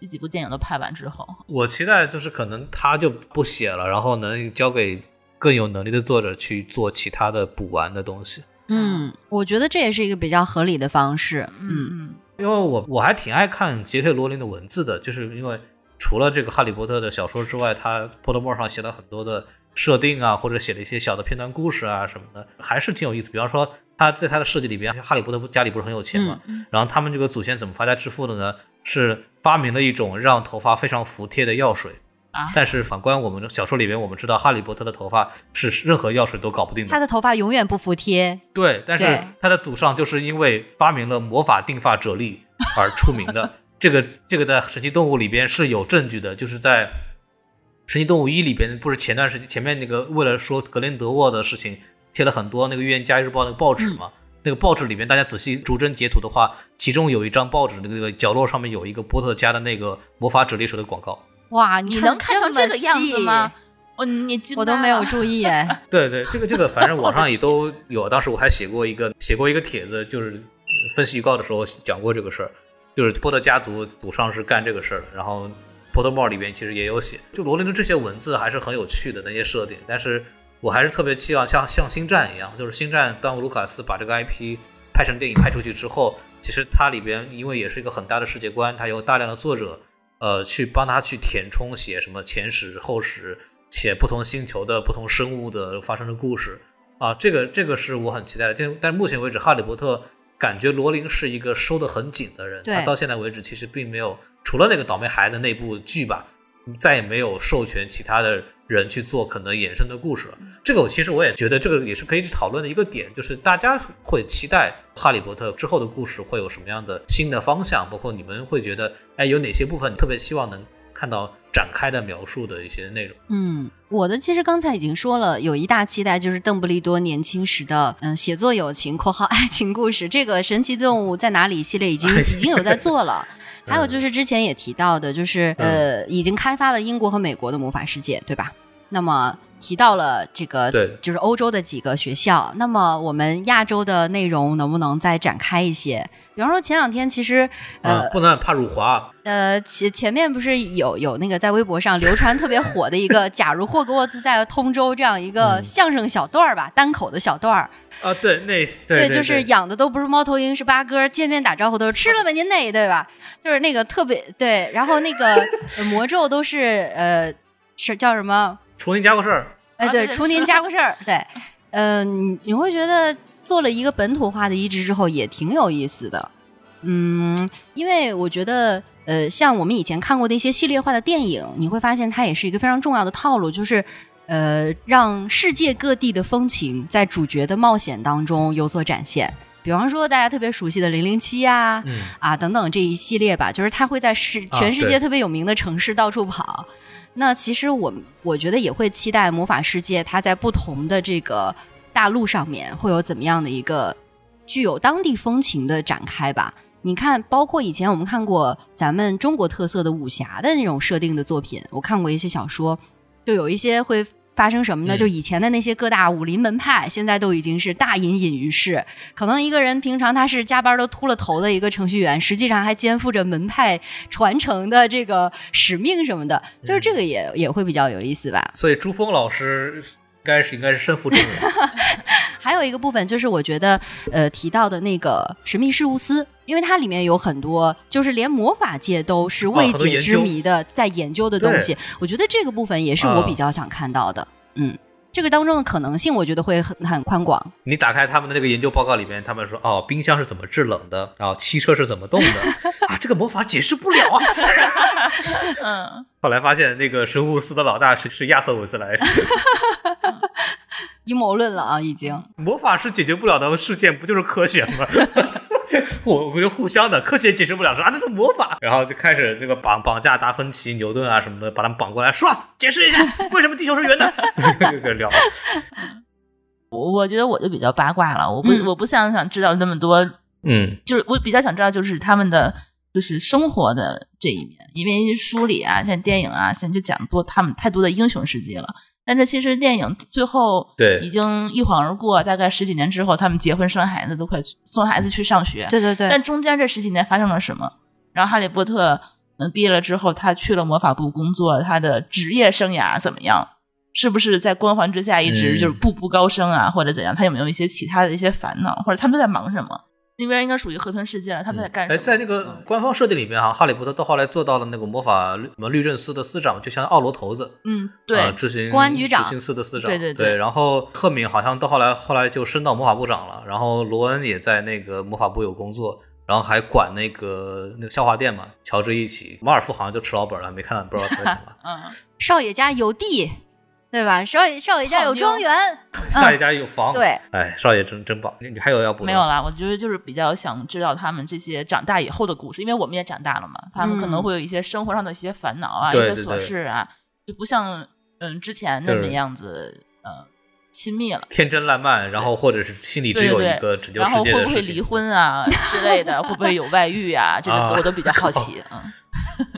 这几部电影都拍完之后，我期待就是可能他就不写了，然后能交给更有能力的作者去做其他的补完的东西。嗯，我觉得这也是一个比较合理的方式。嗯嗯嗯，因为我我还挺爱看杰克罗琳的文字的，就是因为除了这个哈利波特的小说之外，他 Pottermore 上写了很多的设定啊，或者写了一些小的片段故事啊什么的，还是挺有意思。比方说他在他的设计里边，哈利波特家里不是很有钱嘛，嗯然后他们这个祖先怎么发家致富的呢？是发明了一种让头发非常服帖的药水。啊但是反观我们小说里边，我们知道哈利波特的头发是任何药水都搞不定的。他的头发永远不服帖。对，但是他的祖上就是因为发明了魔法定发啫喱而出名的。这个这个在神奇动物里边是有证据的，就是在神奇动物一里边，不是前段时间前面那个为了说格林德沃的事情，贴了很多那个《预言家日报》那个报纸嘛。那个报纸里面，大家仔细逐帧截图的话，其中有一张报纸那个角落上面有一个波特家的那个魔法啫喱水的广告。哇，你能看成这个样子吗？？哦，你惊我都没有 注意哎。对对，这个这个，反正网上也都有。当时我还写过一个写过一个帖子，就是分析预告的时候讲过这个事儿，就是波特家族祖上是干这个事儿的。然后 port more 里边其实也有写，就罗琳的这些文字还是很有趣的那些设定。但是我还是特别期望像像星战一样，就是星战当卢卡斯把这个 IP 拍成电影拍出去之后，其实它里边因为也是一个很大的世界观，它有大量的作者。呃，去帮他去填充写什么前史后史，写不同星球的不同生物的发生的故事啊，这个这个是我很期待的。但但目前为止，哈利波特感觉罗琳是一个收得很紧的人，对他到现在为止其实并没有除了那个倒霉孩子那部剧吧，再也没有授权其他的人去做可能衍生的故事了。这个我其实我也觉得这个也是可以去讨论的一个点，就是大家会期待哈利波特之后的故事会有什么样的新的方向，包括你们会觉得，哎，有哪些部分你特别希望能看到展开的描述的一些内容。嗯，我的其实刚才已经说了，有一大期待就是邓布利多年轻时的嗯写作友情（括号爱情故事）。这个神奇动物在哪里系列已经已经有在做了。还有就是之前也提到的，就是呃已经开发了英国和美国的魔法世界，对吧？那么。提到了这个，对，就是欧洲的几个学校。那么我们亚洲的内容能不能再展开一些？比方说前两天其实，呃，不能怕辱华。呃，前前面不是有有那个在微博上流传特别火的一个 “假如霍格沃兹在通州”这样一个相声小段儿吧，单口的小段儿。啊，对，那对，对，就是养的都不是猫头鹰，是八哥。见面打招呼都是吃了吧您那，对吧？就是那个特别对，然后那个 魔咒都是呃，是叫什么？除您家过事儿，哎，对，除您家过事儿，对，嗯，你会觉得做了一个本土化的移植之后也挺有意思的，嗯，因为我觉得，呃，像我们以前看过的一些系列化的电影，你会发现它也是一个非常重要的套路，就是呃，让世界各地的风情在主角的冒险当中有所展现。比方说大家特别熟悉的《零零七》呀，啊等等这一系列吧，就是他会在世全世界特别有名的城市到处跑。那其实我我觉得也会期待魔法世界，它在不同的这个大陆上面会有怎么样的一个具有当地风情的展开吧？你看，包括以前我们看过咱们中国特色的武侠的那种设定的作品，我看过一些小说，就有一些会。发生什么呢？就以前的那些各大武林门派，现在都已经是大隐隐于市。可能一个人平常他是加班都秃了头的一个程序员，实际上还肩负着门派传承的这个使命什么的。就是这个也也会比较有意思吧。所以朱峰老师该是应该是身负重任。还有一个部分就是我觉得呃提到的那个神秘事务司，因为它里面有很多就是连魔法界都是未解之谜的在研究的东西。我觉得这个部分也是我比较想看到的。嗯，这个当中的可能性，我觉得会很很宽广。你打开他们的这个研究报告里面，他们说哦，冰箱是怎么制冷的？啊，汽车是怎么动的？啊，这个魔法解释不了啊。嗯。后来发现那个神户司的老大是是亚瑟·韦斯莱。阴谋论了啊，已经。魔法是解决不了的事件，不就是科学吗？我我就互相的科学解释不了，说啊那是魔法，然后就开始这个绑绑架达芬奇、牛顿啊什么的，把他们绑过来，说解释一下为什么地球是圆的，就就聊。我我觉得我就比较八卦了，我不我不想想知道那么多，嗯，就是我比较想知道就是他们的就是生活的这一面，因为书里啊，像电影啊，现在就讲多他们太多的英雄事迹了。但是其实电影最后对已经一晃而过，大概十几年之后，他们结婚生孩子，都快送孩子去上学。对对对。但中间这十几年发生了什么？然后哈利波特嗯毕业了之后，他去了魔法部工作，他的职业生涯怎么样？是不是在光环之下一直就是步步高升啊，或者怎样？他有没有一些其他的一些烦恼？或者他们都在忙什么？那边应该属于河豚世界了，他们在干什么？哎，在那个官方设定里面哈，哈利波特到后来做到了那个魔法什么律政司的司长，就像奥罗头子，嗯，对，执行公安局长，执行司的司长，对对对。然后赫敏好像到后来，后来就升到魔法部长了。然后罗恩也在那个魔法部有工作，然后还管那个那个笑话店嘛，乔治一起。马尔夫好像就吃老本了，没看到，不知道他在干嘛。嗯，少爷家有地。对吧？少爷少爷家有庄园，少爷家有房。对，哎，少爷真真棒。你还有要补？没有啦，我觉得就是比较想知道他们这些长大以后的故事，因为我们也长大了嘛。他们可能会有一些生活上的一些烦恼啊，一些琐事啊，就不像嗯之前那么样子呃亲密了，天真烂漫，然后或者是心里只有一个拯救世界的然后会不会离婚啊 之类的？会不会有外遇啊？这个我都比较好 奇嗯。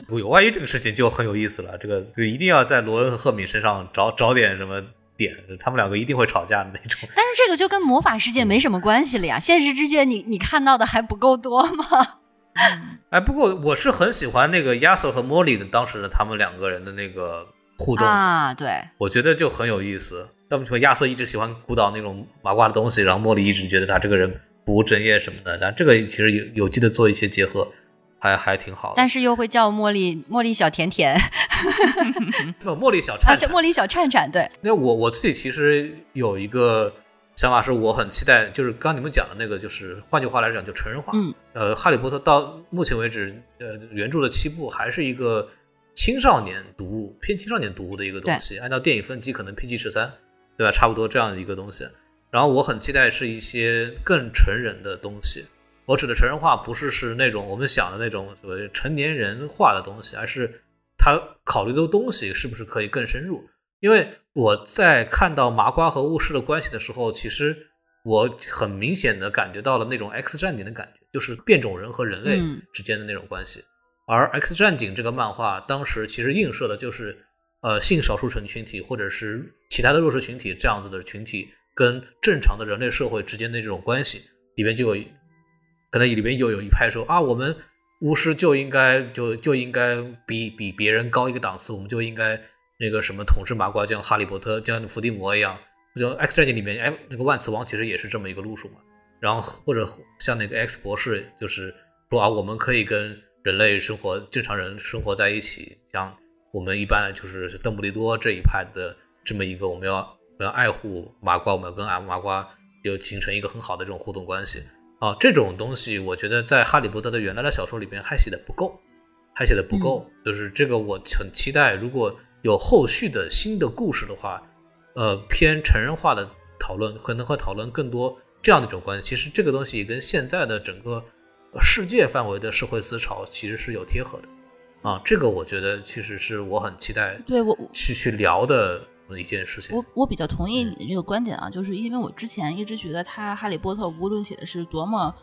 有外遇这个事情就很有意思了，这个就一定要在罗恩和赫敏身上找找点什么点，他们两个一定会吵架的那种。但是这个就跟魔法世界没什么关系了呀，现实世界你你看到的还不够多吗？哎，不过我是很喜欢那个亚瑟和莫莉的当时的他们两个人的那个互动啊，对，我觉得就很有意思。要么说亚瑟一直喜欢鼓捣那种麻瓜的东西，然后莫莉一直觉得他这个人不务正业什么的，但这个其实有有机的做一些结合。还还挺好，但是又会叫茉莉茉莉小甜甜，茉莉小颤，茉莉小颤颤，对。那我我自己其实有一个想法，是我很期待，就是刚你们讲的那个，就是换句话来讲，就成人化。嗯，呃，哈利波特到目前为止，呃，原著的七部还是一个青少年读物，偏青少年读物的一个东西。按照电影分级，可能 PG 十三，对吧？差不多这样的一个东西。然后我很期待是一些更成人的东西。我指的成人化不是是那种我们想的那种所谓成年人化的东西，而是他考虑的东西是不是可以更深入？因为我在看到麻瓜和巫师的关系的时候，其实我很明显的感觉到了那种 X 战警的感觉，就是变种人和人类之间的那种关系。而 X 战警这个漫画当时其实映射的就是，呃，性少数群群体或者是其他的弱势群体这样子的群体跟正常的人类社会之间的这种关系，里面就有可能里面又有一派说啊，我们巫师就应该就就应该比比别人高一个档次，我们就应该。那个什么统治麻瓜，像哈利波特，就像伏地魔一样，就 X 战警里面，哎，那个万磁王其实也是这么一个路数嘛。然后或者像那个 X 博士，就是说啊，我们可以跟人类生活，正常人生活在一起。像我们一般就是邓布利多这一派的这么一个，我们要我要爱护麻瓜，我们要跟麻瓜就形成一个很好的这种互动关系啊。这种东西，我觉得在哈利波特的原来的小说里边还写的不够，还写的不够。就是这个，我很期待，如果。有后续的新的故事的话，呃，偏成人化的讨论可能会讨论更多这样的一种关系。其实这个东西跟现在的整个世界范围的社会思潮其实是有贴合的啊。这个我觉得其实是我很期待对我去去聊的一件事情。我我比较同意你的这个观点啊，就是因为我之前一直觉得他《哈利波特》无论写的是多么。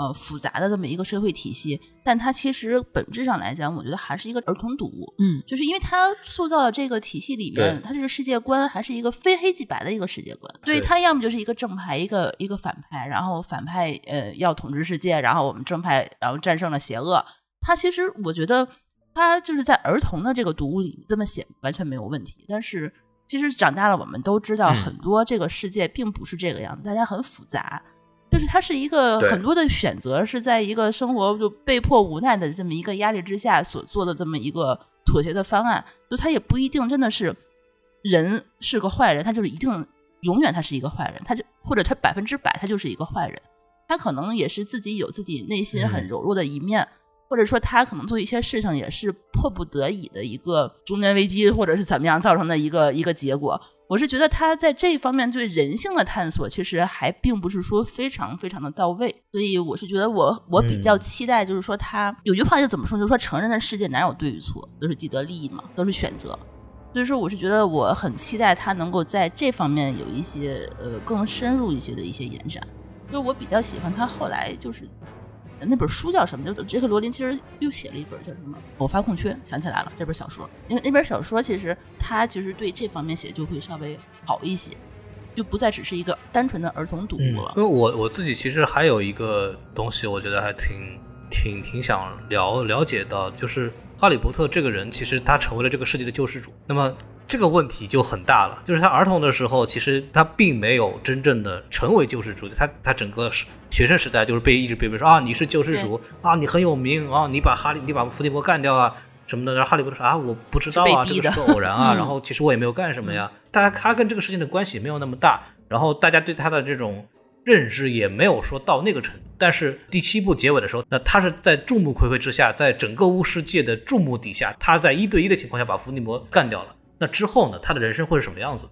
呃，复杂的这么一个社会体系，但它其实本质上来讲，我觉得还是一个儿童读物。嗯，就是因为它塑造的这个体系里面，它这个世界观还是一个非黑即白的一个世界观。对，它要么就是一个正派，一个一个反派，然后反派呃要统治世界，然后我们正派然后战胜了邪恶。它其实我觉得，它就是在儿童的这个读物里这么写完全没有问题。但是其实长大了，我们都知道很多这个世界并不是这个样子，大家很复杂。就是它是一个很多的选择，是在一个生活就被迫无奈的这么一个压力之下所做的这么一个妥协的方案。就他也不一定真的是人是个坏人，他就是一定永远他是一个坏人，他就或者他百分之百他就是一个坏人。他可能也是自己有自己内心很柔弱的一面，或者说他可能做一些事情也是迫不得已的一个中年危机，或者是怎么样造成的一个一个结果。我是觉得他在这一方面对人性的探索，其实还并不是说非常非常的到位，所以我是觉得我我比较期待，就是说他有句话就怎么说，就是说成人的世界哪有对与错，都是既得利益嘛，都是选择。所以说，我是觉得我很期待他能够在这方面有一些呃更深入一些的一些延展。就我比较喜欢他后来就是。那本书叫什么？就杰克罗琳其实又写了一本叫什么？偶发空缺，想起来了，这本小说。那那本小说其实他其实对这方面写就会稍微好一些，就不再只是一个单纯的儿童读物了。因为我我自己其实还有一个东西，我觉得还挺挺挺想了了解到，就是哈利波特这个人，其实他成为了这个世界的救世主。那么。这个问题就很大了，就是他儿童的时候，其实他并没有真正的成为救世主，他他整个学生时代就是被一直被说啊你是救世主啊你很有名啊你把哈利你把伏地魔干掉啊什么的，然后哈利波特说啊我不知道啊这个是个偶然啊，然后其实我也没有干什么呀，大家他跟这个事情的关系没有那么大，然后大家对他的这种认知也没有说到那个程度，但是第七部结尾的时候，那他是在众目睽睽之下，在整个巫师界的众目底下，他在一对一的情况下把伏地魔干掉了。那之后呢？他的人生会是什么样子？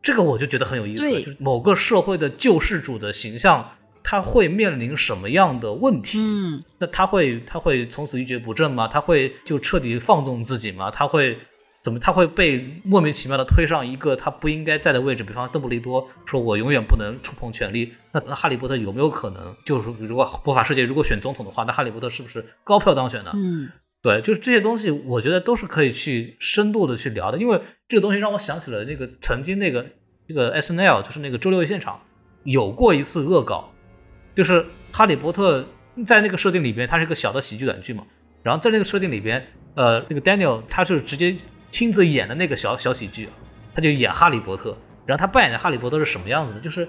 这个我就觉得很有意思。就是某个社会的救世主的形象，他会面临什么样的问题？嗯，那他会他会从此一蹶不振吗？他会就彻底放纵自己吗？他会怎么？他会被莫名其妙的推上一个他不应该在的位置？比方邓布利多说：“我永远不能触碰权力。”那那哈利波特有没有可能？就是如果魔法世界如果选总统的话，那哈利波特是不是高票当选呢？嗯。对，就是这些东西，我觉得都是可以去深度的去聊的，因为这个东西让我想起了那个曾经那个这个 S N L，就是那个周六夜现场有过一次恶搞，就是哈利波特在那个设定里边，它是一个小的喜剧短剧嘛，然后在那个设定里边，呃，那个 Daniel 他是直接亲自演的那个小小喜剧，他就演哈利波特，然后他扮演的哈利波特是什么样子的？就是。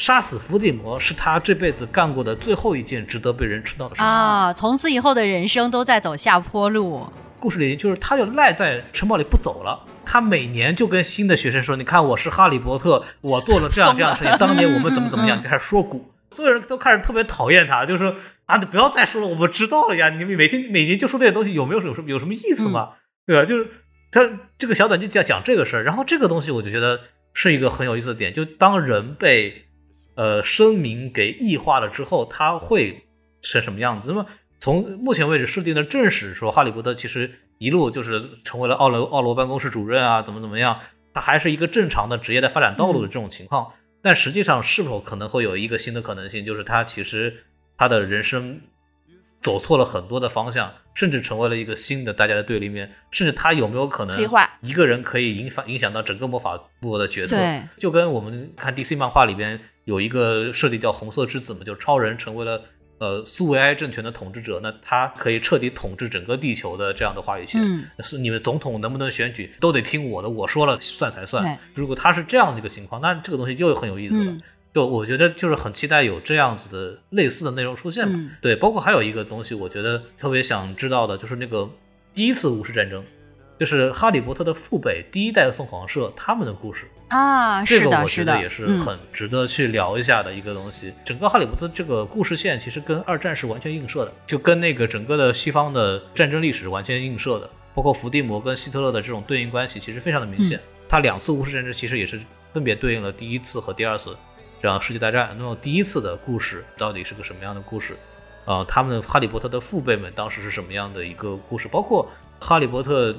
杀死伏地魔是他这辈子干过的最后一件值得被人知道的事情啊！从此以后的人生都在走下坡路。故事里就是他就赖在城堡里不走了。他每年就跟新的学生说：“你看，我是哈利波特，我做了这样这样的事情。当年我们怎么怎么样，开始说古。”所有人都开始特别讨厌他，就是说：“啊，你不要再说了，我们知道了呀。你们每天每年就说这些东西，有没有有什么有什么意思吗？对吧？就是他这个小短剧讲讲这个事儿，然后这个东西我就觉得是一个很有意思的点，就当人被。呃，声明给异化了之后，他会成什么样子？那么从目前为止设定的正史说，哈利波特其实一路就是成为了奥罗奥罗办公室主任啊，怎么怎么样，他还是一个正常的职业的发展道路的这种情况。但实际上，是否可能会有一个新的可能性，就是他其实他的人生走错了很多的方向，甚至成为了一个新的大家的对立面，甚至他有没有可能一个人可以影响影响到整个魔法部的决策？就跟我们看 DC 漫画里边有一个设定叫红色之子嘛，就超人成为了。呃，苏维埃政权的统治者，那他可以彻底统治整个地球的这样的话语权。是你们总统能不能选举，都得听我的，我说了算才算。如果他是这样的一个情况，那这个东西又很有意思了。就我觉得就是很期待有这样子的类似的内容出现嘛。对，包括还有一个东西，我觉得特别想知道的就是那个第一次巫师战争。就是哈利波特的父辈第一代凤凰社他们的故事啊，这个我觉得也是很值得去聊一下的一个东西。整个哈利波特这个故事线其实跟二战是完全映射的，就跟那个整个的西方的战争历史完全映射的，包括伏地魔跟希特勒的这种对应关系其实非常的明显。他两次巫师战争其实也是分别对应了第一次和第二次这样世界大战。那么第一次的故事到底是个什么样的故事？啊，他们哈利波特的父辈们当时是什么样的一个故事？包括哈利波特。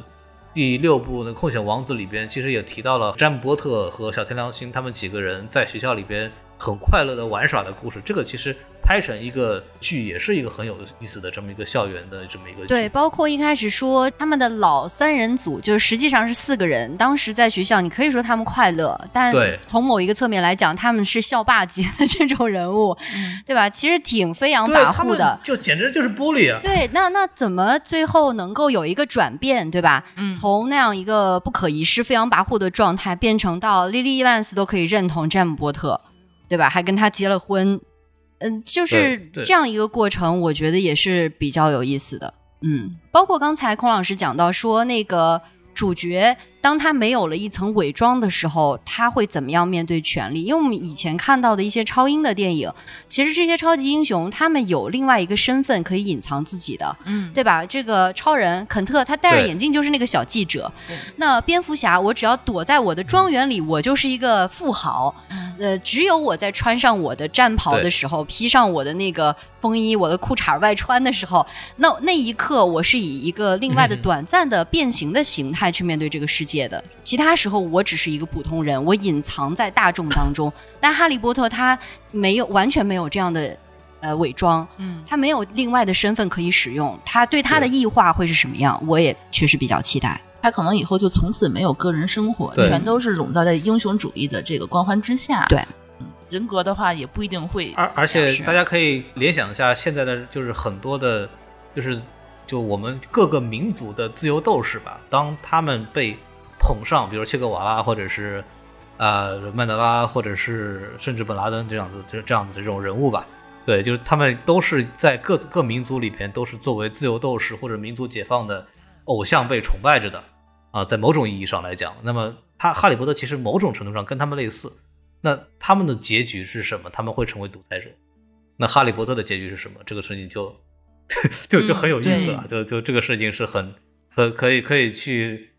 第六部那《空想王子》里边，其实也提到了詹姆波特和小天狼星他们几个人在学校里边很快乐的玩耍的故事。这个其实。拍成一个剧也是一个很有意思的这么一个校园的这么一个对，包括一开始说他们的老三人组，就是实际上是四个人。当时在学校，你可以说他们快乐，但从某一个侧面来讲，他们是校霸级的这种人物，对吧？其实挺飞扬跋扈的，就简直就是玻璃啊！对，那那怎么最后能够有一个转变，对吧？嗯，从那样一个不可一世、飞扬跋扈的状态，变成到莉莉伊万斯都可以认同詹姆波特，对吧？还跟他结了婚。嗯，就是这样一个过程，我觉得也是比较有意思的。嗯，包括刚才孔老师讲到说那个主角。当他没有了一层伪装的时候，他会怎么样面对权力？因为我们以前看到的一些超英的电影，其实这些超级英雄他们有另外一个身份可以隐藏自己的，嗯，对吧？这个超人肯特他戴着眼镜就是那个小记者，那蝙蝠侠我只要躲在我的庄园里，我就是一个富豪，呃，只有我在穿上我的战袍的时候，披上我的那个风衣，我的裤衩外穿的时候，那那一刻我是以一个另外的 短暂的变形的形态去面对这个世界。界的其他时候，我只是一个普通人，我隐藏在大众当中。但哈利波特他没有完全没有这样的呃伪装，嗯，他没有另外的身份可以使用。他对他的异化会是什么样？我也确实比较期待。他可能以后就从此没有个人生活，全都是笼罩在英雄主义的这个光环之下。对，人格的话也不一定会。而而且大家可以联想一下，现在的就是很多的，就是就我们各个民族的自由斗士吧，当他们被捧上，比如切格瓦拉，或者是，呃，曼德拉，或者是甚至本拉登这样子，这这样子的这种人物吧。对，就是他们都是在各各民族里边都是作为自由斗士或者民族解放的偶像被崇拜着的啊。在某种意义上来讲，那么他哈利波特其实某种程度上跟他们类似。那他们的结局是什么？他们会成为独裁者。那哈利波特的结局是什么？这个事情就 就就很有意思了。就就这个事情是很可可以可以去。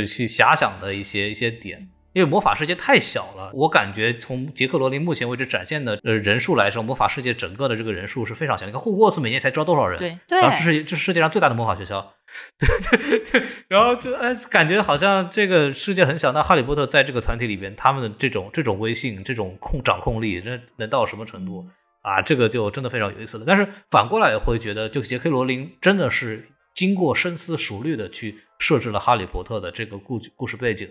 就去遐想的一些一些点，因为魔法世界太小了，我感觉从杰克罗琳目前为止展现的呃人数来说，魔法世界整个的这个人数是非常小。你看霍格沃茨每年才招多少人？对对，然后这是这是世界上最大的魔法学校，对对对，然后就哎感觉好像这个世界很小。那哈利波特在这个团体里边，他们的这种这种威信、这种控掌控力，那能到什么程度啊？这个就真的非常有意思了。但是反过来会觉得，就杰克罗琳真的是经过深思熟虑的去。设置了哈利波特的这个故故事背景，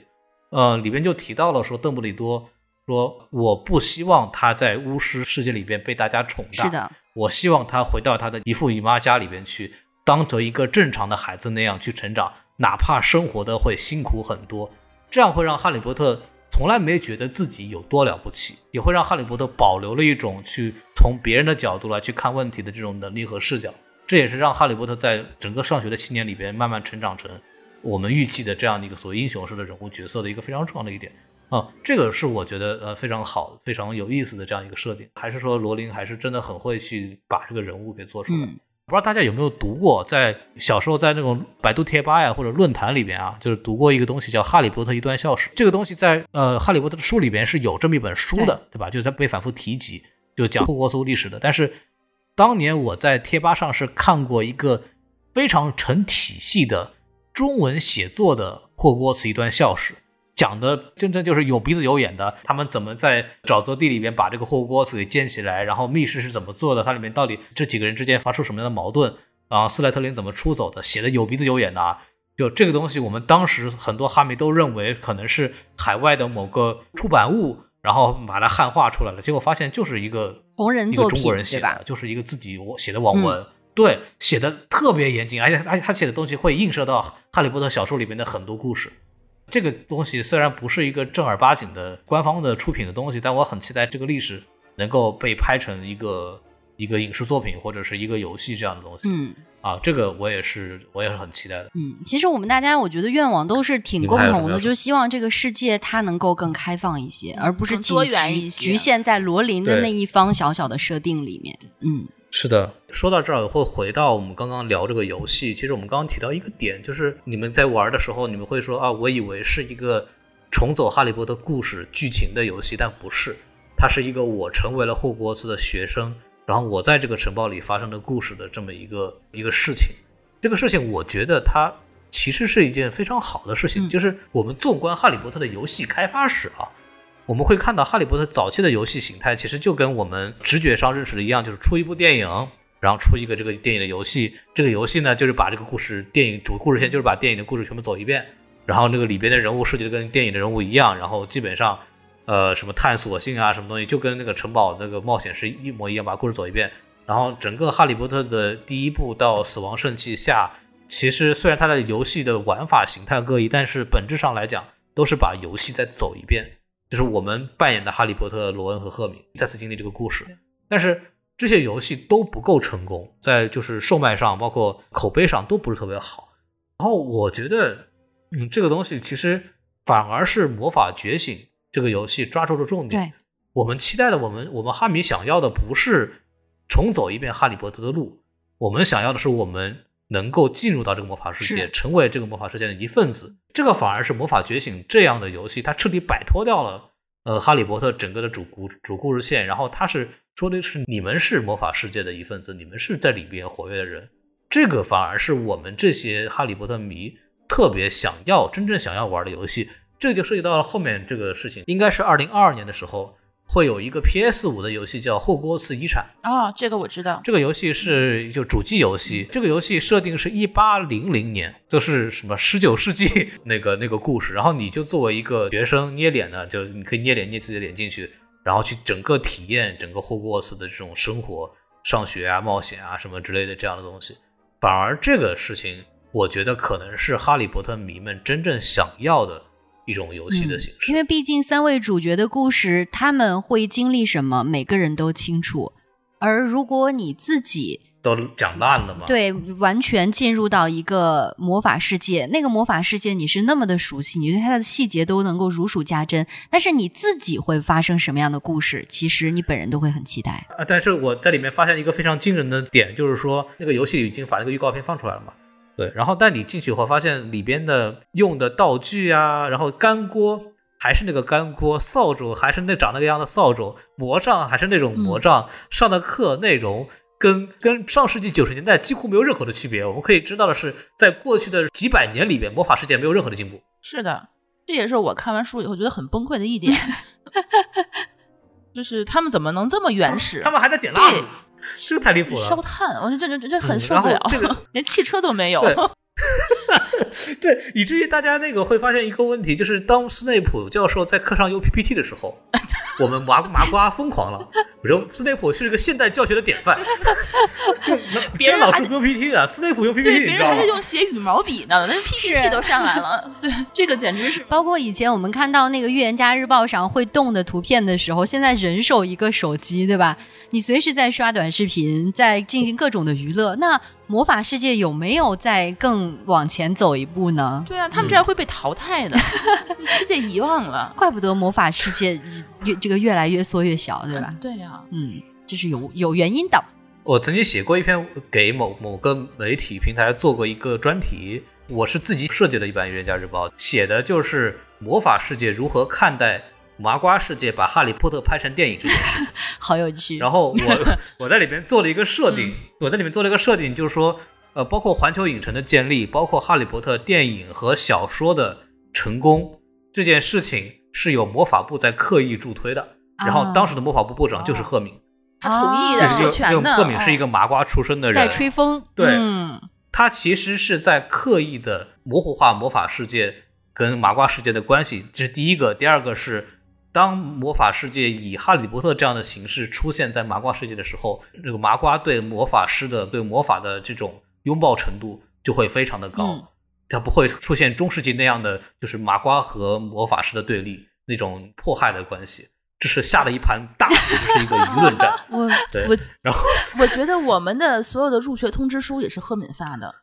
呃，里边就提到了说，邓布利多说，我不希望他在巫师世界里边被大家宠大，是的，我希望他回到他的姨父姨妈家里边去，当着一个正常的孩子那样去成长，哪怕生活的会辛苦很多，这样会让哈利波特从来没觉得自己有多了不起，也会让哈利波特保留了一种去从别人的角度来去看问题的这种能力和视角，这也是让哈利波特在整个上学的七年里边慢慢成长成。我们预计的这样的一个所谓英雄式的人物角色的一个非常重要的一点啊，这个是我觉得呃非常好、非常有意思的这样一个设定。还是说罗琳还是真的很会去把这个人物给做出来？不知道大家有没有读过，在小时候在那种百度贴吧呀或者论坛里边啊，就是读过一个东西叫《哈利波特一段校史》。这个东西在呃《哈利波特》的书里边是有这么一本书的，对吧？就是它被反复提及，就讲霍格沃茨历史的。但是当年我在贴吧上是看过一个非常成体系的中文写作的霍格沃茨一段校史，讲的真正就是有鼻子有眼的，他们怎么在沼泽地里边把这个霍格沃茨给建起来，然后密室是怎么做的，它里面到底这几个人之间发出什么样的矛盾，啊，斯莱特林怎么出走的，写的有鼻子有眼的啊。就这个东西，我们当时很多哈迷都认为可能是海外的某个出版物，然后把它汉化出来了，结果发现就是一个同人作品，中国人写的，就是一个自己写的网文，对，写的特别严谨，而且而且他写的东西会映射到哈利波特小说里面的很多故事。这个东西虽然不是一个正儿八经的官方的出品的东西，但我很期待这个历史能够被拍成一个一个影视作品或者是一个游戏这样的东西。嗯。啊，这个我也是，我也是很期待的。嗯，其实我们大家，我觉得愿望都是挺共同的，就希望这个世界它能够更开放一些，而不是多元一局限在罗琳的那一方小小的设定里面。嗯，是的。说到这儿，会回到我们刚刚聊这个游戏。其实我们刚刚提到一个点，就是你们在玩的时候，你们会说啊，我以为是一个重走哈利波特故事剧情的游戏，但不是，它是一个我成为了霍格沃茨的学生。然后我在这个城堡里发生的故事的这么一个一个事情，这个事情我觉得它其实是一件非常好的事情。就是我们纵观哈利波特的游戏开发史啊，我们会看到哈利波特早期的游戏形态其实就跟我们直觉上认识的一样，就是出一部电影，然后出一个这个电影的游戏。这个游戏呢，就是把这个故事电影主故事线就是把电影的故事全部走一遍，然后那个里边的人物设计的跟电影的人物一样，然后基本上。呃，什么探索性啊，什么东西，就跟那个城堡那个冒险是一模一样，把故事走一遍。然后整个《哈利波特》的第一部到《死亡圣器》下，其实虽然它的游戏的玩法形态各异，但是本质上来讲，都是把游戏再走一遍，就是我们扮演的哈利波特、罗恩和赫敏再次经历这个故事。但是这些游戏都不够成功，在就是售卖上，包括口碑上都不是特别好。然后我觉得，嗯，这个东西其实反而是魔法觉醒。这个游戏抓住了重点。我们期待的，我们我们哈迷想要的不是重走一遍哈利波特的路，我们想要的是我们能够进入到这个魔法世界，成为这个魔法世界的一份子。这个反而是魔法觉醒这样的游戏，它彻底摆脱掉了呃哈利波特整个的主故主故事线，然后它是说的是你们是魔法世界的一份子，你们是在里边活跃的人。这个反而是我们这些哈利波特迷特别想要、真正想要玩的游戏。这个就涉及到了后面这个事情，应该是二零二二年的时候会有一个 PS 五的游戏叫《霍格沃茨遗产》啊，这个我知道。这个游戏是就主机游戏，这个游戏设定是一八零零年，就是什么十九世纪 那个那个故事。然后你就作为一个学生捏脸的，就是你可以捏脸捏自己的脸进去，然后去整个体验整个霍格沃茨的这种生活、上学啊、冒险啊什么之类的这样的东西。反而这个事情，我觉得可能是哈利波特迷们真正想要的。一种游戏的形式，因为毕竟三位主角的故事，他们会经历什么，每个人都清楚。而如果你自己都讲烂了吗？对，完全进入到一个魔法世界，那个魔法世界你是那么的熟悉，你对它的细节都能够如数家珍。但是你自己会发生什么样的故事，其实你本人都会很期待啊。但是我在里面发现一个非常惊人的点，就是说那个游戏已经把那个预告片放出来了嘛。对，然后但你进去以后发现里边的用的道具啊，然后干锅还是那个干锅，扫帚还是那长那个样的扫帚，魔杖还是那种魔杖，上的课内容跟跟上世纪九十年代几乎没有任何的区别。我们可以知道的是，在过去的几百年里边，魔法世界没有任何的进步。是的，这也是我看完书以后觉得很崩溃的一点，就是他们怎么能这么原始？他们还在点蜡烛。这个太离谱了，烧炭，我这这这这很受不了。这个连汽车都没有。对，以至于大家那个会发现一个问题，就是当斯内普教授在课上用 PPT 的时候，我们麻麻瓜疯狂了。我说斯内普是一个现代教学的典范，别人老师不用 PPT 的，斯内普用 PPT，别人还在用写羽毛笔呢，那 PPT 都上来了。对，这个简直是。包括以前我们看到那个《预言家日报》上会动的图片的时候，现在人手一个手机，对吧？你随时在刷短视频，在进行各种的娱乐，那。魔法世界有没有再更往前走一步呢？对啊，他们这样会被淘汰的，世界遗忘了。怪不得魔法世界越这个越来越缩越小，对吧？对呀，嗯，这是有有原因的。我曾经写过一篇给某某个媒体平台做过一个专题，我是自己设计的一版《预言家日报》，写的就是魔法世界如何看待麻瓜世界把《哈利波特》拍成电影这件事情。好有趣。然后我 我在里边做了一个设定，我在里面做了一个设定，就是说，呃，包括环球影城的建立，包括《哈利波特》电影和小说的成功，这件事情是有魔法部在刻意助推的。然后当时的魔法部部长就是赫敏，他同意的，授权的。赫敏是一个麻瓜出身的人，在吹风。对，他其实是在刻意的模糊化魔法世界跟麻瓜世界的关系，这是第一个。第二个是。当魔法世界以哈利波特这样的形式出现在麻瓜世界的时候，这个麻瓜对魔法师的对魔法的这种拥抱程度就会非常的高，它不会出现中世纪那样的就是麻瓜和魔法师的对立那种迫害的关系，这是下了一盘大棋，是一个舆论战。我对，我然后我觉得我们的所有的入学通知书也是赫敏发的，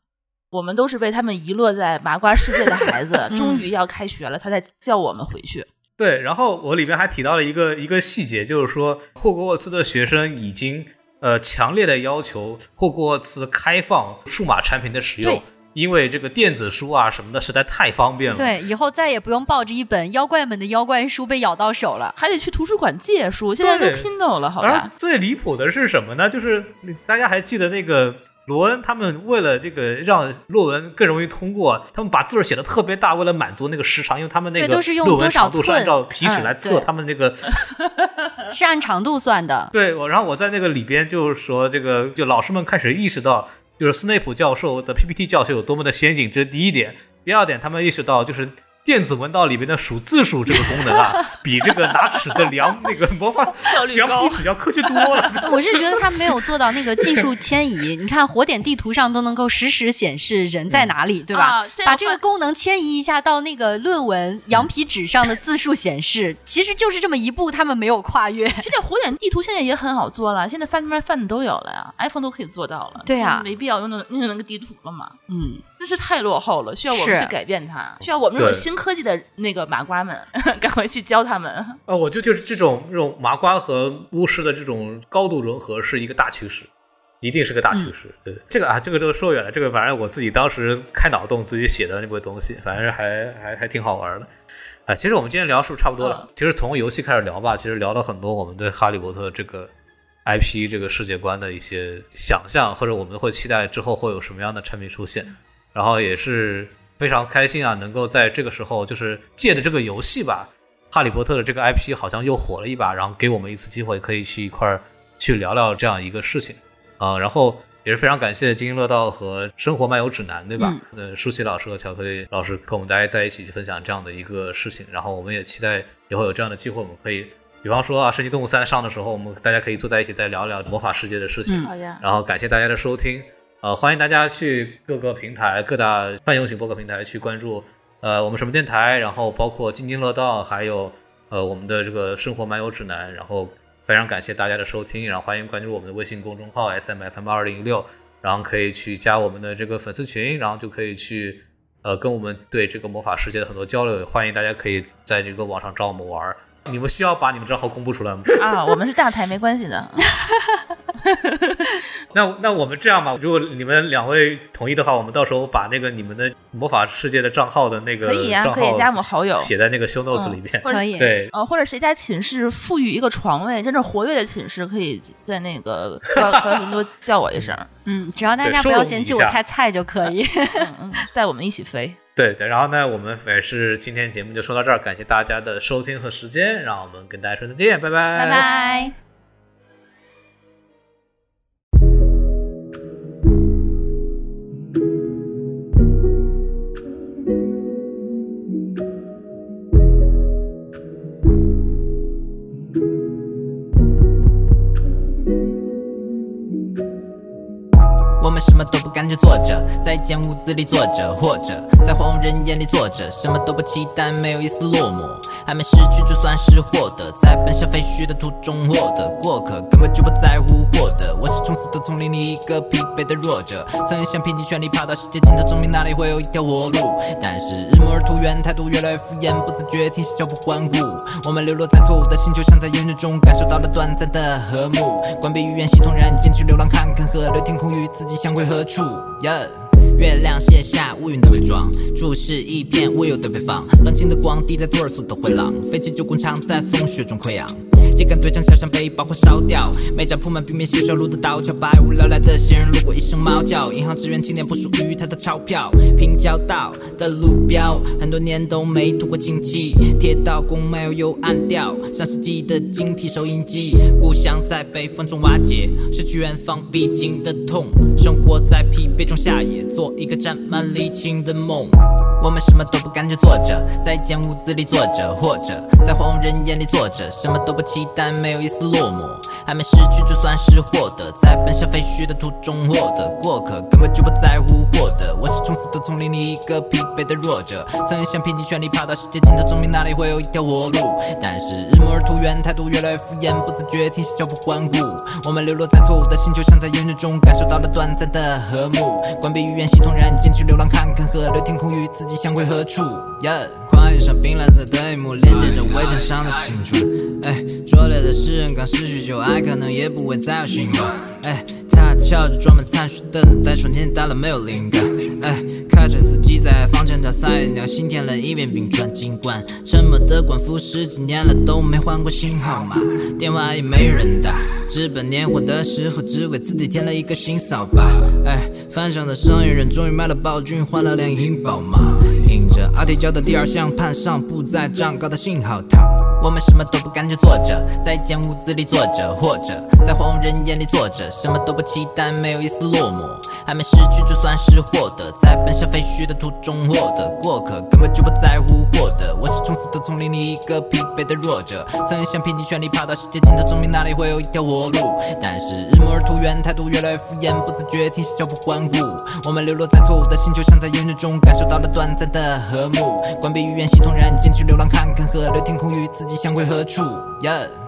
我们都是被他们遗落在麻瓜世界的孩子，终于要开学了，他在叫我们回去。对，然后我里边还提到了一个一个细节，就是说霍格沃茨的学生已经呃强烈的要求霍格沃茨开放数码产品的使用，因为这个电子书啊什么的实在太方便了。对，以后再也不用抱着一本妖怪们的妖怪书被咬到手了，还得去图书馆借书，现在都 Kindle 了，好吧？最离谱的是什么呢？就是大家还记得那个。罗恩他们为了这个让论文更容易通过，他们把字儿写的特别大，为了满足那个时长，因为他们那个论文长度是按照皮尺来测，他们那个 是按长度算的。对，我然后我在那个里边就是说，这个就老师们开始意识到，就是斯内普教授的 PPT 教学有多么的先进，这是第一点。第二点，他们意识到就是。电子文档里面的数字数这个功能啊，比这个拿尺子量那个魔法效率量皮纸要科学多了。我是觉得他没有做到那个技术迁移。你看火点地图上都能够实时显示人在哪里，对吧？把这个功能迁移一下到那个论文羊皮纸上的字数显示，其实就是这么一步，他们没有跨越。现在火点地图现在也很好做了，现在 Find My Find 都有了呀，iPhone 都可以做到了。对呀，没必要用那用那个地图了嘛。嗯。真是太落后了，需要我们去改变它，需要我们这种新科技的那个麻瓜们 赶快去教他们。啊，我就就是这种这种麻瓜和巫师的这种高度融合是一个大趋势，一定是个大趋势。对这个啊，这个都说远了，这个反正我自己当时开脑洞自己写的那部东西，反正还还还挺好玩的。哎，其实我们今天聊是不是差不多了？其实从游戏开始聊吧，其实聊了很多我们对哈利波特这个 IP 这个世界观的一些想象，或者我们会期待之后会有什么样的产品出现。然后也是非常开心啊，能够在这个时候，就是借着这个游戏吧，哈利波特的这个 IP 好像又火了一把，然后给我们一次机会，可以去一块儿去聊聊这样一个事情啊。然后也是非常感谢津津乐道和生活漫游指南，对吧？呃，舒淇老师和巧克力老师跟我们大家在一起去分享这样的一个事情。然后我们也期待以后有这样的机会，我们可以，比方说啊，《神奇动物三》上的时候，我们大家可以坐在一起再聊聊魔法世界的事情。好呀。然后感谢大家的收听。呃，欢迎大家去各个平台、各大泛用型博客平台去关注，呃，我们什么电台，然后包括津津乐道，还有呃我们的这个生活漫游指南，然后非常感谢大家的收听，然后欢迎关注我们的微信公众号 S M F M 二零一六，然后可以去加我们的这个粉丝群，然后就可以去呃跟我们对这个魔法世界的很多交流，也欢迎大家可以在这个网上找我们玩儿。你们需要把你们账号公布出来吗？啊，我们是大台，没关系的。那那我们这样吧，如果你们两位同意的话，我们到时候把那个你们的魔法世界的账号的那个可以啊，可以加我们好友，写在那个 show notes 里面。可以。对。呃，或者谁家寝室赋予一个床位，真正活跃的寝室，可以在那个高高频多叫我一声。嗯，只要大家不要嫌弃我太菜就可以。嗯嗯，带我们一起飞。对对，然后呢，我们也是今天节目就说到这儿，感谢大家的收听和时间，让我们跟大家说再见，拜拜，拜拜。坐着，在一间屋子里坐着，或者在荒无人烟里坐着，什么都不期待，没有一丝落寞，还没失去就算是获得，在奔向废墟的途中获得过客，根本就不在乎获得。我是从死的丛林里一个疲惫的弱者，曾想拼尽全力爬到世界尽头，证明哪里会有一条活路，但是日暮而途远，态度越来越敷衍，不自觉停下脚步环顾。我们流落在错误的星球，像在烟云中感受到了短暂的和睦。关闭语言系统，让你进去流浪，看看河流天空与自己相。归何处？月亮卸下乌云的伪装，注视一片无忧的北方。冷清的光滴在托儿所的回廊，废弃旧工厂在风雪中溃疡。秸秆堆成小山，被爆火烧掉。每家铺满冰面小小路的道桥，百无聊赖的行人路过，一声猫叫。银行职员青年不属于他的钞票。平交道的路标，很多年都没涂过清漆。铁道公没有又暗掉。上世纪的晶体收音机，故乡在北风中瓦解，失去远方必经的痛。生活在疲惫中下野，做一个沾满沥青的梦。我们什么都不干就坐着，在一间屋子里坐着，或者在荒无人眼里坐着，什么都不期但，没有一丝落寞。还没失去就算是获得，在奔向废墟的途中获得。过客根本就不在乎获得，我是冲刺的丛林里一个疲惫的弱者，曾想拼尽全力爬到世界尽头，证明哪里会有一条活路。但是日暮而途远，态度越来越敷衍，不自觉停下脚步环顾。我们流落在错误的星球，像在烟云中感受到了短暂的和睦。关闭语言系统，让你进去流浪看看河流天空与自己相会何处？旷野上冰蓝色的一幕，连接着围墙上的青春。哎，拙劣的诗人刚失去旧爱，可能也不会再有新欢。哎，他翘着装满残雪的脑袋，说年大了没有灵感。哎，开车司机在房间找塞尿，心填了一面冰川。尽管沉默的官府十几年了都没换过新号码，电话也没人打。置办年货的时候，只为自己添了一个新扫把。哎，返乡的生意人终于买了宝骏，换了辆银宝马。迎着阿提交的第二项，攀上不再长高的信号塔。我们什么都不干就坐着，在一间屋子里坐着，或者在荒无人烟里坐着，什么都不期待，没有一丝落寞。还没失去就算是获得，在奔向废墟的途中获得。过客根本就不在乎获得，我是冲死的丛林里一个疲惫的弱者，曾想拼尽全力爬到世界尽头，证明哪里会有一条活路。但是日暮而途远，态度越来越敷衍，不自觉停下脚步环顾。我们流落在错误的星球，像在烟云中感受到了短暂的和睦。关闭语言系统，让你进去流浪看看河流天空与自己相会何处？Yeah。